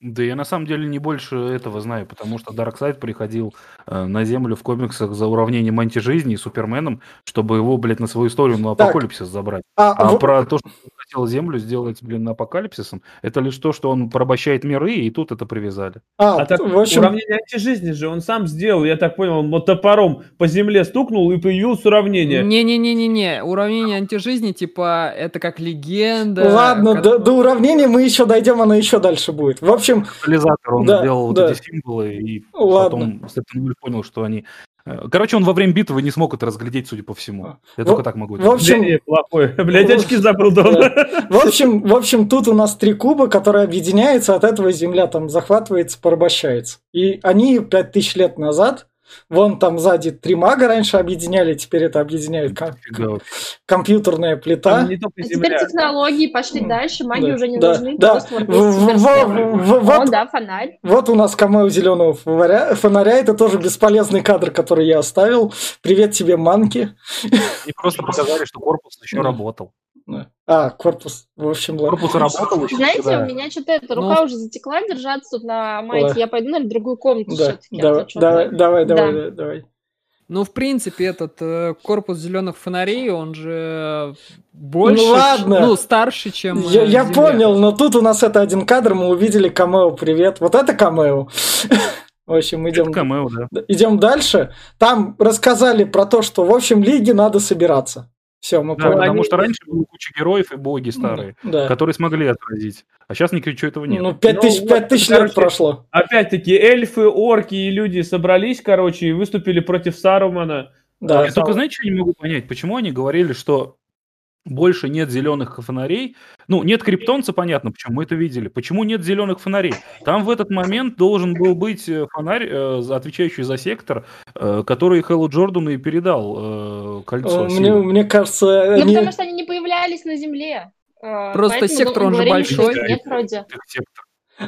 Да я на самом деле не больше этого знаю, потому что Дарксайд приходил э, на Землю в комиксах за уравнением антижизни и Суперменом, чтобы его, блядь, на свою историю на Так. апокалипсис забрать. А, А в- про то, что он хотел Землю сделать, блин, апокалипсисом, это лишь то, что он порабощает миры, и тут это привязали. а, А так в общем, уравнение антижизни же он сам сделал, я так понял, он вот топором по земле стукнул и появилось уравнение. Не-не-не-не-не, уравнение антижизни, типа, это как легенда. ладно, как- до, до уравнения мы еще дойдем, оно еще дальше будет. В общем, Катализатор, он Да, сделал вот да. эти символы, и Ладно. потом Степан понял, что они... э, Короче, он во время битвы не смог это разглядеть, судя по всему. Я В- только так могу в общем, Зрение плохое. *laughs* Блядь, очки забыл дома. В общем, в общем, тут у нас три куба, которые объединяются, от этого Земля там захватывается, порабощается. И они пять тысяч лет назад, вон там сзади три мага раньше объединяли, теперь это объединяет ком- компьютерная плита. А теперь технологии пошли дальше, маги Да, уже не да, нужны. да. просто вот В- в- в- в- О, вот- да, фонарь. Вот у нас камео зеленого фонаря, фонаря. Это тоже бесполезный кадр, который я оставил. Привет тебе, манки. Они просто показали, что корпус еще Да. А, корпус. В общем, ладно. Корпус работал еще Знаете, тогда. у меня что-то эта Ну, рука уже затекла держаться тут на майке. Ой. Я пойду, наверное, в другую комнату Да, все-таки. давай, давай, давай, Да. давай, давай, давай. Ну, в принципе, этот э, корпус зеленых фонарей, он же больше, Ну, ладно. ну, старше, чем... Я, э, я Земля. понял, но тут у нас это один кадр, мы увидели камео. Привет. Вот это камео. В общем, идем, камео, да. идем дальше. Там рассказали про то, что, в общем, лиге надо собираться. Все, мы Да, поняли. потому они- что раньше было куча героев и боги старые, Да. которые смогли отразить. А сейчас ничего этого нет. Ну, пять Ну, тысяч, лет короче, прошло. Опять-таки, эльфы, орки и люди собрались, короче, и выступили против Сарумана. Да. Я только, знаете, что не могу понять? Почему они говорили, что больше нет зеленых фонарей? Ну, нет криптонца, понятно, почему мы это видели. Почему нет зеленых фонарей? Там в этот момент должен был быть э, фонарь, э, отвечающий за сектор, э, который Хэллу Джордану и передал э, кольцо. Мне, мне кажется, Ну, они- потому что они не появлялись на Земле. Просто поэтому сектор, он же большой. Нет, вроде. Сектор.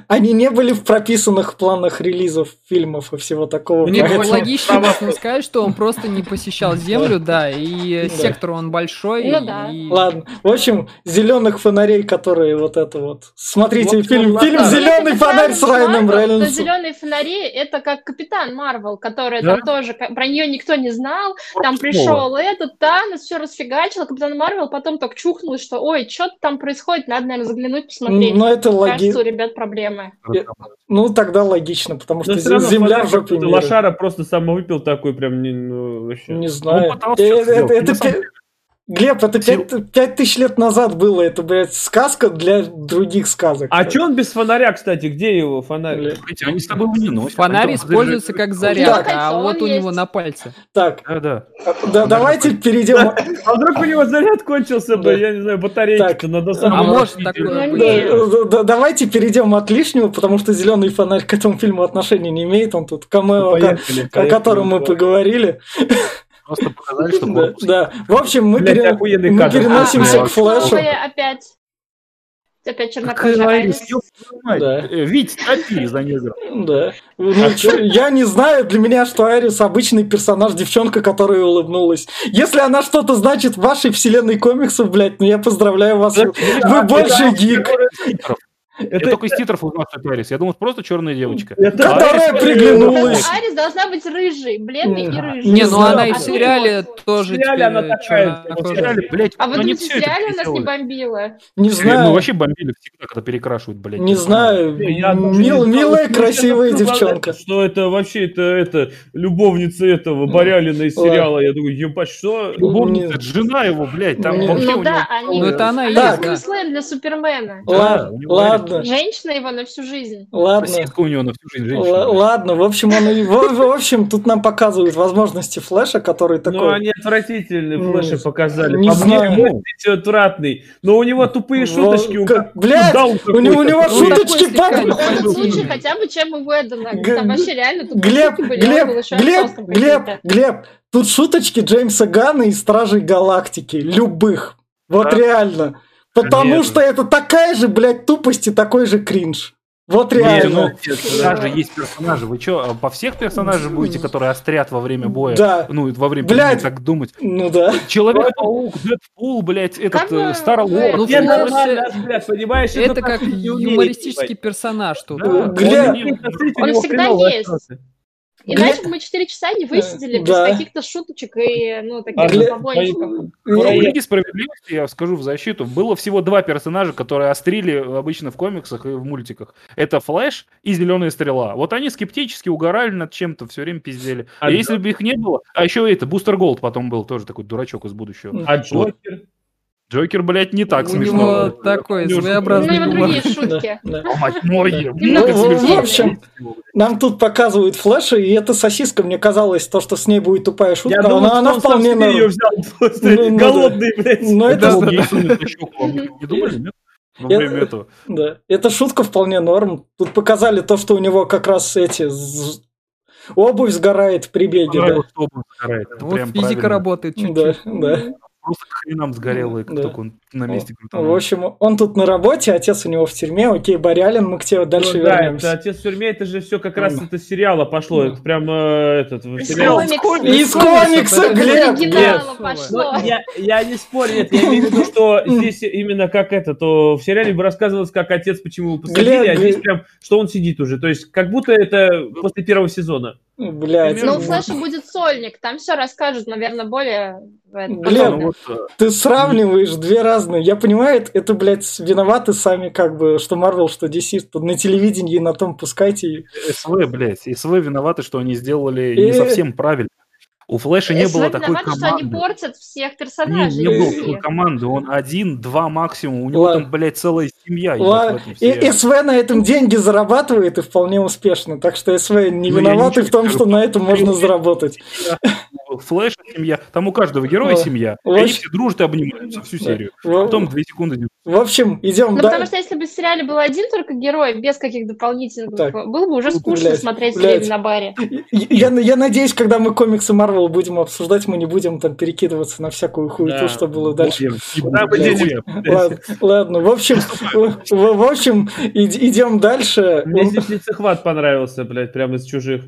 Они не были в прописанных планах релизов фильмов и всего такого. Мне поэтому- было логично честно сказать, что он просто не посещал Землю, да, и Да. сектор он большой. Ну да. и- Ладно. В общем, зеленых фонарей, которые вот это вот. Смотрите Вот фильм, фильм. Зеленый фонарь с Райаном Рейнольдсом. Зеленые фонари это как Капитан Марвел, который Да? там тоже про нее никто не знал. Там пришел этот Танос, все расфигачил, Капитан Марвел потом так чухнулось, что ой, что там происходит, надо, наверное, заглянуть, посмотреть. Но это Кажется, у логично. ребят проблемы. Нового. Ну, тогда логично, потому что равно Земля в жопе мира. Лошара просто самовыпил такой прям, не, ну, вообще. Не знаю. пытался Э, что-то это- это самом пя- Глеб, это пять, тысяч лет назад было. Это, блядь, сказка для других сказок. А че он без фонаря, кстати? Где его фонарь? Они с тобой не носят. Фонарь используется как заряд, Так. а вот у него на пальце. Так, Да, да. да, давайте перейдем. *laughs* А вдруг у него заряд кончился бы, Да. я не знаю, батарейки-то надо А самое- может такое Давайте перейдем от лишнего, потому что зеленый фонарь к этому фильму отношения не имеет. Он тут камео, о котором мы поговорили. Просто показали, что Да, корпус да. В общем, мы, переносимся А, к флешу. опять. Опять чернокожая. Да. Э, Вить, топи за негра. Да. Ну, чё, я не знаю, для меня, что Айрис обычный персонаж, девчонка, которая улыбнулась. Если она что-то значит в вашей вселенной комиксов, блядь, ну я поздравляю вас. Вы больше гик. Я Это, только из титров узнал, что это Арис. Я думал, просто черная девочка. это Которая приглянулась. Арис должна быть рыжий, бледный и рыжий. Не, ну она и в А сериале тоже В сериале она такая, чернокожая. в сериале, блядь, А думаете, все в сериале у нас не бомбило? Не Мы знаю. вообще бомбили всегда, когда перекрашивают, блядь. Не знаю. Я милая, что красивая это девчонка. Что это вообще, это, это любовница этого Барялина из сериала. Я думаю, ебать, что? Любовница, это жена его, блядь, там Не. вообще Ну у да, него- они... Ну, это она и есть, да. Для Супермена. Ладно, ладно, Женщина его на всю жизнь. ладно. Сосиска у него на всю жизнь Л- женщина. Ладно, в общем, он, в, в общем, тут нам показывают возможности Флэша, который Ну, такой... они отвратительные Ну, флеши показали. не По знаю. мне, Мэтти отвратный. Но у него тупые шуточки. Во- он как- блядь, у него, у него. Ну, шуточки падают. В случае хотя бы чем и Уэддена. Там вообще реально тупые Глеб, Глеб, Глеб, Глеб. Глеб, тут шуточки Джеймса Гана и Стражей Галактики, любых. Вот Да. реально. Потому Конечно. что это такая же, блядь, тупость и такой же кринж. Вот реально. ну, персонажи есть персонажи. Вы что, по всех персонажей будете, которые острят во время боя? Да. Ну, и во время Блядь. так думать. Ну да. Человек-паук, Дэдпул, блядь, этот Как бы, Стар э, Ну, смысле, нормально, блядь, понимаешь? Это как не умеет, юмористический персонаж тут. Да. Глеб, Он Он всегда есть. Иначе бы мы 4 часа не высидели без каких-то шуточек и, ну, таких Глеб, слабончиков. В Не- Лиге справедливости, я скажу в защиту, было всего два персонажа, которые острили обычно в комиксах и в мультиках. Это Флэш и Зеленая Стрела. Вот они скептически угорали над чем-то, все время пиздели. А И если бы их не было... А еще это, Бустер Голд потом был, тоже такой дурачок из будущего. А Джокер? Джокер, блядь, не так У смешно. него такой Ну, Ну, своеобразный вот юмор. другие шутки. Ну, в- общем, Нам тут показывают Флэша, и эта сосиска, мне казалось, то, что с ней будет тупая шутка, Я думал, она, вполне себе ее норм. взял Ну, ну голодный, блядь. Но это, Это не *laughs* думали, нет? Во Я- время этого. да, эта шутка вполне норм. Тут показали то, что у него как раз эти... з- Обувь сгорает при беге, да. Он сгорает. Это Вот прям физика правильно. работает чуть-чуть. Да, да. Просто к хренам сгорело, и как Да. только он на месте В крутанул. общем, он тут на работе, отец у него в тюрьме. Окей, Барялин, мы к тебе дальше Ну да, это вернемся. отец в тюрьме, это же все как раз Ну. это сериала пошло. Это прям э, этот Из сериал. комикса. Из комикса, Глеб, Из Глеб. оригинала Ну, пошло. я, я не спорю, нет, я имею в виду, что здесь именно как это, то в сериале бы рассказывалось, как отец, почему его посадили, Глеб, а здесь прям, что он сидит уже. То есть, как будто это после первого сезона. Блядь. Ну, у Флэша будет сольник, там все расскажут, наверное, более... Ну, э, Ты сравниваешь две разные. Я понимаю, это, блядь, виноваты сами, как бы, что Марвел, что DC, что на телевидении на том пускайте. СВ, блядь, СВ виноваты, что они сделали И- не совсем правильно. У Флэша не было такой виноваты, что они команды. портят всех Не, персонажей. не было DC. такой команды, он один, два максимум, у него Ладно. там, блядь, целая семья. Ладно, и сериале. СВ на этом деньги зарабатывает и вполне успешно. Так что СВ не Ну, ничего в том, не что на этом можно заработать. Флэш семья, там у каждого героя О, семья. И в они все дружат и обнимаются всю серию. В, Потом две секунды. в общем, идем Ну, дальше. потому что если бы в сериале был один только герой, без каких дополнительных, Так. было бы уже Ну, скучно блядь, смотреть блядь. время на баре. Я, я надеюсь, когда мы комиксы Марвел будем обсуждать, мы не будем там перекидываться на всякую хуету, Да. что было дальше. Я буду, бы блядь, я- Ладно, ладно, в общем, в, в общем, ид- идем дальше. Мне здесь лицехват понравился, блядь, прям из чужих.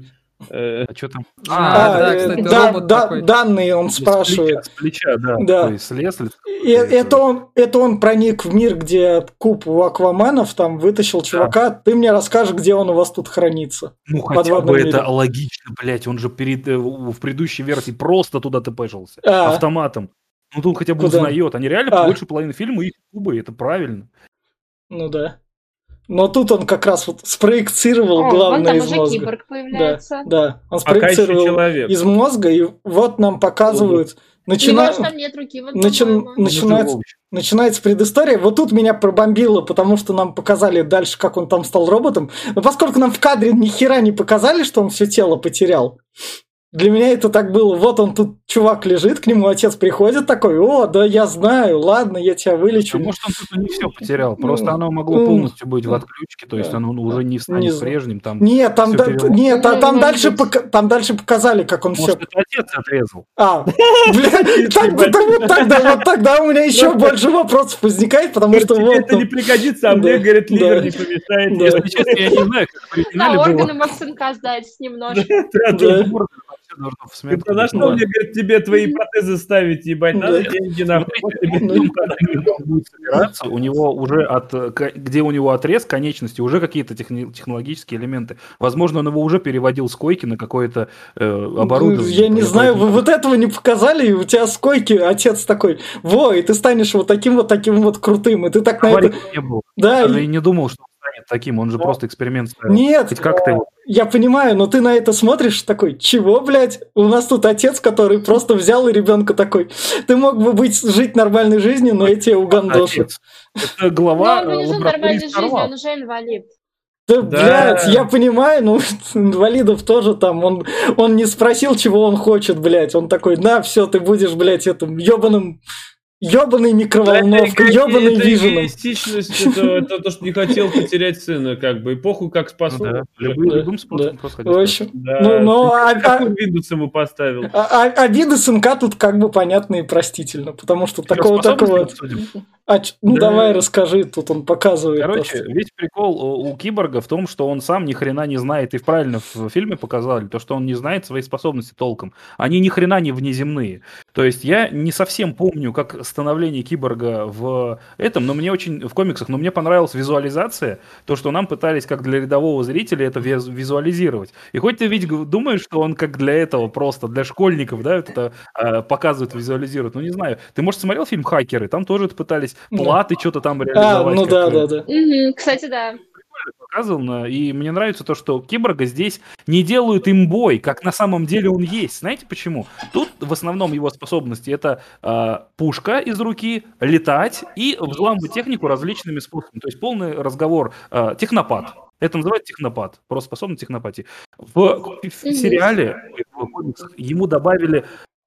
Э, А что там? А, да, э, кстати, да, робот да, такой. данные он С спрашивает. плеча, С плеча, да. Да. такой Слез. ли- И это он, это он проник в мир, где куб у акваманов, там вытащил чувака. Ты мне расскажешь, где он у вас тут хранится. Ну, хотя бы мире. это логично, блядь. Он же перед, э, в предыдущей версии просто туда тпшился. А. Автоматом. Ну, тут хотя бы Куда? узнает. Они реально А. больше половины фильма их кубы, это правильно. Ну да. Но тут он как раз вот спроецировал О, главное из мозга. киборг Да, появляется. да. Он Пока еще спроецировал из мозга, и вот нам показывают. Начина... Же там нет руки, вот, Начи-. Начинается, начинается предыстория. Вот тут меня пробомбило, потому что нам показали дальше, как он там стал роботом. Но поскольку нам в кадре ни хера не показали, что он все тело потерял, для меня это так было. Вот он тут, чувак лежит, к нему отец приходит такой, о, да я знаю, ладно, я тебя А вылечу. может, он тут не все потерял. Просто Ну, оно могло ну, полностью быть в отключке, то есть оно ну, уже не Не станет прежним. Там, Нет, там, да- нет, а Ну, там, дальше пока- там дальше показали, как он все... может, это отец отрезал. А, *laughs* вот тогда, вот тогда у меня еще больше вопросов возникает, потому что тебе вот... это не пригодится, а мне, говорит, ливер не помешает. Если честно, я не знаю, как в На оригинале было. органы мог сынка сдать немножко. Все должно в Ты сметку на что Ну, мне, говорит, тебе твои протезы ставить, ебать, надо Да. деньги когда он будет собираться, у него уже от, где у него отрез конечности, уже какие-то технологические элементы. Возможно, он его уже переводил с койки на какое-то э, оборудование. Я не знаю, вы вот этого не показали, и у тебя с койки отец такой, во, и ты станешь вот таким вот таким вот крутым, и ты так на это... Да, и- и не думал, что он станет таким. Он же просто эксперимент ставил. Нет, Хоть как-то его... я понимаю, но ты на это смотришь такой, чего, блядь? У нас тут отец, который просто взял и ребенка такой, ты мог бы быть, жить нормальной жизнью, но угандошу. Отец. Это Но глава он бы не э, жил лаборатории нормальной жизнью, он уже инвалид. Да, Да. блядь, я понимаю, ну, *laughs* инвалидов тоже там, он, он не спросил, чего он хочет, блядь, он такой, на, все, ты будешь, блядь, этим ебаным, ебаный микроволновкой, Это ебаный это то, что не хотел потерять сына, как бы. И похуй, как Ну спасу. да, любым, Да, любым способом да. просто В общем, Да. ну, ну, а- а- Какой Windows ему поставил? а- а- обиды сынка тут как бы понятно и простительно, потому что такого Способности такого... обсудим? А ну Да. давай расскажи, тут он показывает. Короче, что- весь прикол у Киборга в том, что он сам ни хрена не знает, и в правильно в фильме показали, то, что он не знает свои способности толком. Они ни хрена не внеземные. То есть я не совсем помню, как становление Киборга в этом, но мне очень, в комиксах, но мне понравилась визуализация, то, что нам пытались, как для рядового зрителя, это виз- визуализировать. И хоть ты ведь думаешь, что он как для этого просто, для школьников, да, это э, показывают, визуализируют, ну не знаю. Ты, может, смотрел фильм «Хакеры»? Там тоже это пытались Да. платы что-то там А, реализовать. ну как, да, э, да, да. Кстати, да. показано, и мне нравится то, что Киборга здесь не делают имбой, как на самом деле он есть. Знаете почему? Тут в основном его способности это а, пушка из руки, летать и взламывать технику различными способами. То есть полный разговор а, технопат. Это называется технопат, просто способность технопатии. В, в сериале, в комиксах, ему добавили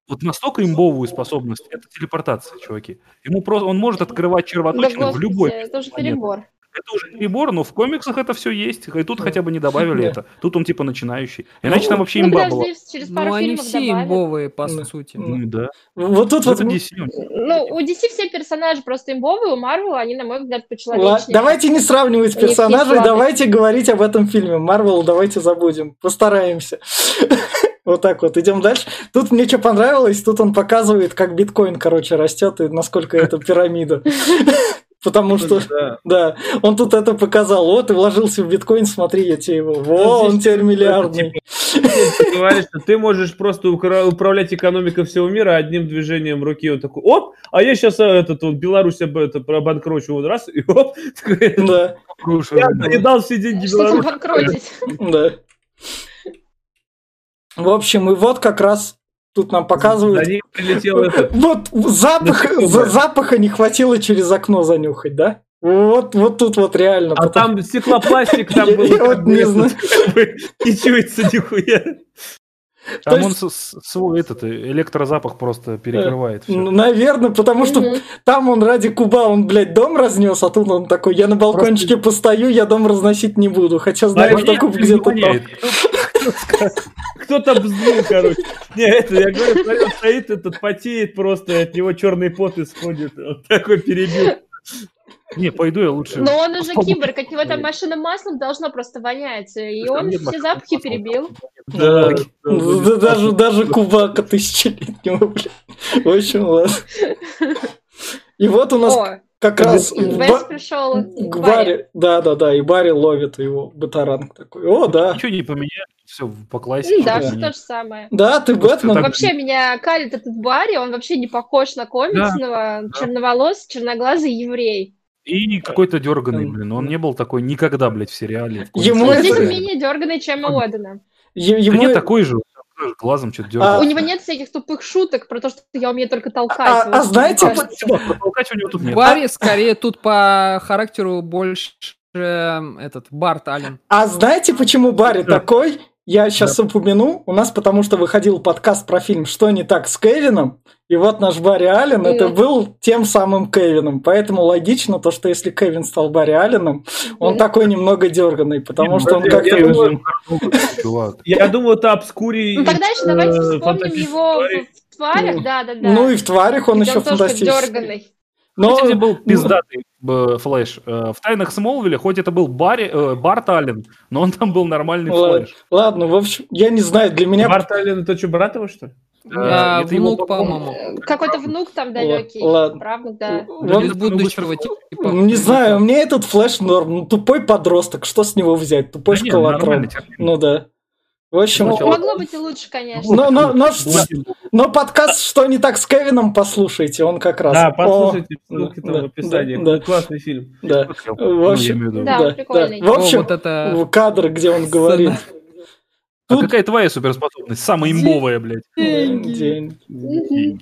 вот настолько имбовую способность, это телепортация, чуваки. Ему просто, он может открывать Да, червоточину в любой это уже планеты. перебор. это уже перебор, но в комиксах это все есть. И тут хотя бы не добавили Да. это. Тут он типа начинающий. Иначе там вообще Ну, имба была. через пару Ну, они все добавят. имбовые, по Да. сути. Ну, Ну да. Вот тут Ну, вот... DC. Ну, у DC все персонажи просто имбовые, у Марвела они, на мой взгляд, почеловечнее. Давайте не сравнивать персонажей, давайте говорить об этом фильме. Марвел давайте забудем, постараемся. *laughs* Вот так вот, идем дальше. Тут мне что понравилось, тут он показывает, как биткоин, короче, растет и насколько это пирамида. *laughs* Потому что, Да. да, он тут это показал. Вот, ты вложился в биткоин, смотри, я тебе его. Во, он теперь миллиардный. Ты говоришь, что ты можешь просто управлять экономикой всего мира одним движением руки. Он такой, оп, а я сейчас этот вот Беларусь об- это обанкрочу, вот раз, и оп, *laughs* Да, я дал все деньги Беларуси. банкротить. да. В общем, и вот как раз тут нам показывают, этот. Вот запах, запаха не хватило через окно занюхать, да? Вот, вот тут вот реально. А потому- там стеклопластик, там *laughs* был я вот не знаю. не чуется нихуя. Там он свой этот э, электрозапах просто перекрывает все. Ну, Наверное, потому что там он ради куба, он, блядь, дом разнес, а тут он такой, я на балкончике постою, я дом разносить не буду, хотя знаю, что куб где-то там. Кто-то бзнул, короче. Не, это, я говорю, он стоит, этот потеет просто, от него черный пот исходит. Он такой перебил. Не, пойду я лучше. Но он уже киборг, от него там машина маслом должно просто вонять. И Там он все запахи перебил. Да, Ну, да Даже, даже кубака тысячелетнего, блядь. В общем, ладно. *laughs* И вот у нас как раз Вес пришел к Барри. Да, да, да, и Барри ловит его батаранг такой. О, да. Ничего не поменяли, все по классике. Да, все то же самое. Да, ты Бэтмен. Вообще меня калит этот Барри, он вообще не похож на комиксного, черноволос, черноглазый еврей. И какой-то дерганый, блин. Он не был такой никогда, блядь, в сериале. в Ему здесь менее дерганный, чем у Одена. Е- Да Ему... нет, такой же. Глазом что-то А, дергает. У него нет всяких тупых шуток про то, что я умею только толкать. А- Вот а знаете. Протолкать у него тут нет. Барри скорее тут по характеру больше э, этот Барт Аллен. А знаете, почему Барри такой? Я сейчас упомяну. У нас потому что выходил подкаст про фильм «Что не так с Кевином?» И вот наш Барри Аллен, это Мгм. был тем самым Кевином. Поэтому логично то, что если Кевин стал Барри Алленом, он Мгм. такой немного дерганный, потому что он я- как-то... я уже- думаю- Чувак. Я думаю, это обскури. Ну тогда еще давайте э, вспомним фантастических его в- тварях, да, да, да. Ну и в тварях он еще фантастический. Но- Знаете, где был пиздатый э, Флэш? Э, В «Тайнах Смолвиля», хоть это был Барри, э, Барт Аллен, но он там был нормальный Ладно, Флэш. ладно, в общем, я не знаю, для меня... Барт Аллен, это что, брат его, что ли? А, это его внук, по-моему. Э, Какой-то внук там далекий. ладно. Правда, да. Из будущего типа. не знаю, мне этот флеш норм. Ну, тупой подросток, что с него взять? Тупой Да школотрон. Ну да. В общем, Сначала- Могло быть и лучше, конечно. но, но, но, Блондин. но подкаст «Что не так с Кевином» послушайте, он как раз... Да, О, послушайте ссылки да, там в описании. да, да. Классный фильм. да. Ну, В общем. Да, да, прикольный. да. В О, общем, вот это... кадр, где он говорит... А Тут- какая твоя суперспособность? Самая имбовая, блядь. День, день. Мгм.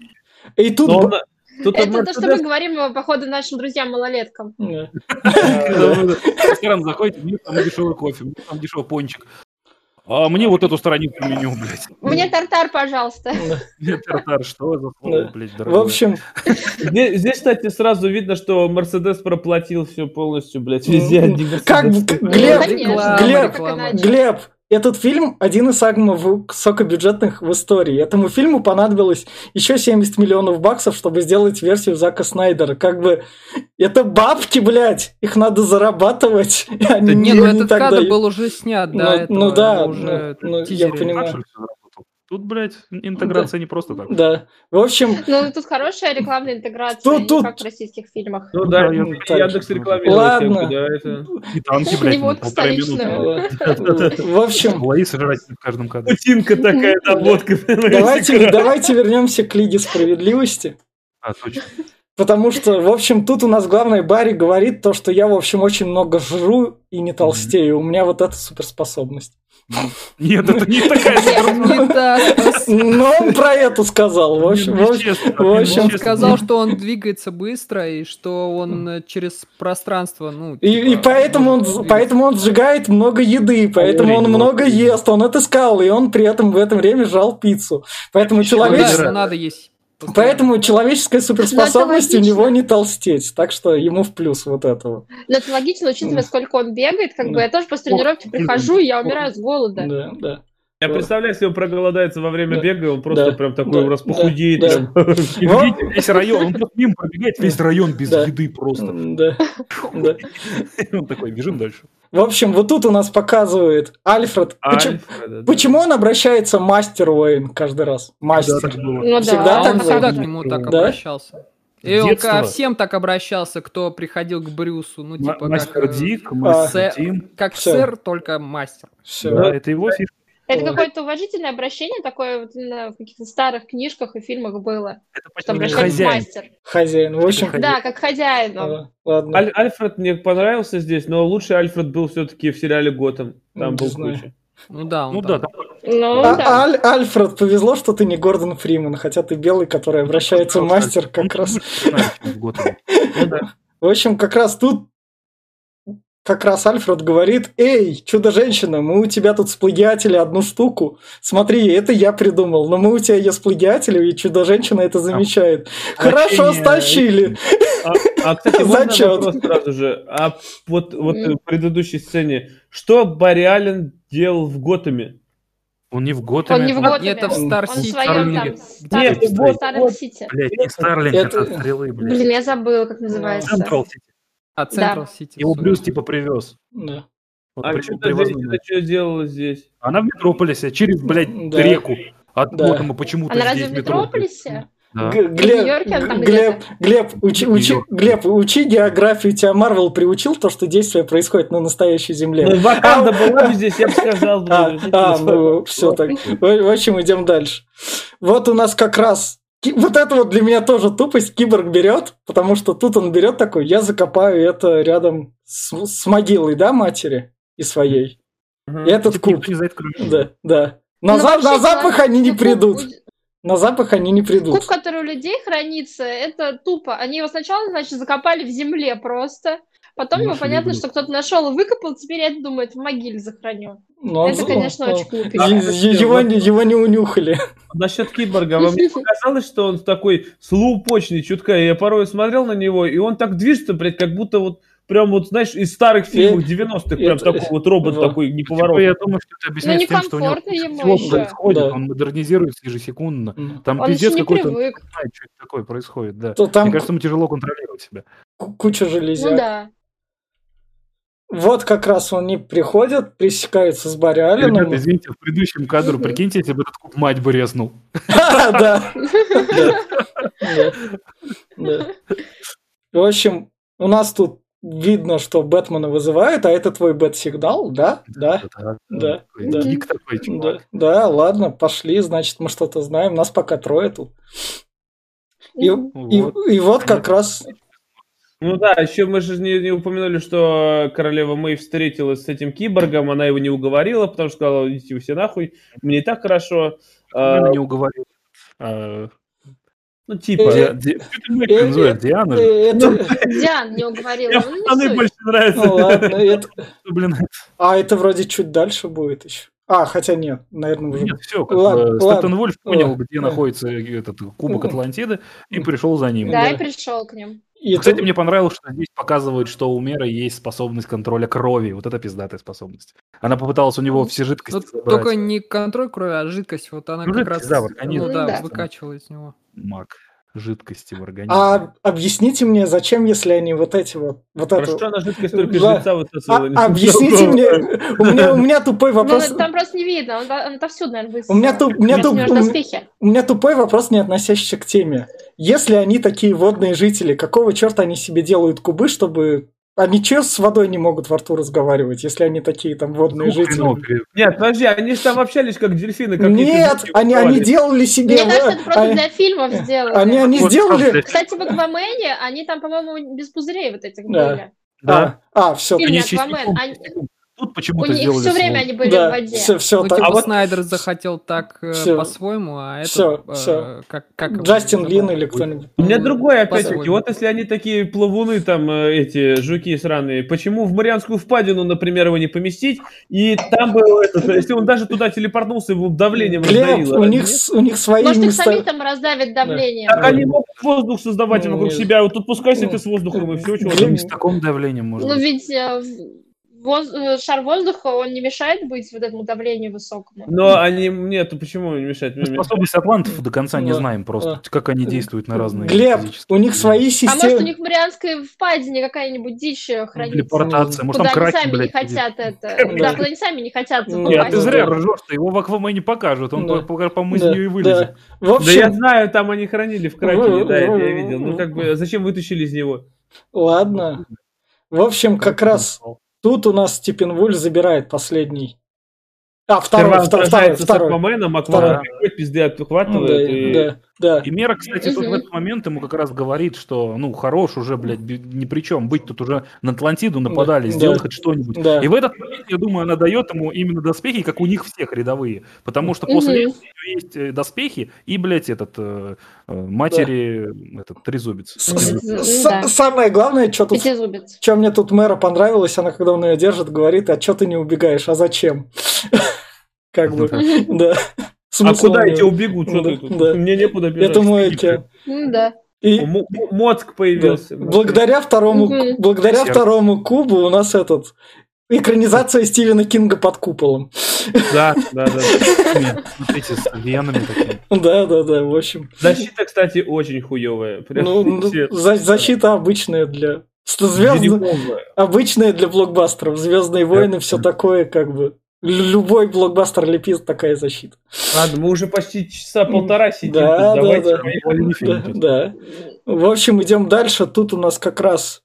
И тут... Но он- Тут Это то, что мы говорим, походу, нашим друзьям-малолеткам. В ресторан заходите, мне там дешевый кофе, мне там дешевый пончик. А мне вот эту страницу меню, блядь. Мне тартар, пожалуйста. Мне тартар, что за слово, блядь, В дорогое? общем, Здесь, здесь, кстати, сразу видно, что Мерседес проплатил все полностью, блядь, везде один как бы, Глеб, Глеб. Глеб, этот фильм один из самых высокобюджетных в истории. Этому фильму понадобилось еще 70 миллионов баксов, чтобы сделать версию Зака Снайдера. Как бы это бабки, блядь, их надо зарабатывать. Да Не, ну этот кадр дают. был уже снят, Ну, да, ну да, уже ну, ну, я понимаю. Тут, блядь, интеграция не просто так. Да. В общем, Ну, тут хорошая рекламная интеграция, Тут- не тут- как в российских фильмах. Ну да, Да, я- Яндекс рекламировал Ладно. темку, да, это... *laughs* И танки, блядь, водку полторы минуты. в общем, Лои сожрать в каждом кадре. Путинка такая, да, водка. давайте, давайте вернемся к Лиге Справедливости. А, точно. Потому что, в общем, тут у нас главный Барри говорит то, что я, в общем, очень много жру и не толстею. У меня вот эта суперспособность. Нет, это не такая. Но он про это сказал. В общем, в сказал, что он двигается быстро и что он э, через пространство, ну, и, типа, поэтому, он, поэтому он сжигает много еды, поэтому он много ест, он это сказал, и он при этом в это время жрал пиццу. Поэтому. Ну человечество... надо есть. Постоянно. Поэтому человеческая суперспособность у логично. него не толстеть, так что ему в плюс вот этого. Но это логично, учитывая, сколько он бегает, как бы я тоже после тренировки прихожу, и я умираю с голода. Да, да. Я представляю, если он проголодается во время бега, он просто Да. прям такой Да. раз похудеет. Да. *laughs* видите, весь район, он просто мимо пробегает, весь район без Да. еды просто. Да, да. *laughs* Он такой, бежим дальше. В общем, вот тут у нас показывает Альфред. Почему, Альфреда, да. почему он обращается мастер Уэйн каждый раз? Мастер. так было. Ну Всегда да, А так он было? всегда Да. к нему так Да? обращался. И он ко всем так обращался, кто приходил к Брюсу. Ну, типа, как, Мастер э, Дик, а, мастер Тим. как Всё. сэр, только мастер. Все. Да, это его фишка. Это какое-то уважительное обращение, такое вот именно в каких-то старых книжках и фильмах было, Это что почти обращается хозяин. мастер. Хозяин. В общем. Да, как хозяин. а, ладно. Аль- Альфред мне понравился здесь, но лучший Альфред был все-таки в сериале Готэм. Там Не был знаю. круче. Ну да, он Ну там. да, Ну, А- да. Аль- Альфред, повезло, что ты не Гордон Фриман, хотя ты белый, который обращается мастер как раз. *laughs* Ну. В общем, как раз тут как раз Альфред говорит, эй, чудо-женщина, мы у тебя тут сплагиатили одну штуку. Смотри, это я придумал, но мы у тебя ее сплагиатили, и чудо-женщина это замечает. Хорошо, Общение. стащили. А, а, кстати, *laughs* можно вопрос сразу же? А вот, вот в предыдущей сцене, что Барри Аллен делал в Готэме? Он не в Готэме. Он не в Готэме. Это в Он Стар в Сити. своем там Старлинге. Нет, старом вот. Сити. Блядь, не Старлинг, Это- это стрелы, блядь. Блин, я забыла, как называется. Централ Сити. А Централ Сити. Его. Брюс типа привез. Да. Вот А что привозной. это что делала здесь? Она в Метрополисе, через, блядь, Да. реку. От Да. Готэма почему-то Она разве здесь в Метрополисе? Да. Глеб, Глеб, Глеб, учи. Глеб, учи географию, тебя Марвел приучил то, что действие происходит на настоящей земле. Ну, Ваканда была бы здесь, я бы сказал. А, а, ну, все так. В общем, идем дальше. Вот у нас как раз... Вот это вот для меня тоже тупость киборг берет, потому что тут он берет такой, я закопаю это рядом с, с могилой, да, матери и своей. Ага. И этот куб. Да, да. На, Ну, за- вообще, на запах они не куб- придут. На запах они не Куб, придут. который у людей хранится, это тупо. Они его сначала, значит, закопали в земле просто. Потом Ну, что понятно, что кто-то нашел и выкопал, теперь я думаю, в могиле захороню. Но он- это, конечно, он- очень глупо. он- Его, не- его не унюхали. Насчет киборга, вам не показалось, что он такой слоупочный чутка? Я порой смотрел на него, и он так движется, блядь, как будто вот прям вот, знаешь, из старых фильмов И- 90-х, и прям это- такой вот робот да. такой Типа, неповоротный. я думаю, что это объясняется тем, что у него некомфортно ему еще. происходит, Да. он модернизируется ежесекундно. М. Там Он пиздец еще не какой-то, он знает, что это такое происходит, да. То там Мне кажется, ему тяжело контролировать себя. ку- куча Ну железяк. да. Вот как раз они приходят, пересекаются с Барри Алленом. Ребята, извините, в предыдущем кадру, прикиньте, если бы этот куб мать бы резнул. *laughs* Да. В общем, у нас тут видно, что Бэтмена вызывают, а это твой Бэт-сигнал, да? Да. Да, Да, такой да. Ладно, пошли, значит, мы что-то знаем. Нас пока трое тут. И, Мгм. и- Вот. и вот как раз Ну да, еще мы же не, не упомянули, что королева Мэй встретилась с этим киборгом, она его не уговорила, потому что сказала, идите вы все нахуй, мне и так хорошо. А, Она не уговорил. А, ну типа, Э, Ди- Ди- Мэг называешь? Диана? э, это... Диан не уговорила. мне Ну, больше нравятся. Ну ладно, *laughs* это... Блин, А это вроде чуть дальше будет еще. А, хотя нет, наверное, уже. нет, все, как Ладно. Стептен Вольф понял, Ладно. где находится этот кубок. Атлантиды, и пришел за ним. Да, Да. и пришел к ним. И Кстати, тут- мне понравилось, что здесь показывают, что у Меры есть способность контроля крови. Вот это пиздатая способность. Она попыталась у него все Ну, жидкости забрать. только не контроль крови, а жидкость. Вот она Ну, как жидкость, раз да, в ну, да, Да. выкачивала из него. Маг жидкости в организме. А объясните мне, зачем, если они вот эти вот... вот Про это... что она жидкость только Да. лица высосала? А- объясните мне, у меня, у меня тупой Ну, вопрос. там просто не видно, он, он отовсюду, наверное, У меня, туп- у меня туп- у. У меня тупой вопрос, не относящийся к теме. Если они такие водные жители, какого черта они себе делают кубы, чтобы... Они че с водой не могут во рту разговаривать, если они такие там водные хреново жители? пере- Нет, подожди, они же там общались как дельфины. Как Нет, они, они делали себе... Мне кажется, это просто они, для фильмов сделали. они, они Вот сделали... Кстати, в Аквамене они там, по-моему, без пузырей вот этих Да. были. Да. А, а, все, Фильм Аквамен, они- Тут У почему-то них сделали все время слово. они были в да, воде. все, все, Ну, так. типа А вот- Снайдер захотел так э, Всё. по-своему, а это... Всё, э, всё. Как, как Джастин? Лин или кто-нибудь. У меня другое, опять-таки, вот если они такие плавуны, там, э, эти жуки сраные, почему в Марианскую впадину, например, его не поместить, и там бы, этот, если он даже туда телепортнулся, его давлением Глеб, раздавило, у них, нет? у них свои Может, их места. самих там раздавит давлением. Так они могут воздух создавать Ну, вокруг нет. себя, вот тут пускайся Ну, ты с воздухом, и все, чего Глеб, там. Не с таким давлением может Ну, ведь в- воз- э, шар воздуха, он не мешает быть вот этому давлению высокому. Но они, нет, почему не мешать? Мы способность атлантов до конца не знаем просто, как они действуют на разные Глеб, у них свои А может, у системы. них в Марианской впадине какая-нибудь дичь э, хранится? телепортация. Может, Куда там они сами не хотят это. Да, куда они сами не хотят Нет, ты зря ржешь, его в Аквамене покажут, он по- нее и вылезет. Да я знаю, там они хранили в Кракене, да, это я видел. Ну, как бы, зачем вытащили из него? ладно. В общем, как раз тут у нас Степенвуль забирает последний. А, второй, Сперва второй, второй, с второй. Акваменом, Второй. Аквамен приходит, пизды Да, отхватывает, и... да, да. И Мера, кстати, тут в этот момент ему как раз говорит, что, ну, хорош уже, блядь, ни при чем, быть тут уже на Атлантиду нападали, Да, сделать да. хоть что-нибудь. Да. И в этот момент, я думаю, она дает ему именно доспехи, как у них всех рядовые. Потому что после Мгм. этого у нее есть э, доспехи и, блядь, этот, э, э, матери, этот, трезубец. С- Да. Самое главное, что тут. Что мне тут мэра понравилось, она когда он ее держит, говорит, а что ты не убегаешь, а зачем? *laughs* Как бы, да. А Смысл куда у эти него. убегут? Что Да, ты тут? да. Мне некуда бежать. Это мой Беги. океан. Ну да. И М- Мозг да, появился. благодаря второму, Мгм. благодаря второму кубу у нас этот экранизация Стивена Кинга под куполом. Да, да, да. *laughs* Смотрите, с венами такими. Да, да, да, в общем. Защита, кстати, очень хуевая. Ну, ну, за- защита обычная для звезд, обычная для блокбастеров. Звездные войны, все такое, как бы. Лю- Любой блокбастер лепит такая защита. Ладно, мы уже почти часа полтора сидим. Да, да, да. да. В общем, идем дальше. Тут у нас как раз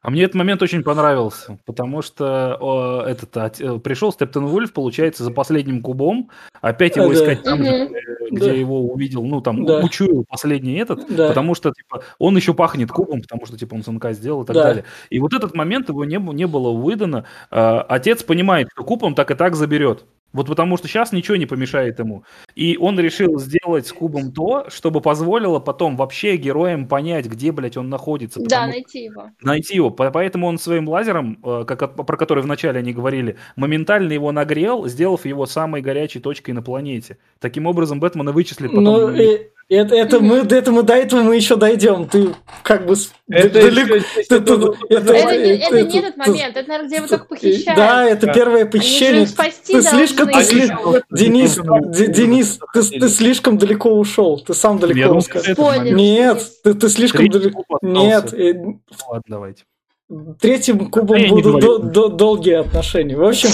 А мне этот момент очень понравился, потому что о, этот от- э, пришел Стептен Вульф, получается, за последним кубом, опять его Да. искать там, э, где Да. его увидел, ну там Да. учуял последний этот, Да. потому что типа он еще пахнет кубом, потому что типа он СНК сделал и так Да. далее. И вот этот момент его не, не было выдано. А, отец понимает, что куб он так и так заберет. Вот потому что сейчас ничего не помешает ему. И он решил сделать с кубом то, чтобы позволило потом вообще героям понять, где, блядь, он находится. Да, найти его. найти его. По- Поэтому он своим лазером, э, как, про который вначале они говорили, моментально его нагрел, сделав его самой горячей точкой на планете. Таким образом, Бэтмена вычислит потом. Ну, и, Это, это мы, это мы до этого мы еще дойдем. Ты как бы Это далеко- это- это- Это, не- это это- не этот момент, это, наверное, где его только похищают. Да, это Да. первое Они похищение. Ты слишком, ты должны. сли- Денис, Денис, ты, ты слишком далеко ушел. Ты сам далеко ушел. Нет, ты, ты слишком далеко. Нет, э, Ладно, давайте. Третьим кубом не будут до- до- долгие отношения. В общем,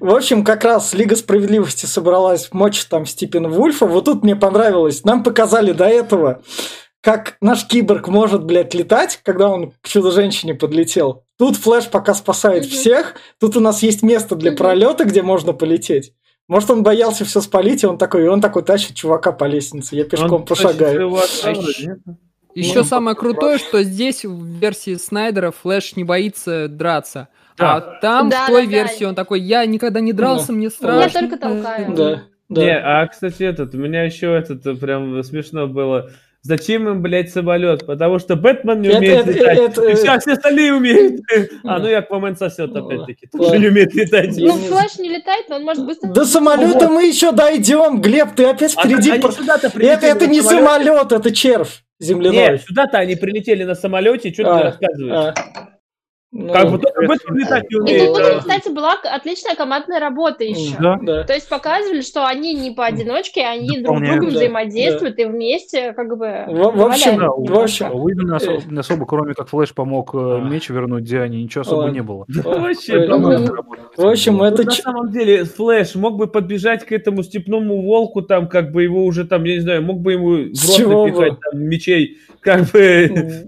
в общем, как раз Лига Справедливости собралась в мочь там Степена Вульфа. Вот тут мне понравилось. Нам показали до этого, как наш киборг может, блядь, летать, когда он к Чудо-женщине подлетел. Тут Флэш пока спасает всех. Тут у нас есть место для пролета, где можно полететь. Может, он боялся все спалить, и он такой, и он такой тащит чувака по лестнице. Я пешком Он пошагаю. А? Еще Ну, самое крутое, что здесь в версии Снайдера Флэш не боится драться. Да. А там Да, в той да, да. версии он такой, я никогда не дрался, мне Я страшно. только толкаю. Да, да. Не, а, кстати, этот, у меня еще этот э, прям смешно было. Зачем им, блядь, самолет? Потому что Бэтмен не Это- умеет это- летать. это- и все, все остальные умеют. *laughs* А, Да. ну и Аквамен сосет, опять-таки. Ладно. Тоже не умеет летать. Я Ну, Флэш не летает, но он может быстро... До самолета мы еще дойдем. Глеб, ты опять А впереди. Это, это не самолет, это червь земляной. Нет, сюда-то они прилетели на самолете, что ты А, рассказываешь? а. Ну, Как бы только Бэтмен летать не И умеет. тут, а. кстати, была отличная командная работа еще. Да. да. То есть показывали, что они не поодиночке, они друг с другом да, взаимодействуют и вместе как бы... В, в общем, валяют в общем, Уидон особо, особо, кроме как Флэш помог э, меч вернуть Диане, ничего особо Ладно. не было. Вообще, в общем, это на самом деле, Флэш мог бы подбежать к этому степному волку, там, как бы его уже там, я не знаю, мог бы ему в рот напихать мечей, как бы...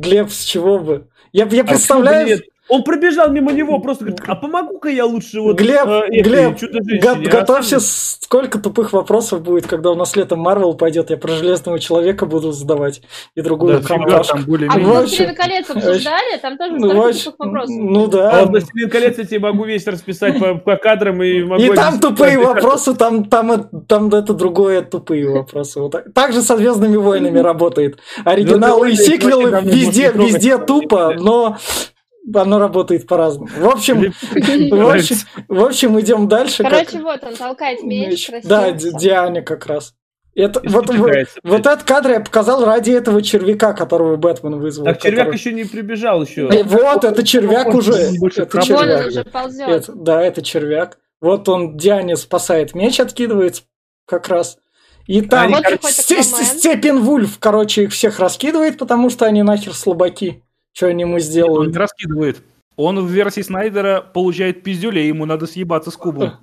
Глеб, с чего бы? Я, я А представляю, нет? Он пробежал мимо него, просто говорит, а помогу-ка я лучше вот Глеб, э, этой Глеб, го- а готовься, сам- сколько тупых вопросов будет, когда у нас летом Марвел пойдет, я про Железного Человека буду задавать и другую Да, компашку. там А мы Ну, «Властелин колец» обсуждали, там тоже Ну, столько вообще- тупых вопросов. ну А да. вот «Властелин колец» я тебе могу весь расписать по, по кадрам и могу... И там тупые вопросы, там, там, э- там это другое тупые вопросы. Вот так. так же со Звездными войнами работает. Оригиналы и сиквелы везде, везде тупо, но оно работает по-разному. В общем, в общем, в общем, идем дальше. как- Короче, вот он толкает меч. Да, Ди- Диане как раз. Это, И вот, вот, вот этот кадр я показал ради этого червяка, которого Бэтмен вызвал. Так червяк который- еще не прибежал еще. Э, Вот, это червяк Он уже. больше Это Вон он червяк. уже ползет. Это- да, это червяк. Вот он Диане спасает меч, откидывает как раз. И там Вот Сте- приходит Сте- Аквамен. Степен Вульф, короче, их всех раскидывает, потому что они нахер слабаки. Что они ему Он сделают? не раскидывает. Он в версии Снайдера получает пиздюлей, ему надо съебаться с кубом. *laughs*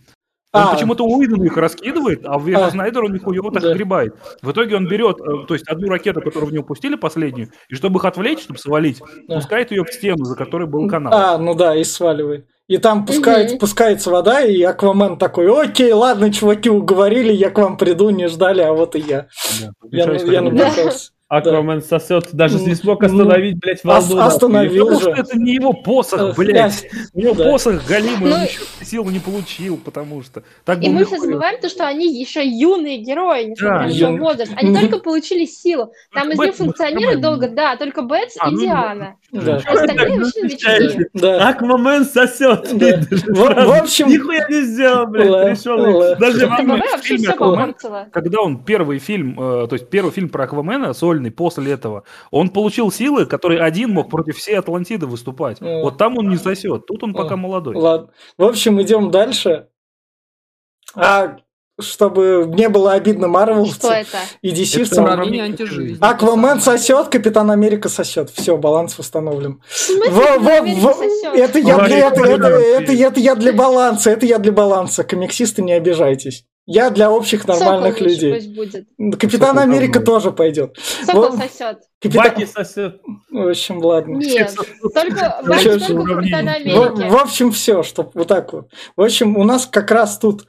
Он А. почему-то Уидон их раскидывает, а в версии А. Снайдера он нихуево так Да. гребает. В итоге он берет, э, то есть одну ракету, которую в него пустили, последнюю, и чтобы их отвлечь, чтобы свалить, Да. пускает ее в стену, за которой был канал. А, ну да, и сваливает. И там пускает, Мгм. пускается вода, и Аквамен такой, окей, ладно, чуваки, уговорили, я к вам приду, не ждали, а вот и я. Да. Я, Мешаюсь, я как Аквамен сосет, даже не смог Ну, остановить, блядь, ос- волну. остановил. Потому же. что это не его Э, посох, блядь. У него Да. посох галимый, он Ну, еще силу не получил, потому что... Так И мы все забываем то, что они еще юные герои, несмотря Да, на свой юные. возраст. Они только получили силу. Там из них функционирует долго, да, только Бэтс А, и ну, Диана. Да. Остальные вообще новички. Да. Аквамен сосет. Да. В- общем- Нихуя не сделал, блядь. Пришел даже в фильме когда он первый фильм, э, то есть первый фильм про Аквамена, сольный, после этого, он получил силы, которые один мог против всей Атлантиды выступать. О. Вот там он не сосет, тут он пока О. молодой. Ладно. В общем, идем дальше. А чтобы не было обидно *laughs* это? и Уравнение антижизни. Аквамен сосет, Капитан Америка сосет. Все, баланс восстановлен. В смысле, Во- Капитан во- Америка во- сосёт? Это я Говори, для это, говори, это, говори. это, это я для баланса, это я для баланса. Комиксисты не обижайтесь. Я для общих нормальных Сокол людей. пусть будет. Капитан Сокол Америка говно. тоже пойдет. Сокол Вот. сосет. Капитан... Баки сосет. В общем, ладно. Нет, только Ну, Баки только уравнение. Капитана В, Америки. в общем, все, что вот так вот. В общем, у нас как раз тут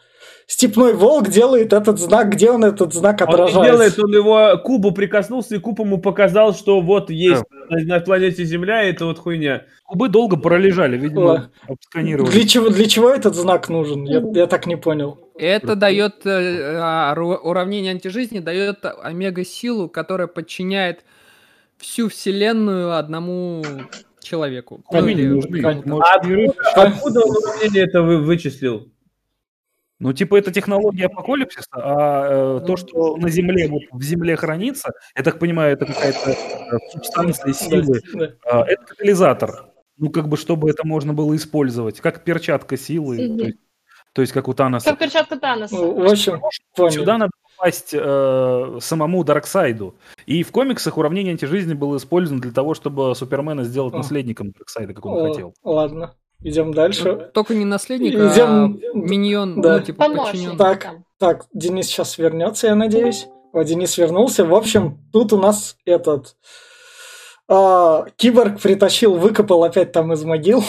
Степной волк делает этот знак, где он этот знак Он отражает. делает, он его кубу прикоснулся, и куб ему показал, что вот есть на, на планете Земля это вот хуйня. Кубы долго пролежали, видимо, Ладно. обсканировали. Для чего, для чего этот знак нужен? Я, я так не понял. Это дает э, а, уравнение антижизни, дает омега-силу, которая подчиняет всю вселенную одному человеку. Ну, не или- нужны. Может, А Откуда он уравнение это вы, вычислил? Ну, типа, это технология апокалипсиса, а э, то, Ну, что на Земле, вот в Земле хранится, я так понимаю, это какая-то э, субстанция силы, а, это катализатор. Ну, как бы, чтобы это можно было использовать, как перчатка силы, Мгм. то есть, то есть как у Таноса. Как перчатка Таноса. Ну, В общем, понял. Сюда надо попасть э, самому Дарксайду. И в комиксах уравнение антижизни было использовано для того, чтобы Супермена сделать О. наследником Дарксайда, как он О, хотел. Ладно, идем дальше. Только не наследник, Идем- а миньон, да. ну, типа подчиненный. Так, так, Денис сейчас вернется, я надеюсь. О, Денис вернулся. В общем, тут у нас этот а, киборг притащил, выкопал опять там из могил.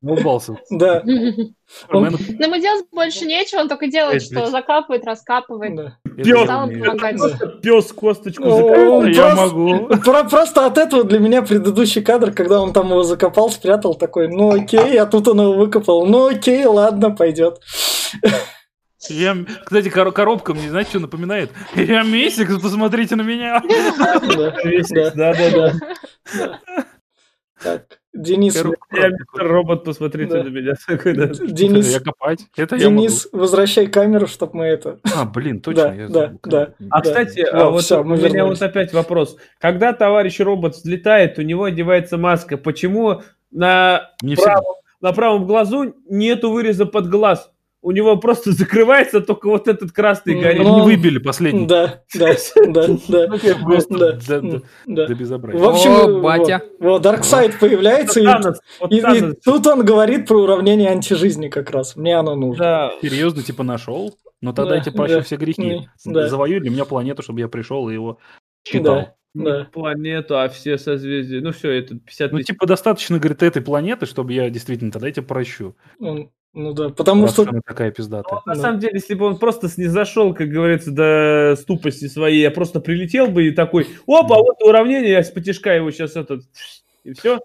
Улыбался. Да, Супермен, Но ему делать больше нечего, он только делает, что закапывает, раскапывает. да. Пес косточку закопал. он Я просто- могу. Про- Просто от этого для меня предыдущий кадр, когда он там его закопал, спрятал, такой, ну окей, а тут он его выкопал, ну окей, ладно, пойдет. Я, кстати, кор- коробка мне, знаете, что напоминает? Я Мессик, посмотрите на меня. Да, да. Да-да-да. Так, Денис, Я робот, посмотрите Да. на меня. Такой, да. *laughs* Это Денис, я копать. Это я. Денис, возвращай камеру, чтобы мы это... А, блин, *laughs* точно. Да, я да. А, Да. кстати, Во, а вот у меня вот опять вопрос. Когда товарищ робот взлетает, у него одевается маска. Почему на Не правом, всегда. на правом глазу нету выреза под глаз? У него просто *laughs* закрывается только вот этот красный Ну, горит. Их не выбили последний. Да, да, да, да, да, безобразия. В общем, батя. вот Дарксайд появляется, и, тут он говорит про уравнение антижизни как раз. Мне оно нужно. Серьезно, типа нашел? Ну тогда Да, я тебе прощу все грехи. Завоюй для меня планету, чтобы я пришел и его читал. Да, Не да. планету, а все созвездия. Ну все, это 50 Ну, типа, достаточно, говорит, этой планеты, чтобы я действительно тогда я тебе прощу. Он- Ну да, потому раз что... она такая пиздатая. На Да. самом деле, если бы он просто снизошел, как говорится, до ступости своей, я просто прилетел бы и такой, опа, вот уравнение, я с потяжка его сейчас этот, и все.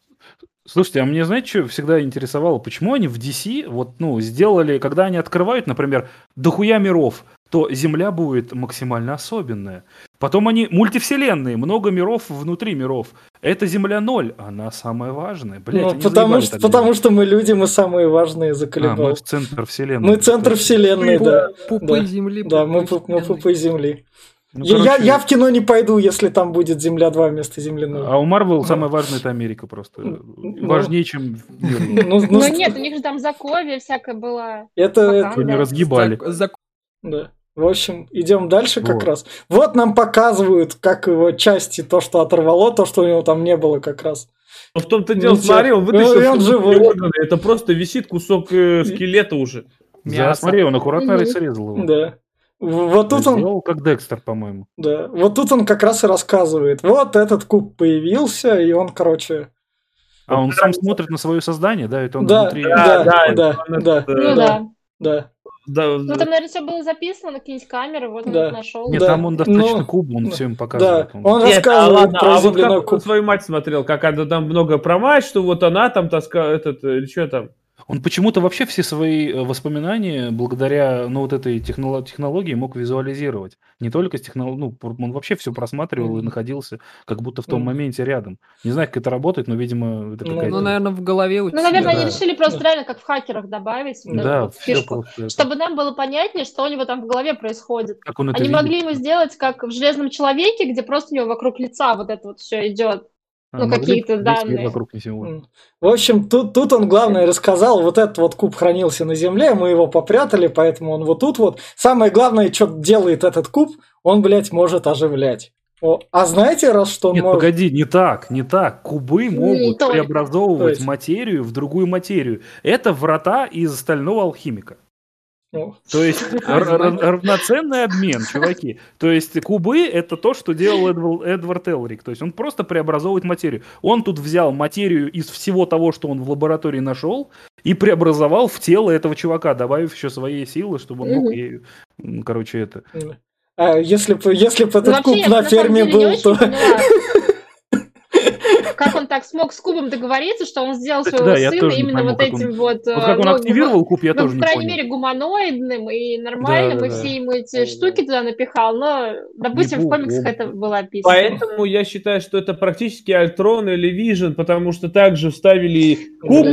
Слушайте, а мне, знаете, что всегда интересовало? Почему они в DC вот, ну, сделали, когда они открывают, например, дохуя миров, то Земля будет максимально особенная. Потом они мультивселенные, много миров внутри миров. Это Земля ноль, она самая важная. Блять, ну, потому, что, потому что мы люди, мы самые важные А, мы заколебал. центр вселенной. Мы центр вселенной, да. Пупы Да. земли. Да, мы, пупы мы пупы Земли. Ну, Я- короче, я в кино не пойду, если там будет Земля 2 вместо Земли 0. А у Марвел самое важное это Америка просто. Ну, Важнее, чем мир. Ну, ну, Ну нет, у них же там заковья всякая была. это. Они разгибали. Зак- да. В общем, идем дальше как Вот. раз. Вот нам показывают, как его части, то, что оторвало, то, что у него там не было как раз. Но в том-то дело, Ну, смотри, он ну, вытащил и он живой. органы, это просто висит кусок э, скелета уже. Да, Мясо. смотри, он аккуратно Мгм. срезал его. Да. Вот тут он, Сделал как Декстер, по-моему. да, вот тут он как раз и рассказывает. Вот этот куб появился, и он, короче, А он сам смотрит на свое создание, да? Это он да, внутри. да, да, да, он да, это, Ну Да. да. да. Да, Ну там, наверное, все было записано на какие-нибудь камеры, вот он Да. их нашел. Нет, Да, там он достаточно ну, куб, он да, все им Да, показывает. Он- он Нет, а рассказывает ладно, про а вот как он куб. свою мать смотрел, как она там много про мать, что вот она там таскала, этот, э, или что там? Он почему-то вообще все свои э, воспоминания благодаря ну, вот этой техноло- технологии мог визуализировать. Не только с технологией, ну, он вообще все просматривал и Мгм. находился как будто в том Мгм. моменте рядом. Не знаю, как это работает, но, видимо, это Ну, какая-то... Ну, наверное, в голове у Ну, наверное, Да. они решили просто Да. реально как в хакерах добавить вот да, вот фишку, чтобы нам было понятнее, что у него там в голове происходит. Как он это Они видит. могли ему сделать как в Железном Человеке, где просто у него вокруг лица вот это вот все идет. А, ну, какие-то данные. вокруг. М. В общем, тут, тут он главное рассказал, вот этот вот куб хранился на земле, мы его попрятали, поэтому он вот тут вот. Самое главное, что делает этот куб, он, блядь, может оживлять. О, а знаете, раз что он Нет, может... погоди, не так, не так. Кубы могут только. преобразовывать материю в другую материю. Это врата из стального алхимика. Ну, То есть *laughs* равноценный обмен, чуваки. То есть кубы это то, что делал Эдвар- Эдвард Элрик. То есть он просто преобразовывает материю. Он тут взял материю из всего того, что он в лаборатории нашел, и преобразовал в тело этого чувака, добавив еще свои силы, чтобы он мог ею, короче, это. а если бы если б этот куб на ферме был, очень то... Как он так смог с Кубом договориться, что он сделал своего да, сына именно пойму, вот как он- этим вот... Вот как он ну, активировал куб, я ну, тоже не крайней понял. мере, гуманоидным и нормальным, Да, и да, все да. ему эти штуки туда напихал, но, допустим, в комиксах это было описано. Поэтому я считаю, что это практически Альтрон или Вижен, потому что также вставили куб,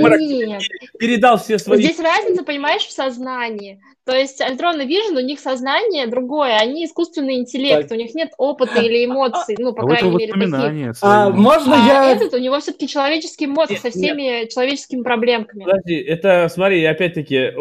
передал все свои... Здесь разница, понимаешь, в сознании. То есть Альтрон и Вижн, у них сознание другое, они искусственный интеллект, Так. у них нет опыта или *laughs* эмоций, ну, по А крайней мере, таких. А можно А я... этот, у него все-таки человеческий мозг Нет, со всеми человеческими проблемками. Подожди, это, смотри, опять-таки,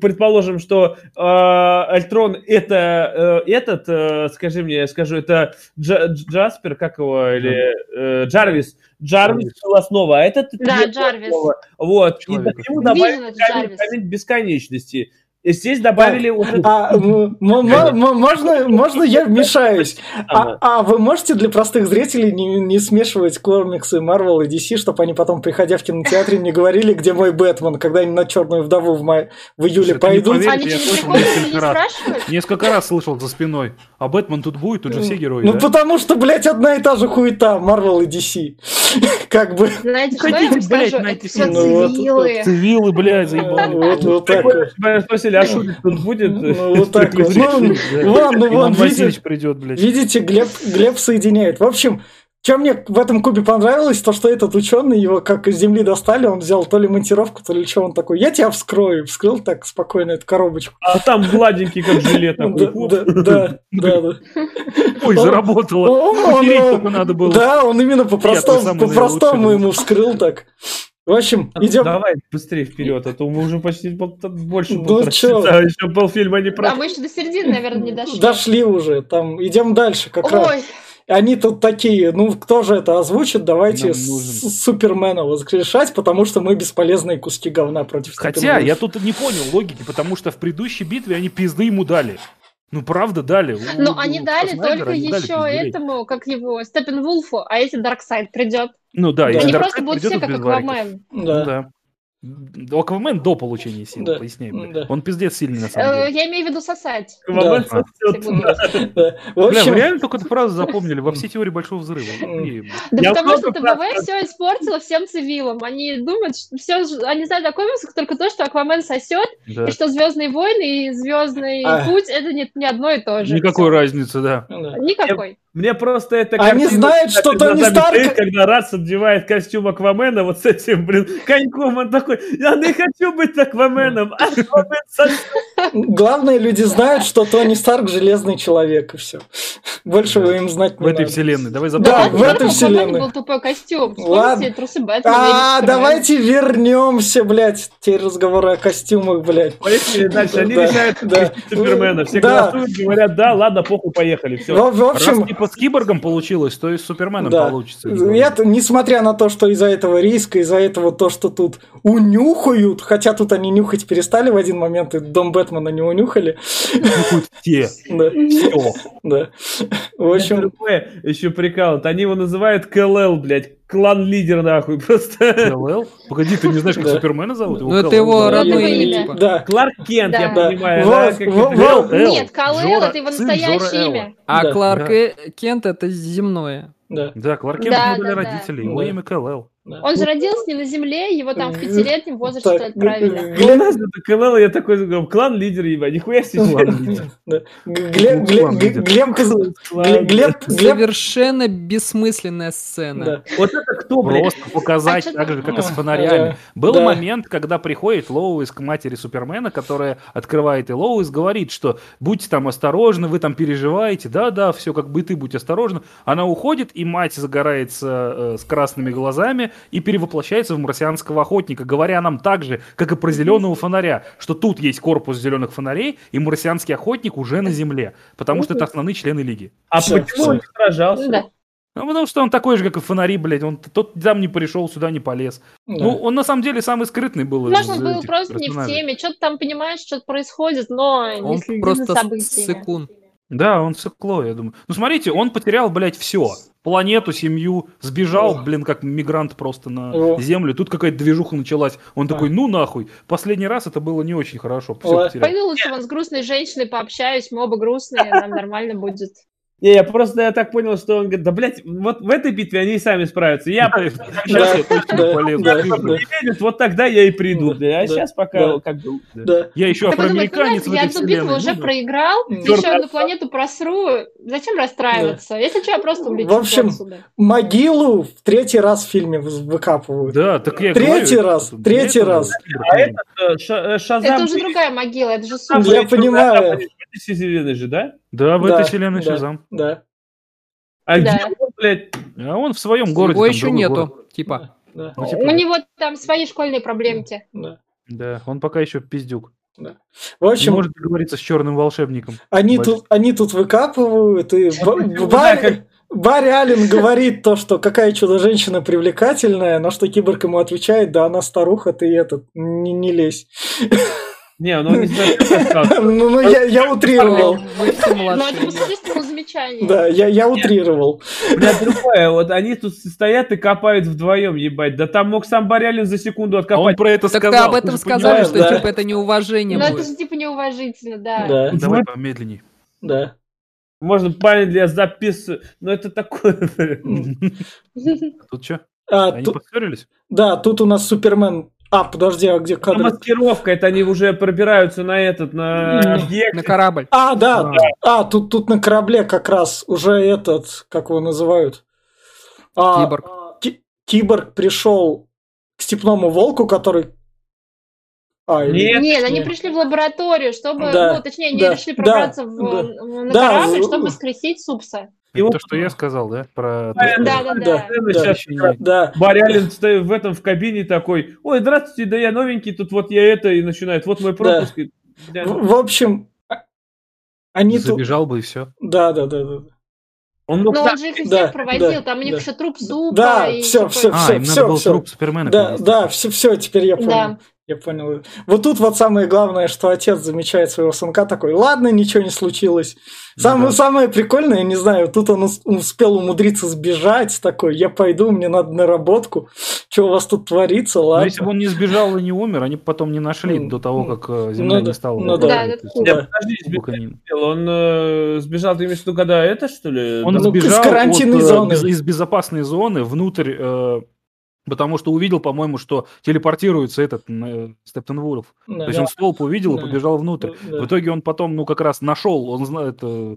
предположим, что э, Альтрон это э, этот, э, скажи мне, я скажу, это Джа- Джаспер, как его, или э, Джарвис. Джарвис был основа, а этот... Да, нет Джарвис. Вот, Человек. и к нему добавили камень, камень бесконечности. И здесь добавили А, м- можно, можно я вмешаюсь? А, а вы можете для простых зрителей не, не смешивать комиксы Marvel и DC, чтобы они потом, приходя в кинотеатре, не говорили, где мой Бэтмен, когда они на Черную вдову в, мае, в июле не пойдут? Они я не несколько раз. спрашивают? Несколько раз слышал за спиной. А Бэтмен тут будет, тут же все герои, Ну, да? потому что, блядь, одна и та же хуета, Marvel и DC. *laughs* Как бы. Знаете, что я Хотите, вам блядь, скажу? Это все? Ну, цивилы. Цивилы, блядь, заебали. Вот, вот так Прикольно, вот. тебя спросили, а Шурик тут будет? Ну, *laughs* вот так вот. Ну, вон, ну, вон, Васильевич видите, придет, блядь. видите, Глеб, Глеб соединяет. В общем, что мне в этом кубе понравилось, то что этот ученый, его как из земли достали, он взял то ли монтировку, то ли что он такой, я тебя вскрою, вскрыл так спокойно эту коробочку. А там гладенький, как желе Да, да, да. Ой, заработало. Только надо было. Да, он именно по-простому, ему вскрыл так. В общем, идем. Давай быстрее вперед, а то мы уже почти пол- больше Ну часа, еще полфильма не А про... мы еще до середины, наверное, не дошли. Дошли уже, там, идем дальше как раз. Ой, Они тут такие, ну кто же это озвучит, давайте Супермена воскрешать, потому что мы бесполезные куски говна против Хотя, Степенвольфа. я тут не понял логики, потому что в предыдущей битве они пизды ему дали. Ну, правда, дали. Ну у- они у дали только они дали еще пиздюлей. этому, как его, Степенвулфу, а если Дарксайд придет. Ну да, Да. если Они Дарксайд просто будут придет, все как. Аквамен. Ну Да. да. Аквамен до получения сил, Да. поясняй. блин. Да. Он пиздец сильный на самом Э, деле. Я имею в виду сосать. Аквамен Да. буду. *laughs* Да. В Бля, общем, вы реально только эту фразу запомнили во *laughs* всей теории Большого Взрыва. Да Я потому что раз- все испортило всем цивилам. Они думают, что все, они знают о комиксах только то, что Аквамен сосет, Да. и что Звездные войны и Звездный А. путь это не, не одно и то же. Никакой разницы, да. да. Никакой. Мне просто это Они картина знают, что Тони Старк- стоит, когда Раз одевает костюм Аквамена вот с этим, блин, коньком, он такой, я не хочу быть Акваменом, Аквамен сосёт». Главное, люди знают, что Тони Старк железный человек, и все. Больше вы им знать В не этой надо. вселенной. Давай Да, забудем. в этой вселенной. был тупой костюм. Ладно. Вспомните трусы. А, давайте вернемся, блядь. Теперь разговоры о костюмах, блядь. Поехали дальше, они Да, решают да. Супермена, все Да. голосуют, говорят, да, ладно, похуй, поехали, все. В, в общем, типа с киборгом получилось, то и с Суперменом да. получится. Это, несмотря на то, что из-за этого риска, из-за этого то, что тут унюхают, хотя тут они нюхать перестали в один момент, и дом Бэтмена не унюхали. Нюхают все. *laughs* Да, Все. да. В общем, еще прикал, они его называют КЛЛ, блядь, клан-лидер, нахуй, *laughs* просто. КЛЛ? Погоди, ты не знаешь, как Да. Супермена зовут? Ну, это КЛЛ его зовут. родное имя, типа. да. Кларк Кент, я Да. понимаю, Вот, да. Эл, Нет, Кал Джора- это его настоящее имя. А Да. Кларк Да. Э- Кент это земное. Да. Да, Кларк Кент Да, да, да. родителей. Его Да. имя КЛЛ. Да. Он же родился не на Земле, его там в пятилетнем возрасте Так, отправили. Ну, у Глеб, нас это КЛЛ, я такой говорю, клан-лидер, ебать, нихуя себе. *laughs* да. Глеб, Глеб, Глеб, Глеб, Клан. Совершенно бессмысленная сцена. Вот это кто, блядь? Просто показать А так же, как и с фонарями. Был момент, когда приходит Лоуис к матери Супермена, которая открывает, и Лоуис говорит, что будьте там осторожны, вы там переживаете, да-да, все как бы ты будь осторожна. Она уходит, и мать загорается э, с красными глазами и перевоплощается в марсианского охотника, говоря нам так же, как и про зеленого фонаря, что тут есть корпус зеленых фонарей, и марсианский охотник уже на Земле, потому что это основные члены Лиги. А Всё, почему всё. он не сражался? Да. Ну, потому что он такой же, как и фонари, блядь. Он тот там не пришел, сюда не полез. Да. Ну, он на самом деле самый скрытный был. Можно было этих просто не в теме, что-то там понимаешь, что-то происходит, но не Он следи просто за событиями. сыкун. Да, он сыкло, я думаю. Ну, смотрите, он потерял, блядь, все. Планету, семью, сбежал, О. блин, как мигрант просто на О. землю. Тут какая-то движуха началась. Он такой, ну нахуй. Последний раз это было не очень хорошо. Все. Пойду лучше вон с грустной женщиной пообщаюсь, мы оба грустные, нам нормально будет. Не, я просто я так понял, что он говорит, да, блядь, вот в этой битве они и сами справятся. Я вот тогда я и приду. А сейчас пока как бы... Да. Я еще афроамериканец я одну битву уже проиграл, еще одну планету просру. Зачем расстраиваться? Если что, я просто улечу В общем. Могилу в третий раз в фильме вы- выкапывают. Да, так я Третий раз, это- третий это- раз. А э, э, Шазам... Это уже другая могила, это же. Я понимаю. Вселенной же, да? Да, в Да, этой вселенной да. Шазам. Да, А Да. где он, блядь? А он в своем городе. Его там еще нету, город. типа. да, Ну, типа, У него там свои школьные проблемки. да. Да, он пока еще пиздюк. В Не общем, может договориться с черным волшебником. они тут, они тут выкапывают, и да, *laughs* Барри Аллен говорит то, что какая чудо-женщина привлекательная, на что Киборг ему отвечает, да она старуха, ты этот, не, не лезь. Не, ну он не. *laughs* Ну, ну, я, я утрировал. Но это существенному замечанию. Да, я, я утрировал. Бля, другое, вот они тут стоят и копают вдвоем, ебать. Да там мог сам Барялин за секунду А он откопать. про это Так сказал. ты об этом сказали, что типа это неуважение Но это же типа неуважительно, да. Да, понимаешь? Давай помедленней. да. Можно память для записывать. Но это такое... Тут что? А, Они поссорились? да, тут у нас Супермен. А, подожди, а где Это кадр? маскировка, это они уже пробираются на этот, на объект. На корабль. А, да, А. а, тут, тут на корабле как раз уже этот, как его называют? А, Киборг. Ки- Киборг пришел к степному волку, который... А, или- Нет, Нет, они нет. пришли в лабораторию, чтобы, Да, ну, точнее, они да, решили да, пробраться в, да. в- на Да, корабль, в- чтобы воскресить Супса. Его- То, что я сказал, да? Про... Да, Да, да, Да. да. Да. щас Да, Барялин стоит в этом в кабине такой, ой, здравствуйте, да я новенький, тут вот я это, и начинает, вот мой пропуск. И- да. в, в общем, а- они тут... Забежал бы и все. Да, да, да, да. Он мог Но он же их и Да, всех проводил, да, там у них да. еще труп Супа. Да, и всё, такой- всё, А, им всё, надо было всё. труп Супермена Да, да, все, все, теперь я понял. Да. Я понял. Вот тут вот самое главное, что отец замечает своего сынка такой, ладно, ничего не случилось. Самое, Да. самое прикольное, я не знаю, тут он ус- успел умудриться сбежать такой, я пойду, мне надо на работку. Что у вас тут творится, Но ладно. если бы он не сбежал и не умер, они бы потом не нашли М, до того, как э, Земля Ну не стала. ну да. Да, Да, подожди, сбежал. Он э, сбежал, ты имеешь в виду, когда это, что ли? Он Ну, сбежал из карантинной от, э, зоны. без- из безопасной зоны внутрь, э, потому что увидел, по-моему, что телепортируется этот э, Стептен Вулф. Да. То есть он столб увидел Да. и побежал внутрь. Да. В итоге он потом, ну, как раз нашел, он знает, э,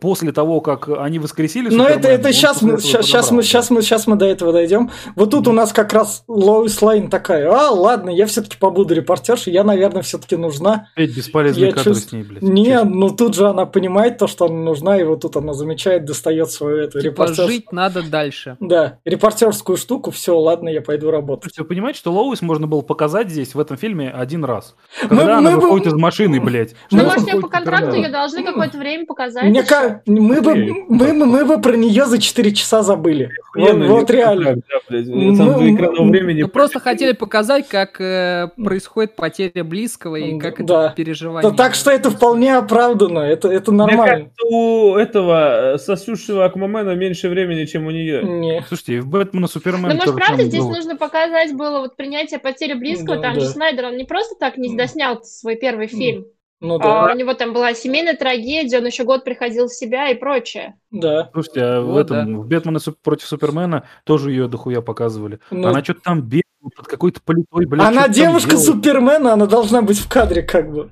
после того, как они воскресили Но это, это сейчас мы, сейчас, сейчас, мы, сейчас, мы, сейчас мы до этого дойдем. Вот тут у нас как раз Лоис Лейн такая, а, ладно, я все-таки побуду репортершей, я, наверное, все-таки нужна. Опять бесполезные Я кадры чувств- с ней, блядь. Не, честно. ну тут же она понимает то, что она нужна, и вот тут она замечает, достает свою эту Типа репортер- жить надо дальше. Да, репортерскую штуку, все, ладно, я пойду работать. Вы понимаете, что Лоуис можно было показать здесь, в этом фильме, один раз. Мы- Когда она мы бы- выходит из машины, блядь. Ну, Что может, ее по контракту ее должны какое-то время показать. Мне ка- мы, бы, мы, бы- мы бы про нее за 4 часа забыли. Вот, Охуенно, вот я- реально. Мы- мы- просто хотели показать, как э, происходит потеря близкого и как Да. это переживание. Да, так что это вполне оправдано, это, это Мне нормально. кажется, у этого э, сосущего Аквамена меньше времени, чем у нее. Не. Слушайте, в Бэтмена Супермен Ну, может, тоже правда, здесь было. нужно показать было вот принятие потери близкого. Да, там да. же Снайдер, он не просто так не доснял свой первый фильм. Ну А да, у него там была семейная трагедия, он еще год приходил в себя и прочее. да. Слушайте, а в Вот, этом, в Бэтмена против Супермена тоже ее дохуя показывали. Ну, Она что-то там бегала под какой-то политой, блядь. она девушка. Супермена, она должна быть в кадре как бы.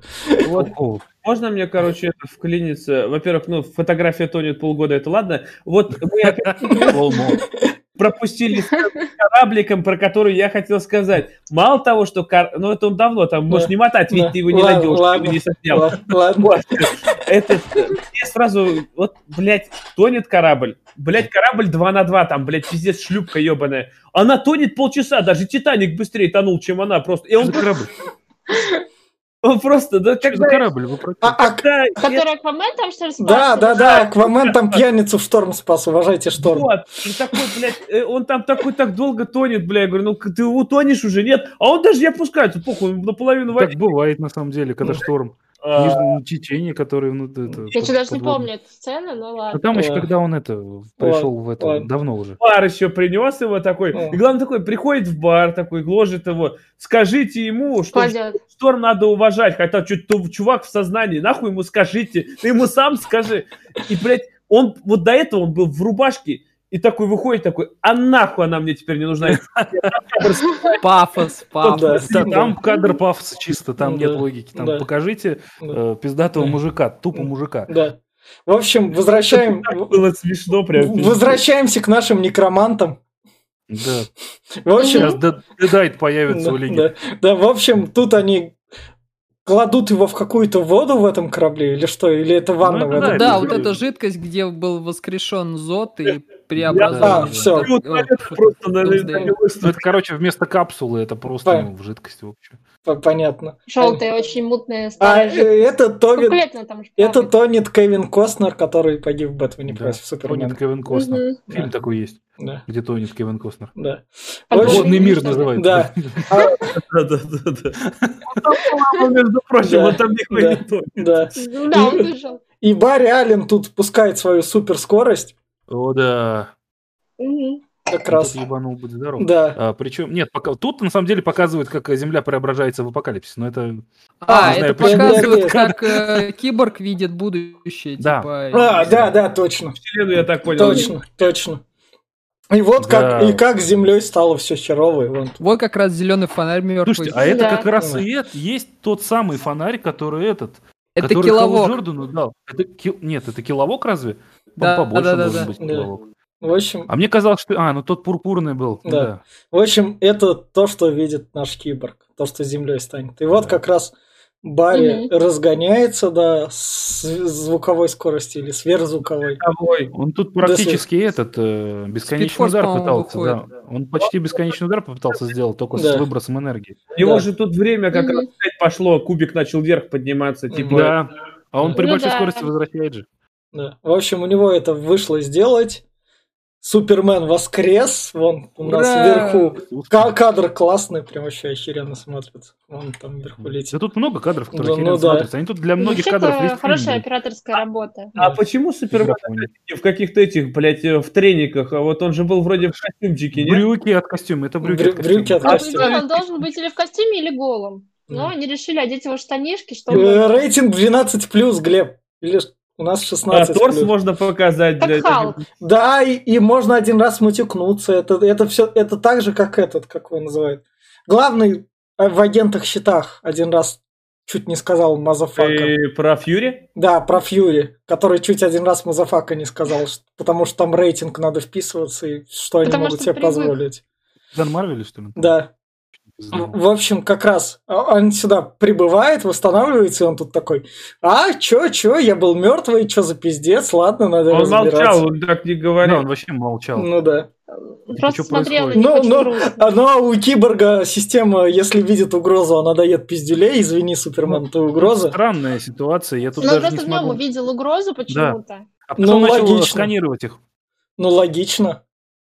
Вот О, Можно мне, короче, это вклиниться? Во-первых, ну, фотография тонет полгода, это ладно. Вот мы опять. *laughs* пропустили с корабликом, про который я хотел сказать. Мало того, что... кор- Ну, это он давно, там, можешь не мотать, ведь Да. ты его не Ладно, найдешь, ты ладно. его не соснял. Ладно, ладно. Вот. Это, я сразу, вот, блядь, тонет корабль. Блядь, корабль 2 на 2, там, блядь, пиздец, шлюпка ебаная. Она тонет полчаса, даже Титаник быстрее тонул, чем она просто. И он, корабль? Он просто, да, когда... корабль? Вы А- а- когда- Который Аквамен там что ли спас? да, да, да, Аквамен там *laughs* пьяницу в шторм спас, уважайте шторм. Вот, и такой, блядь, э, он там такой так долго тонет, бля, я говорю, ну ты утонешь уже, нет? А он даже не опускается, похуй, наполовину Так воде. бывает на самом деле, когда шторм. А, Нижнее течение, которое... Ну, это, Я что даже не подводное. помню эту сцену, ну А ладно. там еще, когда он это пришел в это, давно уже. бар еще принес его такой. О. И главное такой, приходит в бар такой, гложет его. Скажите ему, что. Шторм надо уважать, хотя чувак в сознании, нахуй ему скажите, ты ему сам скажи. И, блядь, Он вот до этого он был в рубашке и такой выходит такой, а нахуй она мне теперь не нужна. Пафос, *laughs* пафос. Да. Там кадр пафоса чисто, там Ну нет логики. Там покажите э, пиздатого Да. мужика, тупо мужика. Да. В общем, возвращаем, Было смешно прям. возвращаемся к нашим некромантам. Да. В общем, Сейчас Дед- Дедайт появится у Лиги. да, да, в общем, тут они кладут его в какую-то воду в этом корабле или что? Или это ванна Ну, в это этом? да, Да, вот эта жидкость, где был воскрешен Зод и *laughs* А, преобразован. всё. Так, вот это просто Doomsday. налилось. Ну, это, короче, вместо капсулы это просто ну, в жидкости вообще. Понятно. Желтые, очень мутные А старые жидкости. это тонет, это тонет Кевин Костнер, который погиб в Бэтмене Да. против Супермена. Тонет Кевин Костнер. Мгм. Фильм Да. такой есть, Да, где тонет Кевин Костнер. да. Подводный Водный мир называется. Да. *laughs* А, Да-да-да-да. Ну, Между прочим, Да, он там да. не тонет. да. Ну Да, он выжил. И Барри Аллен тут пускает свою суперскорость. О, да. Мгм. Как раз. Тут ебанул, будь здоров. Да. А, причем, нет, пока, тут на самом деле показывают, как Земля преображается в апокалипсис, но это... А, Не знаю, это почему. показывает, как э, киборг видит будущее. Да. Типа, А, да, да, точно. Вселенную я так понял. Точно, точно. И вот как, Да. и как с землей стало все херово. и вон. Вот как раз зеленый фонарь мертвый. Слушайте, а это Да. как раз и это, есть тот самый фонарь, который этот, это который киловок. Джордану дал. Это Нет, это киловок разве? Да, По- Побольше да, да, должен да. быть Да. киловок. В общем, А мне казалось, что... А, ну тот пурпурный был. Да. Да. в общем, это то, что видит наш киборг. То, что с землей станет. И вот Да. как раз Барри Мгм. разгоняется до звуковой скорости или сверхзвуковой. Ой, Он тут практически этот э, бесконечный Спидфорс, удар пытался. выходит. Да. Он почти бесконечный удар попытался сделать, только Да. с выбросом энергии. у него Да. же тут время как Мгм. раз пошло, кубик начал вверх подниматься, типа... Да. А он при Ну большой да. скорости возвращает же. Да. В общем, у него это вышло сделать. Супермен воскрес. Вон у нас Ура! вверху. Ка- кадр классный, прям вообще охеренно смотрится. Вон там вверху Да летит. тут много кадров, которые Да, ну да. смотрятся. Они тут для многих кадров есть хорошая фильм, операторская работа. А почему Супермен в каких-то этих, блядь, э, в трениках? А вот он же был вроде в костюмчике, нет? Брюки от костюма. Это брюки Брю- от костюма. брюки от А костюма. идее он должен быть или в костюме, или голым. Но Да. они решили одеть его штанишки, Э, чтобы... Рейтинг 12 плюс, Глеб. Или у нас А 16 торс плюс. можно показать, Как блядь. Халк. Да, и, и можно один раз матюкнуться. Это, это все, это так же, как этот, как его называют. Главный э, в агентах щитах один раз чуть не сказал Мазафака. И про Фьюри? Да, про Фьюри, который чуть один раз motherfucker не сказал, потому что там рейтинг надо вписываться, и что они Потому могут что себе привык. позволить. Дан Марвель, что ли? Да. В общем, как раз а, он сюда прибывает, восстанавливается, и он тут такой, а, чё, чё, я был мертвый, чё за пиздец, ладно, надо Он разбираться». молчал, он так не Да, говорил. он вообще молчал. Ну да. Просто что смотрел на происходит? них Ну, ну, а, ну, а у киборга система, если видит угрозу, она дает пиздюлей, извини, Супермен, ты угроза. Странная ситуация, я тут Но даже не просто в нем смогу. увидел угрозу почему-то. А потом Ну, начал логично. сканировать их. Ну, логично.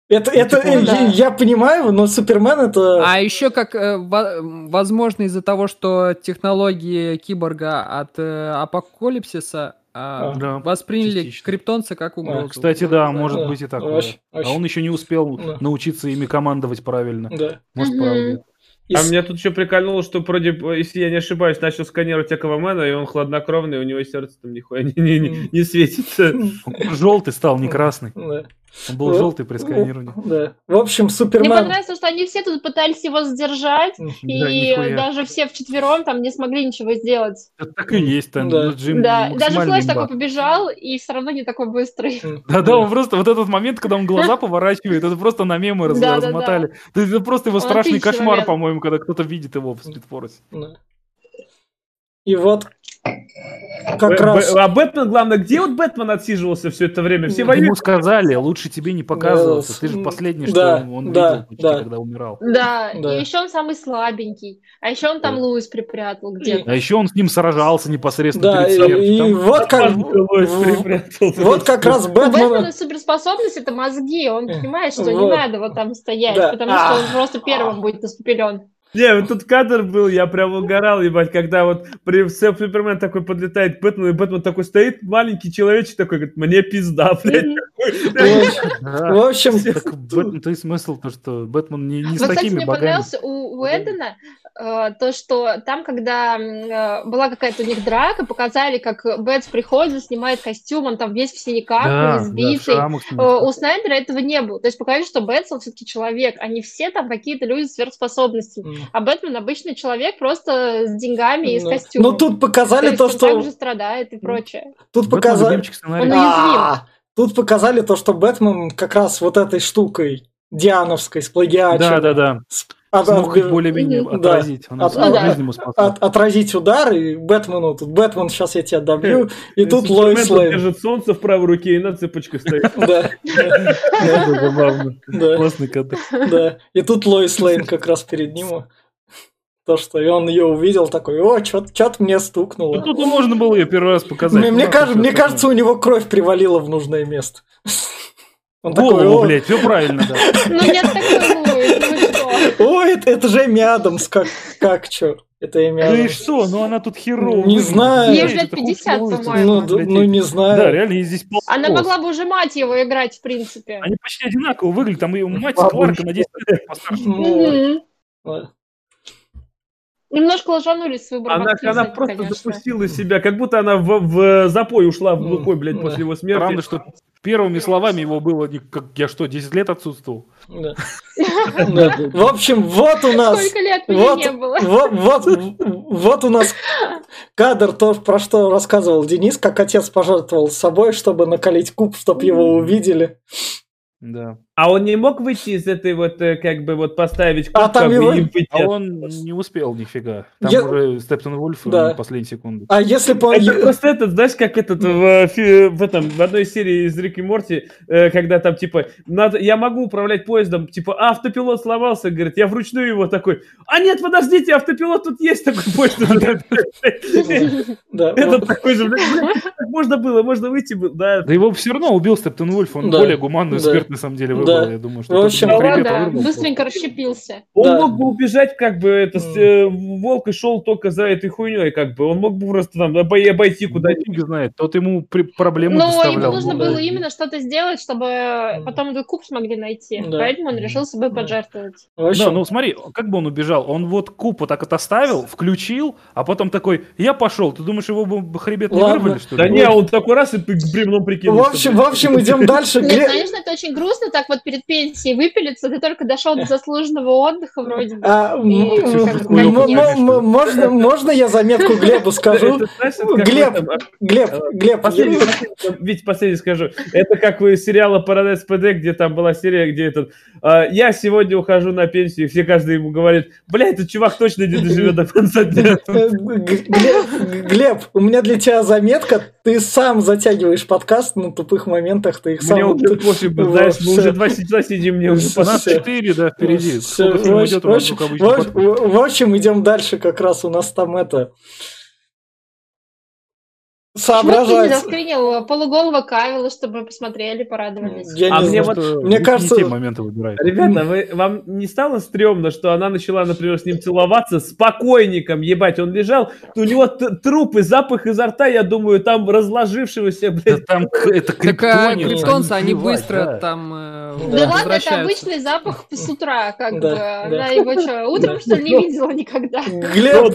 Это, Ну, это типа, да. я, я понимаю, но Супермен это... А еще как, э, во- возможно, из-за того, что технологии киборга от э, апокалипсиса а, А, да, восприняли частично. криптонца как угрозу. Кстати, да, может Да, быть и так. вообще- А вообще. он еще не успел Да. научиться ими командовать правильно. Да. Может, Мгм. правда. И А меня тут еще прикольнуло, что вроде, если я не ошибаюсь, начал сканировать Аквамена, и он хладнокровный, у него сердце там нихуя не, не, не, не светится. Желтый стал, не красный. Да. Он был Ну, желтый при сканировании. Да. В общем, Мне Супермен... понравилось, что они все тут пытались его сдержать, Да, и нихуя. даже все вчетвером там не смогли ничего сделать. Это так и есть. Там Да. ну, Джим да, даже Флэш имба. такой побежал, и все равно не такой быстрый. Да, да, он просто вот этот момент, когда он глаза *laughs* поворачивает, это просто на мемы раз- Да, да, размотали. Это просто его страшный кошмар, по-моему, когда кто-то видит его в спидфорсе. И вот как Б- раз... Б- А Бэтмен, главное, где вот Бэтмен отсиживался все это время? Все Ему воюют. сказали, лучше тебе не показываться. Да, Ты же с- последний, что да, он да, видел, почти, да. когда умирал. Да, Да. и еще он самый слабенький. А еще он там Да. Луис припрятал где-то. А еще он с ним сражался непосредственно Да, перед и, смертью. и Там- вот как... Луис. Вот как раз У Бэтмена Бэтмен... суперспособность это мозги. Он понимает, что не Вот. надо вот там стоять, Да. потому что он просто первым будет испепелен. Не, вот тут кадр был, я прям угорал, ебать, когда вот при Супермен такой подлетает к Бэтмену, и Бэтмен такой стоит, маленький человечек такой, говорит, мне пизда, *laughs* блядь. *laughs* В общем, то смысл то, что Бэтмен не, не с такими мне богами. понравился у Уэдена э, то, что там, когда э, была какая-то у них драка, показали, как Бэтс приходит, снимает костюм, он там весь в синяках, Да, избитый. да, шрамах Э. У Снайдера этого не было. То есть показали, что Бэтс, он все-таки человек, а не все там какие-то люди с сверхспособностями. М. А Бэтмен обычный человек просто с деньгами и с Ну, костюмом. Ну тут показали то, то, есть он что... также страдает и прочее. Тут Бэтмен показали... Он уязвим. А, Тут показали то, что Бэтмен как раз вот этой штукой Диановской сплагиачил. Да, да, да. От- Смог хоть отби- более-менее Да. отразить. Он От- от- жизнь ему спасла. от- отразить удар, и Бэтмену тут, Бэтмен, сейчас я тебя добью, и тут Лоис Лейн. держит солнце в правой руке и на цепочках стоит. *laughs* Да, Это забавно. да, Классный кадр. да. И тут Лоис Лейн как раз перед ним. То, что и он ее увидел, такой, о, что-то мне Ну, стукнуло. тут можно было ее первый раз показать. Мне, мне Ну, кажется, мне кажется, у него кровь привалила в нужное место. *laughs* Он такой, Голову, «О, блядь, все правильно, да. Ну нет такой Луис, ну что? Ой, это, это же Эми Адамс, как, как чё? Это Эми Ну и что? Ну она тут херово. Не знаю. Ей уже лет 50, по-моему. Ну, ну, не Да, знаю. реально, ей здесь полос. Она могла бы уже мать его играть, в принципе. Они почти одинаково выглядят. Там ее мать Бабушка. Кларка на 10 лет постарше. Немножко ложанулись с выбором Она, актрисы, она просто конечно. запустила себя, как будто она в, в запой ушла в глухой, блядь, Да. после его смерти. Правда, что первыми словами его было, как я что, 10 лет отсутствовал? Да. В общем, вот у нас... Сколько лет меня не было. вот, вот, вот у нас кадр, то, про что рассказывал Денис, как отец пожертвовал собой, чтобы накалить куб, чтобы его увидели. Да. А он не мог выйти из этой вот, э, как бы, вот поставить А там его- и выйти А он не успел нифига. Там Я- уже Стептен Вольф Да. на последней секунде. А если бы он... Это просто этот, знаешь, как этот в, э, в этом в одной серии из Рик и Морти, э, когда там типа надо, я могу управлять поездом, типа а, автопилот сломался, говорит, я вручную его такой, а нет, подождите, автопилот тут есть такой поезд. *laughs* *laughs* Да, Этот такой же, можно было, можно выйти да. Да его все равно убил Стептен Вольф. Он Да. более гуманную Да. смерть на самом деле Да. выбрал. Я думаю, что В тот общем, ему Ну хребет да, вырвал быстренько расщепился. Он Да. мог бы убежать, как бы, это, э, волк и шел только за этой хуйней, как бы. Он мог бы просто там обой- обойти просто. куда-нибудь. Фиг знает. Тот ему при- проблемы Но ему доставлял. нужно Ну, было да. именно что-то сделать, чтобы потом этот куб смогли найти. Да. Поэтому он решил собой Да. пожертвовать. В общем, Да, ну смотри, как бы он убежал? Он вот куб вот так вот оставил, включил, а потом такой, я пошел. Ты думаешь, его бы хребет не Ладно. вырвали, что ли? Да не, он такой раз и бревном в прикинулся. общем, в общем, идем дальше. Нет, конечно, это очень грустно, так вот перед пенсией выпилиться. Ты только дошел до заслуженного отдыха вроде бы. А, м- И м- как м- можно, можно я заметку Глебу скажу? Глеб, в этом, а, Глеб, Глеб, Последний, скажу. Это как вы из сериала Paradise PD, где там была серия, где этот... а, я сегодня ухожу на пенсию, и все каждый ему говорит, бля, этот чувак точно не доживет до конца дня. Э, Глеб, Глеб, у меня для тебя заметка. Ты сам затягиваешь подкаст на тупых моментах. Ты их сам... Мне уже *laughs* пофиг, Вот, знаешь, мы уже два часа сидим, мне уже Всё. пора. 15-4, да, впереди. Нас в общем, идем дальше. Как раз у нас там это... Почему ты не Соображать. полуголого Кавила, чтобы мы посмотрели, порадовались? Я А не мне знаю. вот- мне не кажется- те моменты выбирает. Ребята, вы, вам не стало стрёмно, что она начала, например, с ним целоваться с покойником, ебать, он лежал, у него т- труп и запах изо рта, я думаю, там разложившегося, Да блядь, там к- это а, криптонец. криптонцы, они быстро да. там э, Да ладно, это обычный запах с утра, как Да, бы. да. Она его что, утром, что ли, не видела никогда? Глеб,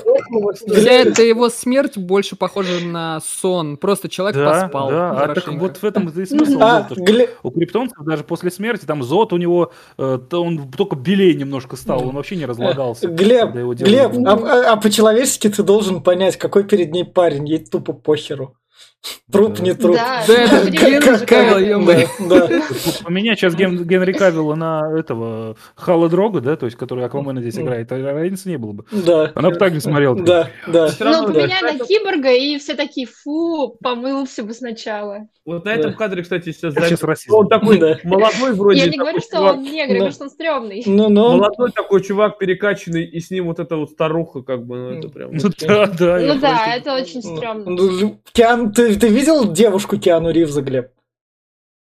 эта его смерть больше похожа на сон. Просто человек Да, поспал. да, а так вот в этом и смысл. а, был, то, что Глеб, У криптонцев даже после смерти там зод у него, э, то он только белее немножко стал, он вообще не разлагался. Глеб. Глеб, а, а- а по-человечески ты должен понять, какой перед ней парень, ей тупо похеру. Труп, не труп. Да, Да это Генри Кавилл. Да, да. Поменять сейчас Ген- Генри Кавилла на этого Хала Дрога, да, то есть, который Аквамена здесь играет, а разницы не было бы. Да, Она бы так не смотрела. да, да. Ну, да. поменяй на киборга, и все такие, фу, помылся бы сначала. Вот на этом кадре, кстати, сейчас расизм. он такой молодой вроде. Я не говорю, что он негр, я говорю, что он стрёмный. Ну, ну, Молодой такой чувак перекачанный, и с ним вот эта вот старуха, как бы, ну это прям... Ну да, да. Ну да, это очень стрёмно. ну, Киану- ты, ты видел девушку Киану Ривза, Глеб?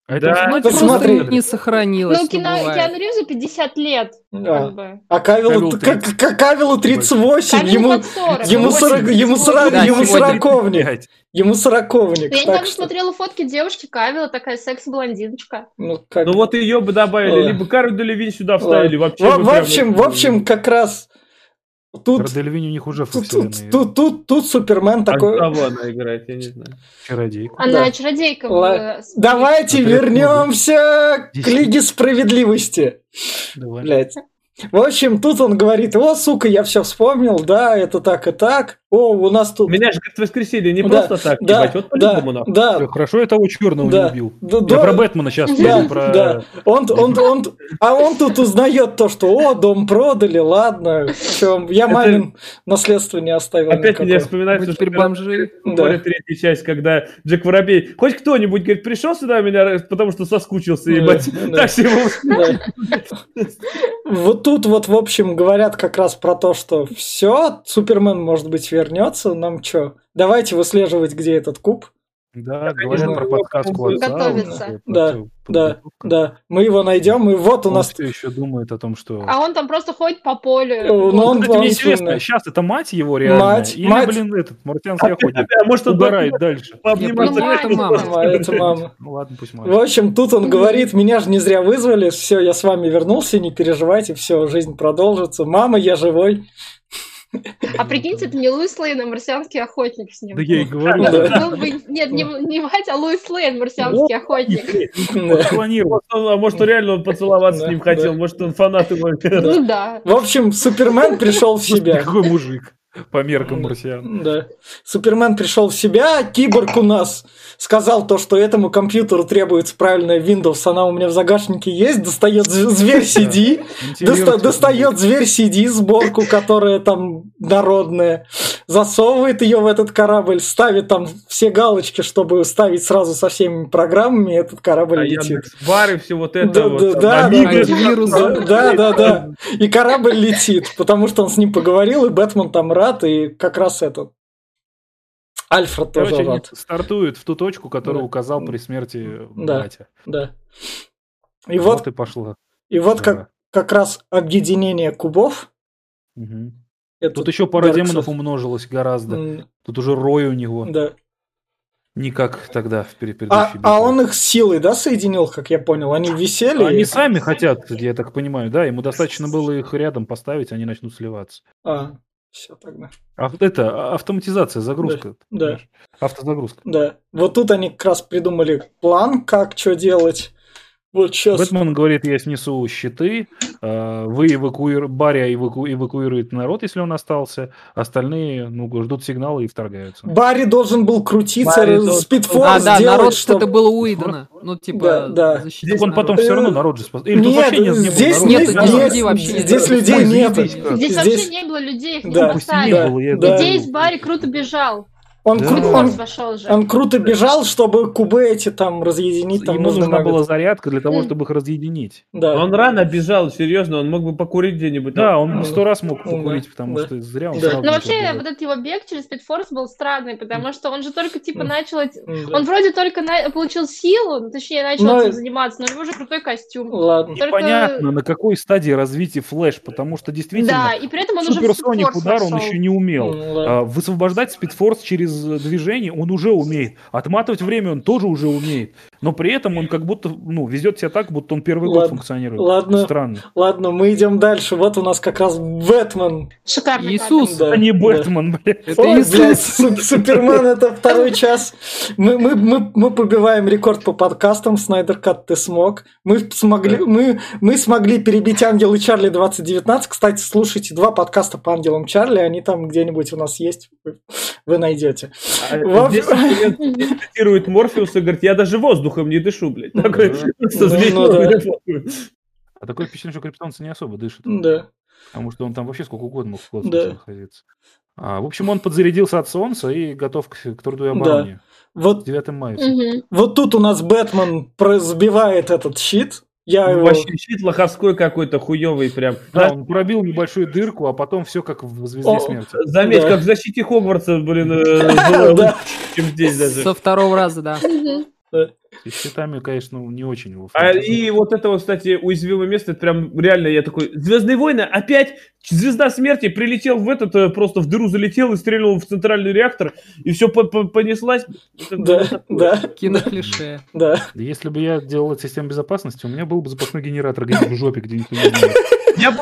Это Да. Ну, кино типа Посмотри. не сохранилось. Ну, ну, кино, бывает. Киану Ривзу 50 лет, А, как бы. а Кавилу, Кавилл к- 30. к- Кавилу 38, Кавиллу ему, под 40. ему Ну, 40, ему 40, Да, ему сегодня. сороковник, Блядь. ему сороковник, Я недавно что, смотрела фотки девушки Кавила, такая секс-блондиночка. ну, как- Ну вот ее бы добавили, либо Кару Делевин сюда вставили, вообще в, в общем, в общем, как раз Тут, Про Дельвинь у них уже тут, тут, тут, тут, тут Супермен А такой... кого она играет, я не знаю. чародейку. Она Да. чародейка. Ла- э, Давайте Опять вернемся к. Лиге Справедливости. Давай. Блять. В общем, тут он говорит, о, сука, я все вспомнил, да, это так и так. О, у нас тут... Меня же говорит, воскресенье не Да, просто так, да, ебать, вот да, по-любому нахуй. да, Хорошо, я того черного Да. не убил. да, Я да, про Бэтмена сейчас да, про... да. Он, он, он, а он тут узнает то, что, о, дом продали, ладно, чё, я Это- мамин наследство не оставил Опять никакого. мне вспоминается, что бомжи. Да. Третья часть, когда Джек Воробей, хоть кто-нибудь, говорит, пришел сюда меня, потому что соскучился, Да, ебать. да. Так себе Да. Вот тут вот, в общем, говорят как раз про то, что все, Супермен, может быть, вернется. Нам что, давайте выслеживать, где этот куб. Да, говорят про подсказку отца. Вот, Да, вот, Да, подготовка. да, мы его найдем, и вот у Он нас... еще думает о том, что... А он там просто ходит по полю. Э, ну, он- Кстати, мне интересно, вспоминает. сейчас это мать его реально? Мать, или, мать. блин, этот, марсианский охотник? А может, он Угорает дальше. пообниматься? Ну, это мама. Мама, это мама. Ну ладно, пусть мать. В общем, тут он говорит, меня же не зря вызвали, все, я с вами вернулся, не переживайте, все, жизнь продолжится. Мама, я живой. А прикиньте, это не Луис Лейн, а марсианский охотник с ним. Да я и говорю, Да. да. Был бы- Нет, не, не мать, а Луис Лейн, марсианский охотник. А может, он реально он поцеловаться Да, с ним хотел, да. может, он фанат его. Ну да. В общем, Супермен пришел в себя. Какой мужик по меркам марсиан. Да. Супермен пришел в себя, киборг у нас сказал то, что этому компьютеру требуется правильная Windows, она у меня в загашнике есть, достает зверь CD, доста- достает зверь CD, сборку, которая там народная, засовывает ее в этот корабль, ставит там все галочки, чтобы ставить сразу со всеми программами, этот корабль А летит. Яндекс Бар и все вот это Да, вот. да, да, да. Да, да. И корабль летит, потому что он с ним поговорил, и Бэтмен там рад, и как раз этот Альфред тоже Короче, они рад. стартуют в ту точку, которую Да. указал при смерти Да. батя. Да. И вот, и пошло. и вот как, жара. как раз объединение кубов. Мгм. это Тут еще пара демонов умножилось гораздо. М, Тут уже рой у него. Да. Не как тогда в А, предыдущей а битве. он их силой, да, соединил, как я понял? Они висели. Они и- сами хотят, я так понимаю, да? Ему достаточно было их рядом поставить, они начнут сливаться. А, все тогда. А это автоматизация, загрузка. Да. понимаешь? Автозагрузка. Да. Вот тут они как раз придумали план, как что делать. Вот сейчас. Бэтмен говорит, я снесу щиты, э, вы эвакуируете, Барри эваку- эвакуирует народ, если он остался, остальные, ну, ждут сигнала и вторгаются. Барри должен был крутиться, Барри должен- спидфорс А, да, делать, народ, чтоб- что-то было Уидона. Ну, типа, Да, да. он потом все равно народ же спас. Или тут Нет, вообще нет, не было здесь народа? нет, нет, здесь нет, людей вообще нет. здесь людей нет. Здесь, Здесь- вообще не было людей, их не Да, поставили. да, было, да. это Здесь видел. Барри круто бежал. Он, Да. кру- он, вошел же. он круто бежал, чтобы кубы эти там разъединить. Там Ему нужна была зарядка для того, чтобы их разъединить. Да. Он рано бежал, серьезно, он мог бы покурить где-нибудь. Да, он сто раз мог покурить, потому да. что зря он Да. Но вообще, вот этот его бег через Спидфорс был странный, потому что он же только, типа, начал... Он вроде только на- получил силу, ну, точнее, начал Но- этим заниматься, но у него уже крутой костюм. Ладно. Только- Непонятно, на какой стадии развития Флэш, потому что действительно Да, и при этом он уже суперсоник удар он еще не умел. А, Высвобождать спидфорс через движение он уже умеет. Отматывать время он тоже уже умеет. Но при этом он как будто, ну, везет себя так, будто он первый год Ладно, функционирует. ладно. Странно. Ладно, мы идем дальше. Вот у нас как раз Бэтмен. Шикарный Иисус. Да, А не да. Бэтмен, блядь. Это Ой, Иисус. блядь, Су- Супермен это второй час. Мы, мы, мы, мы побиваем рекорд по подкастам. Снайдер Кат, ты смог. Мы смогли, мы, мы смогли перебить Ангелы Чарли 2019. Кстати, слушайте два подкаста по Ангелам Чарли. Они там где-нибудь у нас есть. Вы, найдете. А Во- Здесь цитирует Морфеус и говорит, я даже воздухом не дышу, блядь. Ну Такой, да. просто Ну, ну да. А такое впечатление, что криптонцы не особо дышат. Да. Потому что он там вообще сколько угодно мог в Да. космосе находиться. А, в общем, он подзарядился от солнца и готов к, к труду и обороне. Вот, 9 мая. Мгм. вот тут у нас Бэтмен сбивает этот щит. Я его... Вообще щит лоховской какой-то хуёвый прям. Да, он пробил небольшую дырку, а потом все как в звезде О, смерти. Заметь, Да. как в защите Хогвартса, блин, э, *laughs* Да. чем здесь даже. Со второго раза, да. *laughs* И с щитами, конечно, не очень его А, и вот это вот, кстати, уязвимое место, это прям реально я такой, Звездные войны, опять звезда смерти прилетел в этот, э, просто в дыру залетел и стрельнул в центральный реактор, и все понеслась. Да, да, Киноклише. да. Если бы я делал эту систему безопасности, у меня был бы запасной генератор где-нибудь в жопе, где никто не знает. Я бы-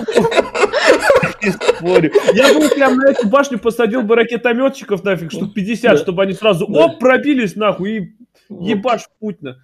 Не спорю. Я бы прям на эту башню посадил бы ракетометчиков нафиг, штук 50, Да. чтобы они сразу оп, пробились нахуй и ебашь в Путина.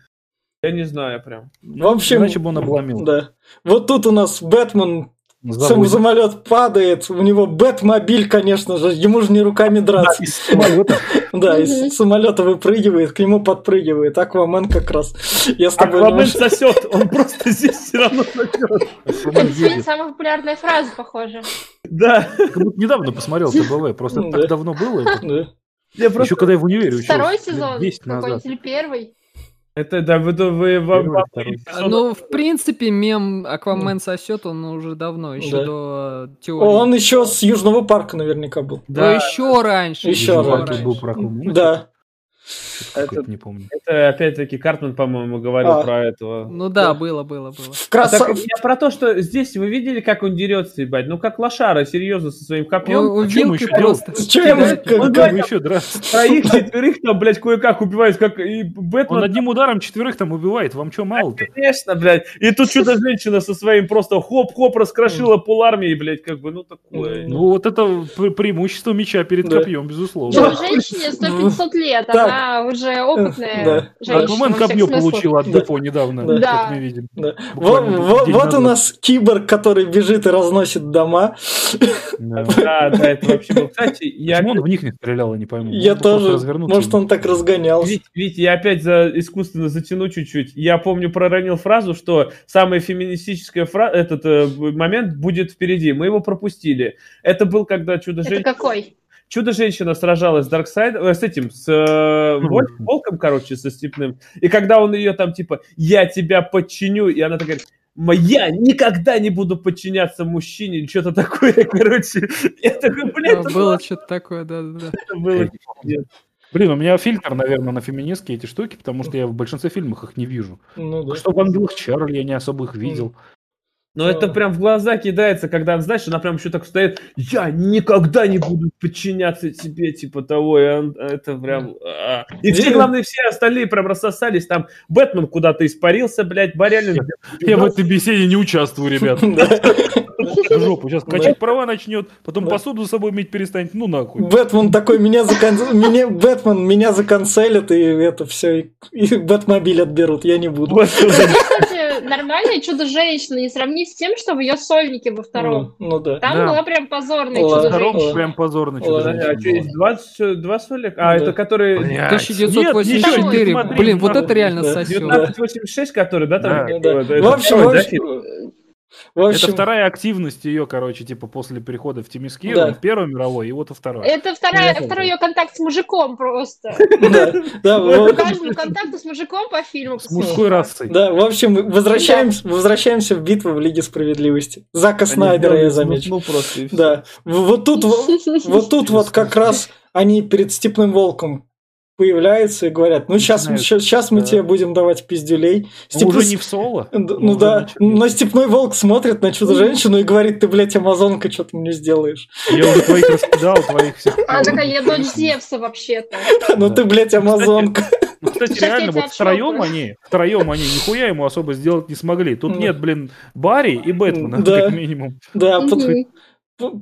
Я не знаю прям. В общем, Иначе бы он обломил. да. Вот тут у нас Бэтмен Сам самолет падает, у него Бэтмобиль, конечно же, ему же не руками драться. Из самолета. *laughs* Да, из самолета выпрыгивает, к нему подпрыгивает. Аквамен как раз. Я с тобой Аквамен сосет, он просто *laughs* здесь все равно сосет. Это самая популярная фраза, похоже. Да. Как будто недавно посмотрел ТБВ, просто *laughs* Да. так давно было. это. Да. Я просто... Еще когда я в универе учился. Второй сезон 10 назад. какой-нибудь или первый? Это, да, вы, вы, вы, второй. эпизод- Ну, в принципе, мем Аквамен сосет, он уже давно, еще Да. до э, теории. Он еще с Южного парка наверняка был. Ну, Да, еще раньше. Еще раньше. был про Аквамена, Да. Какое-то не помню. это опять-таки Картман, по-моему, говорил А. про этого. Ну да, Да. было, было, было. В А краса- так я про то, что здесь вы видели, как он дерется, ебать? Ну, как лошара, серьезно, со своим копьем. Он чем вилкой еще просто. Как- Он Как еще драться? Троих, четверых там, блядь, кое-как убивает, как и Он Бэтмен. одним ударом четверых там убивает. Вам что, мало-то? Конечно, блядь. И тут что-то женщина со своим просто хоп-хоп раскрошила полармии, блядь, как бы, ну такое. Ну, вот это пре- преимущество меча перед копьем, безусловно. Женщине 100-500 лет, Так. Она уже опытная Да. женщина. Аквамен копье получил от. Депо недавно, Да. Да. как мы видим. Да. Вот у нас киборг, который бежит и разносит дома. Да. *laughs* Это вообще было. Кстати, я Почему он в них не стрелял, я не пойму. Я тоже. Может, он так разгонялся. Вить, я опять за искусственно затяну чуть-чуть. Я помню, проронил фразу, что самая феминистическая фра... этот э, момент будет впереди. Мы его пропустили. Это был, когда Это чудо-женщина... какой? Чудо-женщина сражалась с Дарксайд, э, с этим, с э, волк- волком, короче, со степным. И когда он ее там, типа, я тебя подчиню, и она такая, «М, я никогда не буду подчиняться мужчине, или что-то такое, *laughs* короче. Я такой, блин, А, это Было что-то такое, да-да-да. это было. Блин, у меня фильтр, наверное, на феминистские эти штуки, потому что я в большинстве фильмов их не вижу. Ну да. Что в «Ангелах Чарли» я не особо их видел. Но это прям в глаза кидается, когда, знаешь, она прям еще так стоит, я никогда не буду подчиняться тебе, типа того, и он- это прям... а. И все, Блин. главное, все остальные прям рассосались, там Бэтмен куда-то испарился, блядь, Барялин... Я в этой беседе не участвую, ребят. *laughs* Жопу. Сейчас качать права начнет, потом посуду с собой мыть перестанет. Ну нахуй. Бэтмен такой, меня меня... Бэтмен меня законцелят, и это все, и Бэтмобиль отберут, я не буду. Нормальное чудо-женщина, не сравнить с тем, что в ее сольнике во втором. Ну, ну да. Там Да. была прям позорная Ладно. Втором чудо-женщина. прям позорно Ладно, что-то. а что, есть два, с- два солик? А, Да. это которые... Блядь. 1984. Нет, ничего, Блин, вот это реально сосет. 1986, который, да, там? Да. Да. В общем, в общем, в Это общем, вторая активность ее, короче, типа после перехода в Тимискир, Да. в Первой мировой, и вот во второй. Это вторая, Я второй ее контакт с мужиком просто. *laughs* да, каждому контакту с мужиком по фильму. С мужской расой. да, в общем, возвращаемся, возвращаемся в битву в Лиге Справедливости. Зака Снайдера, я замечу. Ну, просто. Да, *laughs* вот тут вот как раз они перед Степным Волком появляются и говорят, ну сейчас, Начинают, сейчас мы да. тебе будем давать пиздюлей. Ну, Степной- уже не в соло. Ну уже да, начали. но Степной Волк смотрит на чудо-женщину и говорит, ты, блядь, амазонка, что ты мне сделаешь? Я уже твоих раскидал, твоих всех. Она такая, я дочь Зевса вообще-то. *laughs* Ну ты, блядь, амазонка. Ну, кстати, Сейчас реально, вот втроем отшлепаю. они, втроем они нихуя ему особо сделать не смогли. Тут Ну. нет, блин, Барри и Бэтмена, Да. как минимум. Да, п-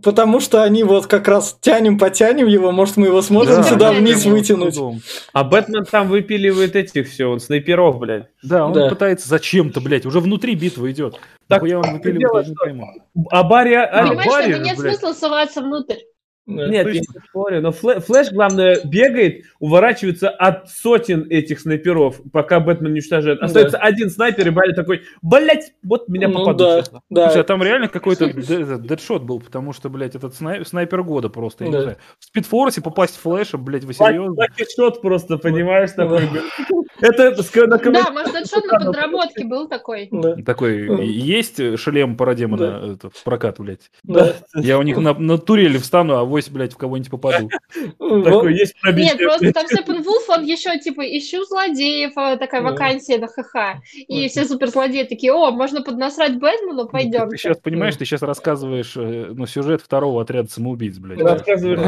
потому что они вот как раз тянем, потянем его, может, мы его сможем Да, сюда да, вниз вытянуть. А Бэтмен там выпиливает этих все, он снайперов, блядь. Да, он Да. пытается зачем-то, блядь, уже внутри битвы идет. Так, он дело, выпиливает, я не что- пойму. А Барри... а, Понимаешь, что Барри это нет блядь. смысла соваться внутрь. Да. Нет, я не спорю, но Флэ- Флэш, главное, бегает, уворачивается от сотен этих снайперов, пока Бэтмен не уничтожает. Остается один снайпер, и Барри такой, блять, вот меня Ну попадут да, да. Слушай, а там реально какой-то *laughs* дедшот был, потому что, блядь, этот снай- снайпер года просто, я не Да. знаю. В спидфорсе попасть в флеша, блядь, вы серьезно? Лаки шот просто, понимаешь, Да. такой. Это Да, может, это что-то на подработке был такой. Такой, есть шлем парадемона в прокат, блядь? Я у них на, турели встану, а вось, блядь, в кого-нибудь попаду. Такой, есть пробитие. Нет, просто там Степенвулф, он еще типа ищу злодеев, а, такая вакансия на ХХ. И все суперзлодеи такие, о, можно поднасрать Бэтмену, пойдем. Ты сейчас понимаешь, ты сейчас рассказываешь э, ну, сюжет второго отряда самоубийц, блядь. Рассказываешь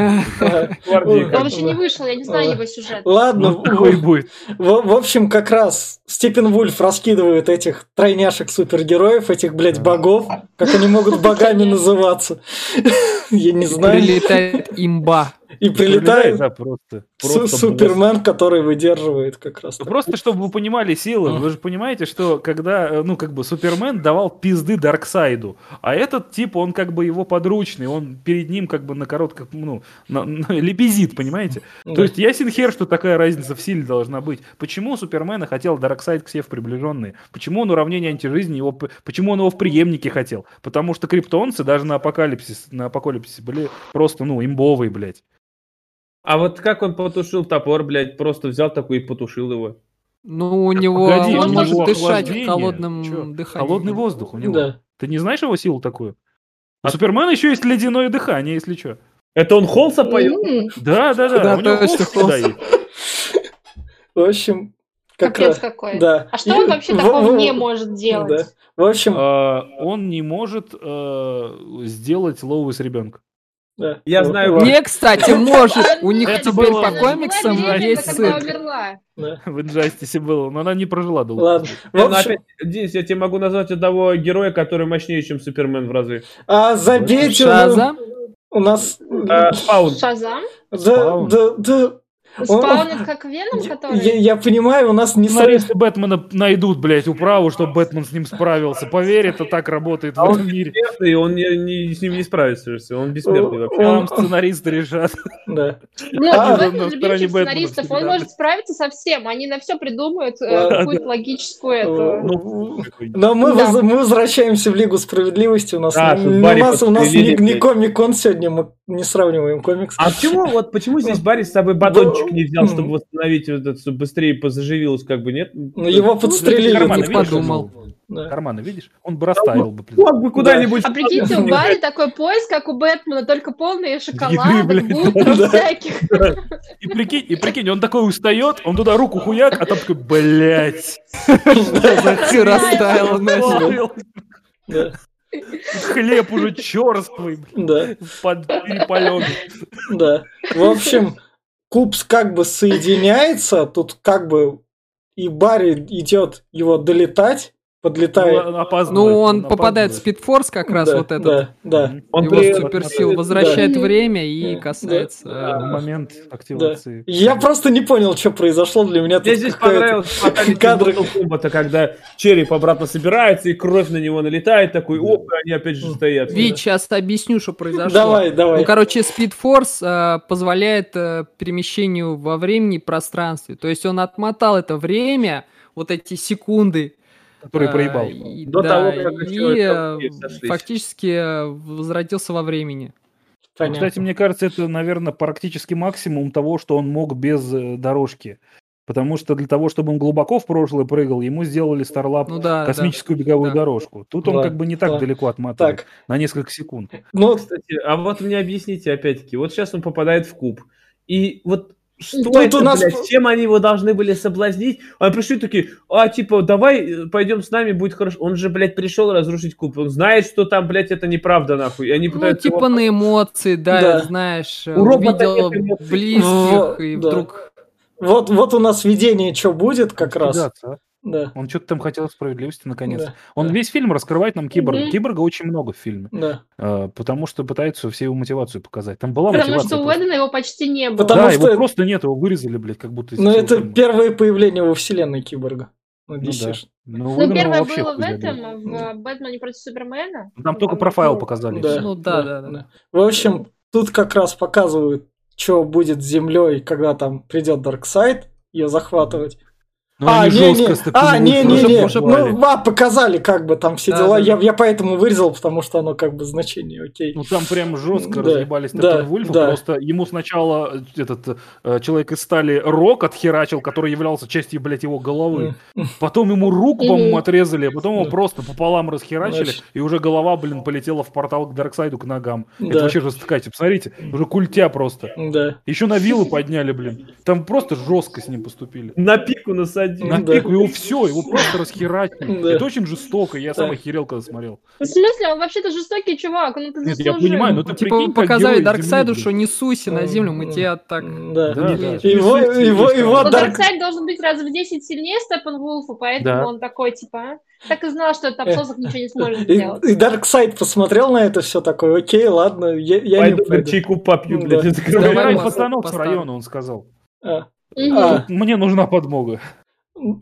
Он еще не вышел, я не знаю его сюжет. Ладно, Ну, будет. в общем, как раз Степпенвулф раскидывает этих тройняшек супергероев, этих, блядь, богов. Как они могут богами называться? *laughs* Я не знаю. Прилетает имба. И прилетает да, просто. Просто Супермен, который выдерживает как раз. Ну. Просто, чтобы вы понимали силы, вы же понимаете, что когда, э, ну, как бы, Супермен давал пизды Дарксайду, а этот тип, он как бы его подручный, он перед ним как бы на коротком, ну, на, на- лебезит, понимаете? Да. То есть ясен хер, что такая разница в силе должна быть. Почему Супермена хотел Дарксайд к себе в приближенные? Почему он уравнение антижизни, его, почему он его в преемнике хотел? Потому что криптонцы даже на апокалипсис, на апокалипсисе были просто, ну, имбовые, блядь. А вот как он потушил топор, блядь, просто взял такой и потушил его. Ну, у него Погоди, он у может него дышать охлаждение. холодным Чё? дыханием. Холодный воздух у него. Да. Ты не знаешь его силу такую? У Супермена еще есть ледяное дыхание, если что. Это он Холса поет? Да, да, да. Да, у него холст всегда есть. В общем, как Капец раз. какой. Да. А что он вообще в- такого в- не может делать? Да. В общем, А, Он не может э, сделать Лоуис ребенка. Да. Я знаю, вот, Не, кстати, может. У них Это теперь было- по комиксам есть сын. умерла. да. В Инжастисе было, но она не прожила долго. Ладно. В Не, ну общем, опять, Денис, я тебе могу назвать одного героя, который мощнее, чем Супермен в разы. а забейте, ну, Шаза? у нас... Спаун. Шазам? Да, да, да. Спаун это *laughs* как Веном, который... Я, я понимаю, у нас не со- Сценаристы Бэтмена найдут, блядь, управу, чтобы Бэтмен с ним справился. Поверь, это так работает в А этом мире. Бессмертный, он не, не- с ним не справится, он бессмертный вообще. Там сценаристы решат. Да. Ну, А, в бесит Бэтмена сценаристов, он может справиться со всем, они на все придумают э, какую-то логическую эту... Ну, Но мы, Да. воз- мы возвращаемся в Лигу справедливости. У нас, у нас, у нас не, комик-кон сегодня, мы не сравниваем комикс. А почему, вот почему здесь Барри с собой батончик не взял, чтобы восстановить вот это, чтобы быстрее позаживилось, как бы, нет? Ну, его подстрелили. Карманы, не видишь, подумал. Да. Карманы, видишь? Он бы расставил бы. блин. Мог бы куда-нибудь... А прикиньте, у Барри такой пояс, как у Бэтмена, только полные шоколадок, блядь, булок да. всяких. И прикинь, и прикинь, он такой устает, он туда руку хуяк, а там такой, блядь. Все растаяло нафиг. Хлеб уже черствый, Да. под перепаленный. Да. В общем, Купс как бы соединяется, тут как бы и Барри идет его долетать, подлетает. Он опаздывает, Ну, он попадает в спидфорс как раз Да, вот этот. Да, да. Он Его при- суперсил да. возвращает Да. время и Да. касается... Да, э, момент Да. активации. Я просто не понял, что произошло для меня. Мне здесь понравилось кадры. Kombat, когда череп обратно собирается, и кровь на него налетает, такой, оп, и они опять же стоят. Вить, сейчас объясню, что произошло. Давай, давай. Ну, короче, Force э, позволяет э, перемещению во времени и пространстве. То есть он отмотал это время, вот эти секунды. Который проебал. и- До да, того, как и э, сошлись. фактически э, возвратился во времени. Понятно. Кстати, мне кажется, это, наверное, практически максимум того, что он мог без э, дорожки. Потому что для того, чтобы он глубоко в прошлое прыгал, ему сделали Старлап Ну да, космическую беговую да. дорожку. Тут он Да, как бы не так да. далеко отмотает, Так, на несколько секунд. ну, Кстати, а вот мне объясните, опять-таки, вот сейчас он попадает в куб, и вот что Тут это, у нас- блядь, чем они его должны были соблазнить? Они пришли такие, а, типа, давай э, пойдем с нами, будет хорошо. Он же, блядь, пришел разрушить куб. Он знает, что там, блядь, это неправда, нахуй. И они Ну, пытаются типа его- на эмоции, да, Да. знаешь, э, У увидел близких, Ну, и да. вдруг... вот, вот у нас видение, что будет как раз. Кидаться, а? Да, Он что-то там хотел справедливости наконец. да, Он да. весь фильм раскрывает нам киборга. Мгм. Киборга очень много в фильме. да. э, потому что пытаются все его мотивацию показать. Там была Потому мотивация. что у просто. Уэдена его почти не было. Потому да, что- его просто нет, его вырезали, блядь, как будто из Ну, это фильма. первое появление во вселенной киборга. Ну, Ну да. Ну, Ну, первое было в этом, в э, «Бэтмене против Супермена». Там только Там про файл ну, показали. Да. Ну, да, да, да. В общем, тут как раз показывают, что будет с Землей, когда там придет Дарксайд, ее захватывать. Ну, а, они не, жестко не, а, не, не, ужасом не, ну, а, показали как бы там все Да, дела, да, я, да. я поэтому вырезал, потому что оно как бы значение, окей. Ну там прям жестко Да, разъебались да, Степан да. Просто ему сначала э, этот э, человек из стали рок отхерачил, который являлся частью, блядь, его головы. Потом ему руку, по-моему, отрезали, а потом его просто пополам расхерачили, Значит. и уже голова, блин, полетела в портал к Дарксайду к ногам. Да. Это вообще жестокайте. Посмотрите, уже культя просто. Да. Еще на виллу подняли, блин. Там просто жестко с ним поступили. На пику насадили. Один. Да. На пику его все, его просто расхерачили. *laughs* Да. Это очень жестоко, я сам Да. охерел, когда смотрел. В смысле, он вообще-то жестокий чувак, он это Нет, я понимаю, но ты Типа прикинь, показали Дарксайду, что не суйся на землю, мы тебя так... Да. Да, да. Его, его, его Но Дарк... Дарксайд должен быть раз в 10 сильнее Степпенвулфа, поэтому Да. он такой, типа, а? так и знал, что этот обсосок ничего не *laughs* сможет сделать. и Дарксайд посмотрел на это все такое, окей, ладно, я, я не Пойду чайку попью, Да. блядь. масло пацанов с района, он сказал. А, а, Мне нужна подмога.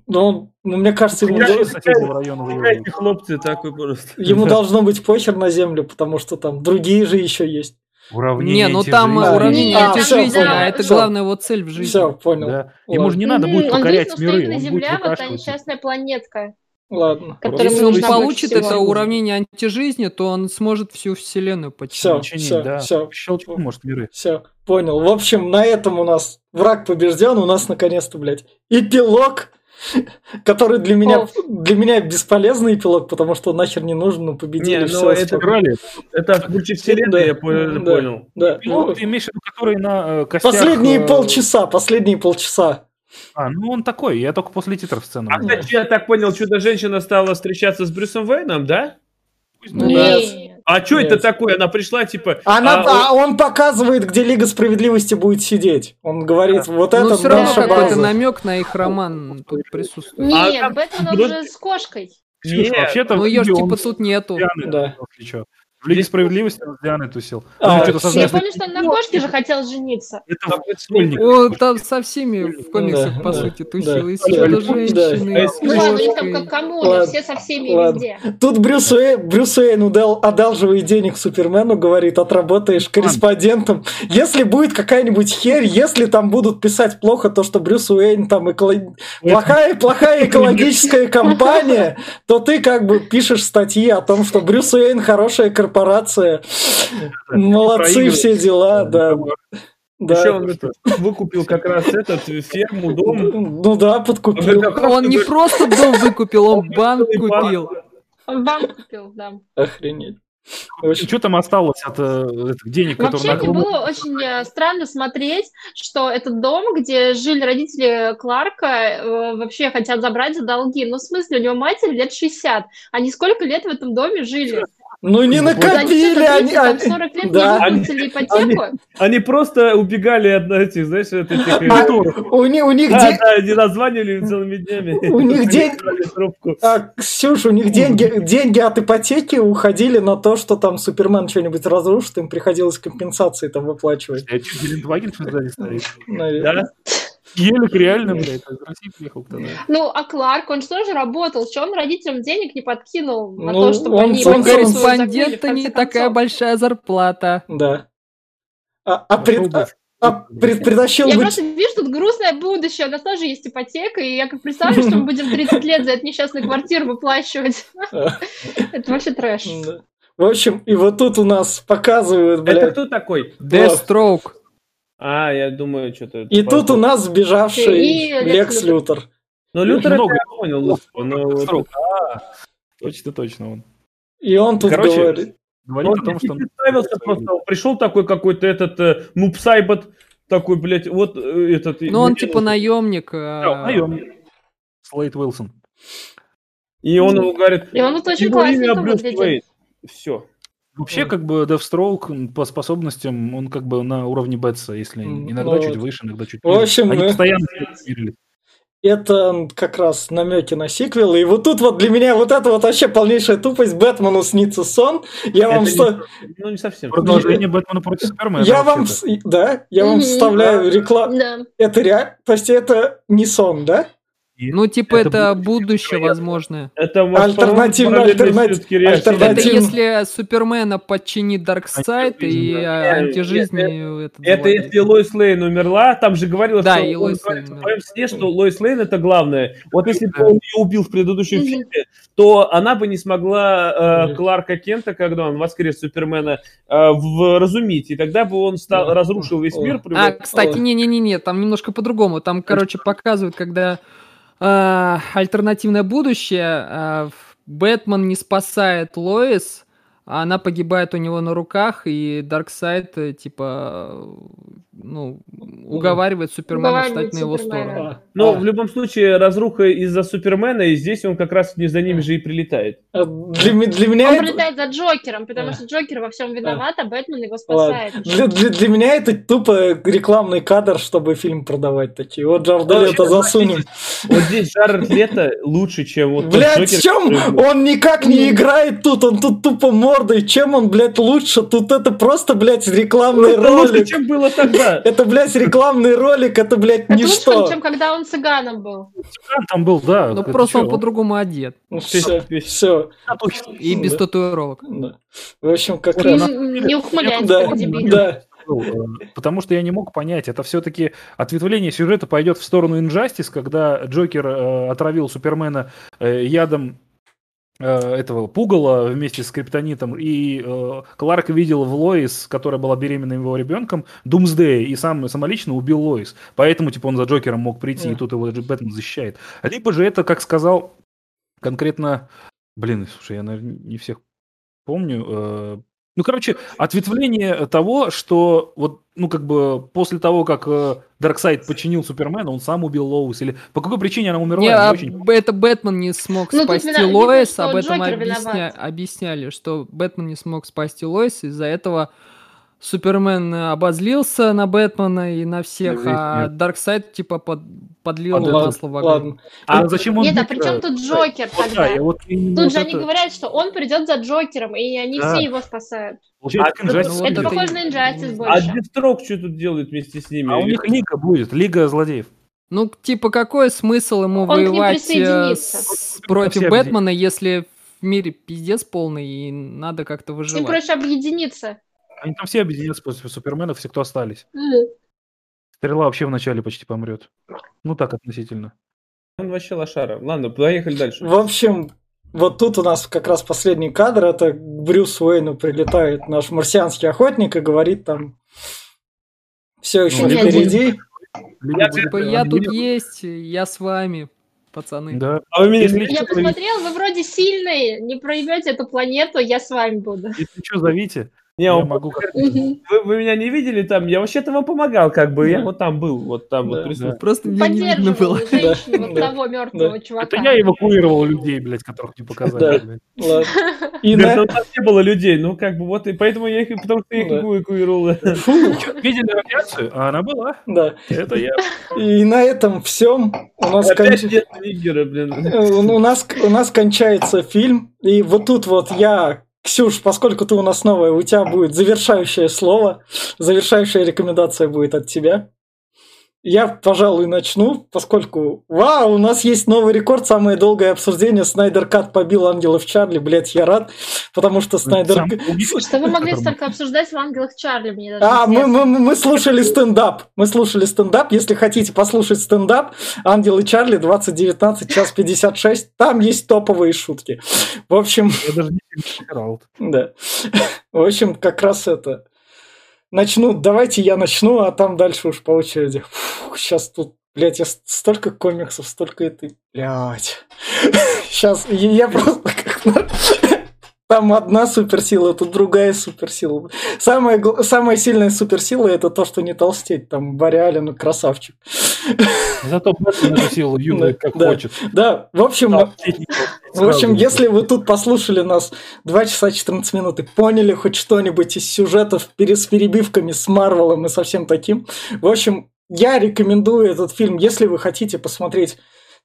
Ну, он- ну, мне кажется, ему, выебывают. хлопцы такой просто. ему *laughs* должно быть похер на землю, потому что там другие же еще есть. Уравнение Не, ну там А, уравнение а, всё, антижизни, понял. а это Всё. главная его цель в жизни. Все, понял. Да. Ему же не Ладно. надо будет он покорять единственный, миры, что он стоит будет на Земля, вот та несчастная планетка, Ладно. Если он получит это всего. уравнение антижизни, то он сможет всю вселенную починить. Починить, всё, да. всё. Щелчком, может, миры. Все, понял. В общем, на этом у нас враг побежден, у нас наконец-то, блядь, эпилог, *laughs* который для меня, О. для меня бесполезный эпилог, потому что нахер не нужен, ну победили Не, ну все. это- Играли. Это в мультивселенной, Да, я понял. да. понял. Да. Ну, ты имеешь в виду, который на э, костях... Последние э, полчаса, последние полчаса. А, ну он такой, я только после титров сцену. А, кстати, я так понял, Чудо-женщина стала встречаться с Брюсом Вейном, да? Нет. Нет. А что это такое? Она пришла, типа... Она, а, а он показывает, где Лига Справедливости будет сидеть. Он говорит, вот Но это все равно какой-то намек на их роман тут присутствует. А Нет, там Бэтмен уже с кошкой. Нет. вообще-то Ну ее ж типа тут нету. Да. В Лиге справедливости он с Дианой тусил. А, Ну. Я помню, что он на кошке же хотел жениться. Это Там. Он там со всеми в комиксах, Да, по да, сути, тусил. И с Да. чудо-женщиной, Да. и с Ну там как коммуна, Ладно, все со всеми ладно. везде. Тут Брюс Уэйн, Брюс Уэйн удал, одалживает денег Супермену, говорит, отработаешь корреспондентом. Если будет какая-нибудь херь, если там будут писать плохо то, что Брюс Уэйн там эко- плохая, плохая экологическая компания, то ты как бы пишешь статьи о том, что Брюс Уэйн хорошая корпорация, молодцы Проигрывает. все дела, да. Еще Да. он это, выкупил как раз этот ферму, дом. Ну да, подкупил. Он не просто дом выкупил, он банк купил. Он банк купил, да. Охренеть. Очень- Что там осталось от э, этих денег, которые Вообще, было очень э, странно смотреть, что этот дом, где жили родители Кларка, э, вообще хотят забрать за долги. Ну, в смысле, у него матери лет 60. Они сколько лет в этом доме жили? Ну не накопили что-то они. 30, там, они- 40 лет да. не выплатили ипотеку? Они просто убегали от этих, знаешь, от этих... А, у, них, у них Да, де- да, они названивали целыми днями. У них день- Брали трубку. А, Ксюш, у них деньги, деньги от ипотеки уходили на то, что там Супермен что-нибудь разрушит, им приходилось компенсации там выплачивать. Я чуть Гелендваген что сзади стоит. Наверное. Да? Елик реально, блядь, из России приехал кто-то. Ну, а Кларк, он же тоже работал. Что он родителям денег не подкинул на Ну, то, чтобы он они в корреспондента не такая большая зарплата. Да. А, а пред- а- а пред- притащил Я бы... просто вижу тут грустное будущее. У нас тоже есть ипотека, и я как представлю, что мы будем 30 лет за эту несчастную квартиру выплачивать. *laughs* Это вообще трэш. В общем, и вот тут у нас показывают, Это блядь. кто такой? Deathstroke. А, я думаю, что-то... И тут у нас сбежавший И Лекс Лютер. Ну, Лютер, Много. я понял. ну, но Срок. А, Точно, точно он. И он тут Короче, говорит... Говорит Он о том, что... он- представился просто, пришел такой какой-то этот э, нубсайбот, такой, блядь, вот э, этот... Ну, он типа наемник. Да, наемник. Слейд Уилсон. И он ему говорит, И он вот очень Брюс выглядит. Все. Вообще, как бы, Deathstroke по способностям, он как бы на уровне Бетса, если иногда ну чуть выше, иногда чуть В общем, Они мы- постоянно. Это как раз намеки на сиквел. И вот тут вот для меня вот это вот вообще полнейшая тупость. Бэтмену снится сон. Я вам... Это сто- Ну, не совсем. Продолжение Бэтмена против Супермена. Я вам... Да, я вам вставляю рекламу. Это реально... Почти это не сон, да? Ну, типа, Это это будущее возможное. Это может, Альтернативно, параллельно альтернатив- всё-таки реальность. Это альтернативно. если Супермена подчинит Дарксайд и Антижизнь, а, да. антижизнь этот Это заводит. если Лоис Лейн умерла, там же говорилось, Да, что и Лоис говорит Лейн в своем сне, что Лоис Лейн это главное. Вот если бы он ее убил в предыдущем фильме, то она бы не смогла э. Кларка Кента, когда он воскрес Супермена, э, вразумить, и тогда бы он стал, разрушил весь мир. А, кстати, не-не-не, там немножко по-другому. Там, короче, показывают, когда а, альтернативное будущее, а, в- Бэтмен не спасает Лоис, она погибает у него на руках, и Дарксайд, э, типа, ну, уговаривает Супермена Уговаривает встать на его Супермена. сторону. А, Но а, в любом случае разруха из-за Супермена, и здесь он как раз не за ними же и прилетает. а для, для меня Он это... прилетает за Джокером, потому А. что Джокер во всем виноват, а Бэтмен его спасает. Для, для- для меня это тупо рекламный кадр, чтобы фильм продавать такие. Вот Джарда Ну, Лето засунем. Вот здесь Джаред Лето лучше, чем вот Джокер, в чем? Он никак не играет тут, он тут тупо мордой. Чем он, блядь, лучше? Тут это просто, блядь, рекламный Это лучше, ролик. чем было тогда. *laughs* Это, блядь, рекламный ролик, это, блядь, Это лучше, ничто. чем когда он цыганом был. Цыган там был, да. Ну, это просто он по-другому одет. Все, Пись. все. И без Да. татуировок. В общем, как Вот раз... Не, ухмыляйся, Да, э, Потому что я не мог понять, это все-таки ответвление сюжета пойдет в сторону Инжастис, когда Джокер э, отравил Супермена э, ядом этого пугала вместе с криптонитом, и э, Кларк видел в Лоис, которая была беременна его ребенком, Думсдея, и сам самолично убил Лоис. Поэтому, типа, он за Джокером мог прийти, и Да. тут его даже Бэтмен защищает. Либо же это, как сказал конкретно... Блин, слушай, я, наверное, не всех помню. э, Ну, короче, ответвление того, что вот, ну, как бы после того, как э, Дарксайд подчинил Супермена, он сам убил Лоис. Или по какой причине она умерла? Не, не а очень это Бэтмен не смог Ну, спасти вина- Лоис, об этом объясня- объясняли, что Бэтмен не смог спасти Лоис, из-за этого Супермен э, обозлился на Бэтмена и на всех, Ну, а нет. Дарксайд типа под- подлил масло в огонь. ладно. А зачем он Нет, а при чем тут Джокер тогда? да, вот Тут вот же они это- говорят, что он придет за Джокером, и они Да. все его спасают. Получается, А. Ну, это это похоже на Injustice А больше. Дестрок что тут делает вместе с ними? А у них лига будет, лига злодеев. Ну, типа, какой смысл ему Он воевать э, с- против Все Бэтмена, если в мире пиздец полный и надо как-то Им выживать? проще объединиться. Они там все объединятся после Супермена, все, кто остались. М. Стрела вообще вначале почти помрет. Ну так, относительно. Он вообще лошара. Ладно, поехали дальше. В общем, вот тут у нас как раз последний кадр, это к Брюс Уэйну прилетает наш марсианский охотник и говорит там, все еще Ну, впереди. Я Типа, я тут есть, я с вами, пацаны. Да. А вы меня Если Я посмотрел, вы вроде сильные, не проебете эту планету, я с вами буду. Если что, зовите. Не, Я он- могу вы, вы меня не видели там? Я вообще-то вам помогал, как бы. Я Да. вот там был, вот там Да. вот присутствовал. Просто меня не видно было. *laughs* Женщину вот Да. того мертвого чувака. Это я эвакуировал людей, блядь, которых не показали. Да. *laughs* Ладно. И на... «Ну, там не было людей, ну как бы вот и поэтому я их, потому что я их Да. эвакуировал. *laughs* Фу, Видели радиацию? А она была. да. Это я. И на этом всем у нас Опять нет блин. Э, У нас, у нас кончается фильм, и вот тут вот я, Ксюш, поскольку ты у нас новая, у тебя будет завершающее слово, завершающая рекомендация будет от тебя. Я, пожалуй, начну, поскольку, вау, у нас есть новый рекорд, самое долгое обсуждение, Снайдер Кат побил Ангелов Чарли, блядь, я рад, потому что Снайдер... Что вы могли столько обсуждать в «Ангелах Чарли», мне даже А, мы, мы, мы слушали стендап. Мы слушали стендап. Если хотите послушать стендап, Ангел и Чарли 2019, час 56. Там есть топовые шутки. В общем, Я даже не да. В общем, как раз это. Начну, давайте я начну, а там дальше уж по очереди. сейчас тут, блядь, я столько комиксов, столько этой, блядь. *laughs* Сейчас, я просто как Там одна суперсила, тут другая суперсила. Самая, самая сильная суперсила это то, что не толстеть. Там Барри Аллен красавчик. Зато Бэтмен силу юзает как Да. хочет. Да, в общем, Толстеть в общем, если вы тут послушали нас 2 часа 14 минут и поняли хоть что-нибудь из сюжетов с перебивками с Марвелом и со всем таким, в общем, я рекомендую этот фильм, если вы хотите посмотреть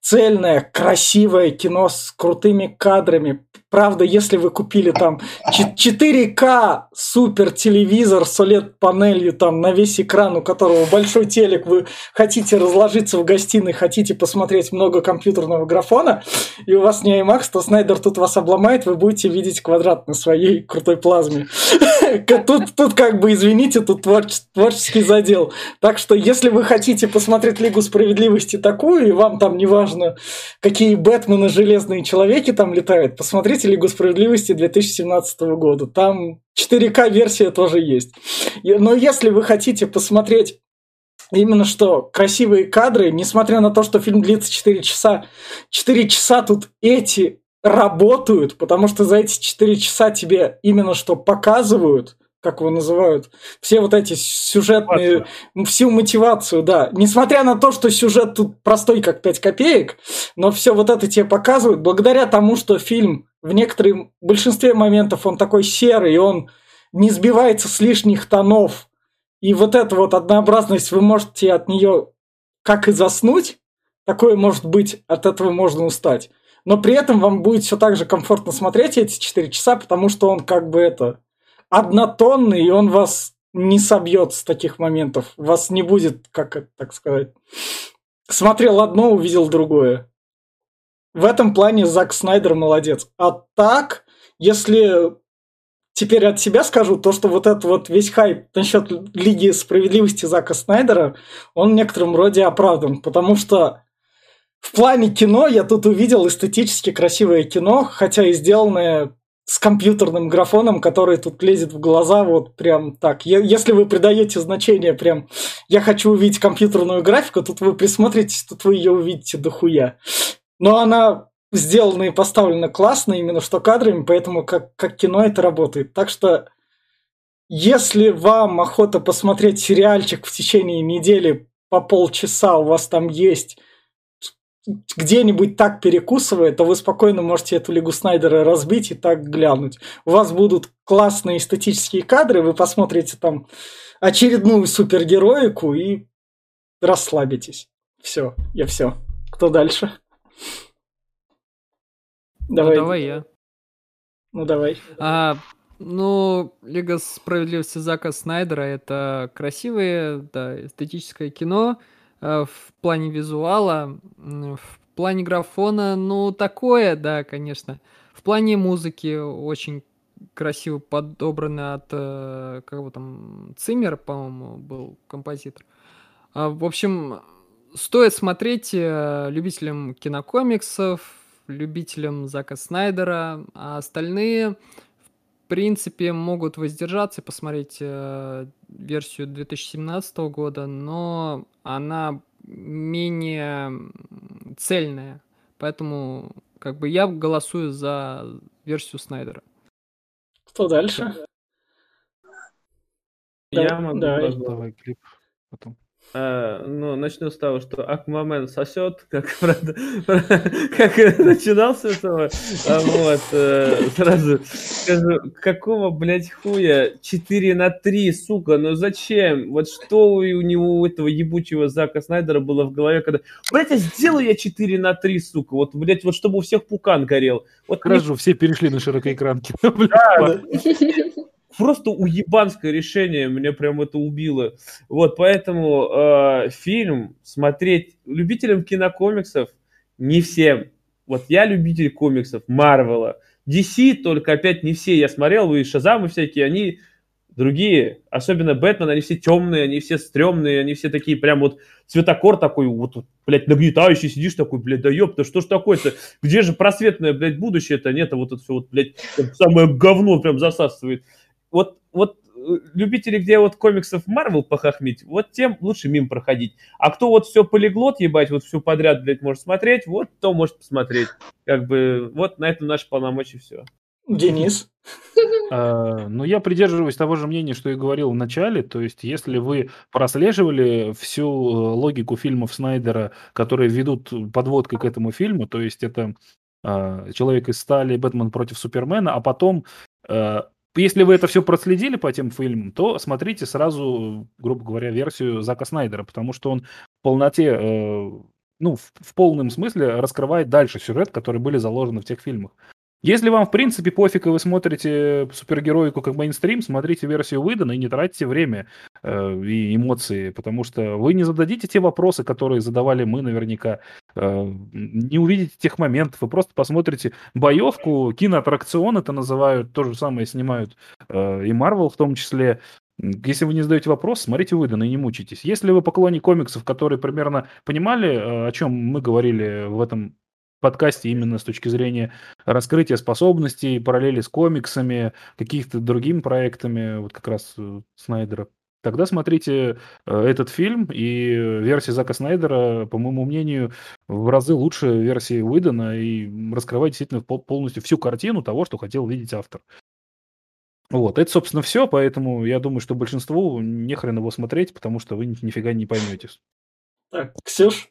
цельное, красивое кино с крутыми кадрами. Правда, если вы купили там ч- 4К супер телевизор с OLED-панелью там на весь экран, у которого большой телек, вы хотите разложиться в гостиной, хотите посмотреть много компьютерного графона, и у вас не IMAX, то Снайдер тут вас обломает, вы будете видеть квадрат на своей крутой плазме. *laughs* Тут, тут как бы, извините, тут творче- творческий задел. Так что, если вы хотите посмотреть Лигу Справедливости такую, и вам там не важно, какие Бэтмены, Железные Человеки там летают, посмотрите Лигу Справедливости 2017 года. Там 4К-версия тоже есть. Но если вы хотите посмотреть Именно что красивые кадры, несмотря на то, что фильм длится 4 часа, 4 часа тут эти работают, потому что за эти 4 часа тебе именно что показывают, как его называют, все вот эти сюжетные, всю мотивацию, да. Несмотря на то, что сюжет тут простой, как 5 копеек, но все вот это тебе показывают, благодаря тому, что фильм в некотором большинстве моментов он такой серый, он не сбивается с лишних тонов, и вот эта вот однообразность, вы можете от нее как и заснуть, такое может быть, от этого можно устать. Но при этом вам будет все так же комфортно смотреть эти 4 часа, потому что он как бы это однотонный, и он вас не собьет с таких моментов. Вас не будет, как это так сказать, смотрел одно, увидел другое. В этом плане Зак Снайдер молодец. А так, если теперь от себя скажу, то, что вот этот вот весь хайп насчет Лиги Справедливости Зака Снайдера, он в некотором роде оправдан, потому что в плане кино я тут увидел эстетически красивое кино, хотя и сделанное с компьютерным графоном, который тут лезет в глаза, вот прям так. Если вы придаете значение прям «я хочу увидеть компьютерную графику», тут вы присмотритесь, тут вы ее увидите дохуя. Но она сделана и поставлена классно, именно что кадрами, поэтому как, как кино это работает. Так что если вам охота посмотреть сериальчик в течение недели по полчаса, у вас там есть где-нибудь так перекусывает, то вы спокойно можете эту Лигу Снайдера разбить и так глянуть. У вас будут классные эстетические кадры, вы посмотрите там очередную супергероику и расслабитесь. Все, я все. Кто дальше? Давай. Ну, давай я. Ну, давай. А, ну, Лига Справедливости Зака Снайдера это красивое, да, эстетическое кино, Э, в плане визуала, в плане графона, ну, такое, да, конечно. В плане музыки очень красиво подобрано от, э, кого там, Циммер, по-моему, был композитор. А, в общем, стоит смотреть э, любителям кинокомиксов, любителям Зака Снайдера, а остальные принципе, могут воздержаться и посмотреть э, версию 2017 года, но она менее цельная. Поэтому как бы я голосую за версию Снайдера. Кто дальше? Я да, могу давай. Давай клип потом. А, ну, начну с того, что Аквамен сосет, как, *laughs* правда, как начинался этого. А вот, э, сразу скажу, какого, блядь, хуя 4 на 3, сука, ну зачем? Вот что у него, у этого ебучего Зака Снайдера было в голове, когда, блядь, а сделаю я 4 на 3, сука, вот, блядь, вот чтобы у всех пукан горел. Вот Хорошо, мне... все перешли на широкоэкранки. *laughs* Да, просто уебанское решение, меня прям это убило. Вот, поэтому э, фильм смотреть любителям кинокомиксов не всем. Вот я любитель комиксов, Марвела. DC только опять не все. Я смотрел, и Шазамы всякие, они другие. Особенно Бэтмен, они все темные, они все стрёмные, они все такие прям вот цветокор такой, вот, блядь, нагнетающий, сидишь такой, блядь, да ёпта, что ж такое-то? Где же просветное, блядь, будущее-то? Нет, а вот это все вот, блядь, самое говно прям засасывает вот, вот э, любители, где вот комиксов Марвел похохмить, вот тем лучше мимо проходить. А кто вот все полиглот ебать, вот все подряд, блядь, может смотреть, вот то может посмотреть. Как бы вот на этом наши полномочия все. Денис? А, ну, я придерживаюсь того же мнения, что и говорил в начале. То есть, если вы прослеживали всю э, логику фильмов Снайдера, которые ведут подводкой к этому фильму, то есть это а, Человек из стали, Бэтмен против Супермена, а потом э, если вы это все проследили по тем фильмам, то смотрите сразу, грубо говоря, версию Зака Снайдера, потому что он в полноте, э, ну, в, в полном смысле раскрывает дальше сюжет, который были заложены в тех фильмах. Если вам, в принципе, пофиг, и вы смотрите супергероику как мейнстрим, смотрите версию выдана и не тратите время э, и эмоции, потому что вы не зададите те вопросы, которые задавали мы наверняка, не увидите тех моментов, вы просто посмотрите боевку, киноаттракцион это называют, то же самое снимают э, и Marvel в том числе, если вы не задаете вопрос, смотрите выданно и не мучитесь. Если вы поклонник комиксов, которые примерно понимали, э, о чем мы говорили в этом подкасте именно с точки зрения раскрытия способностей, параллели с комиксами, каких-то другими проектами, вот как раз э, Снайдера, тогда смотрите э, этот фильм, и версия Зака Снайдера, по моему мнению, в разы лучше версии Уидона и раскрывает действительно полностью всю картину того, что хотел видеть автор. Вот, это, собственно, все, поэтому я думаю, что большинству не его смотреть, потому что вы нифига не поймете. Так, Ксюш?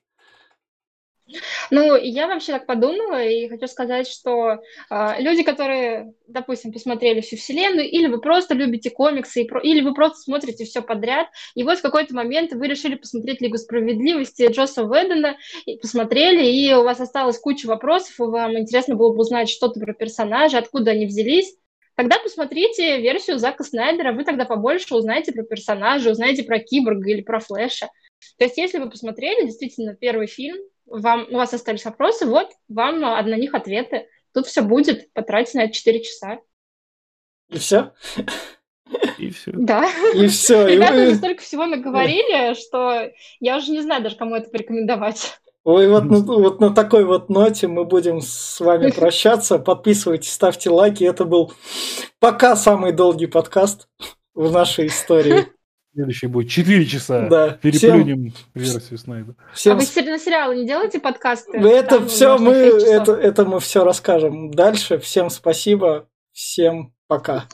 Ну, я вообще так подумала и хочу сказать, что э, люди, которые, допустим, посмотрели всю вселенную, или вы просто любите комиксы, и про, или вы просто смотрите все подряд, и вот в какой-то момент вы решили посмотреть Лигу справедливости Джосса Ведена, и посмотрели, и у вас осталась куча вопросов, и вам интересно было бы узнать что-то про персонажа, откуда они взялись, Тогда посмотрите версию Зака Снайдера, вы тогда побольше узнаете про персонажа, узнаете про Киборга или про Флэша. То есть, если вы посмотрели действительно первый фильм, вам, у вас остались вопросы, вот вам на них ответы. Тут все будет, потратить на это 4 часа. И все? И все. Да. И все. Ребята уже столько всего наговорили, что я уже не знаю даже, кому это порекомендовать. Ой, вот, на, вот на такой вот ноте мы будем с вами *laughs* прощаться. Подписывайтесь, ставьте лайки. Это был пока самый долгий подкаст в нашей истории. Следующий будет 4 часа. Да. Переплюнем Всем... версию Снайда. Всем... А вы на сериалы не делаете подкасты? Это Там все мы, это, это мы все расскажем дальше. Всем спасибо. Всем пока.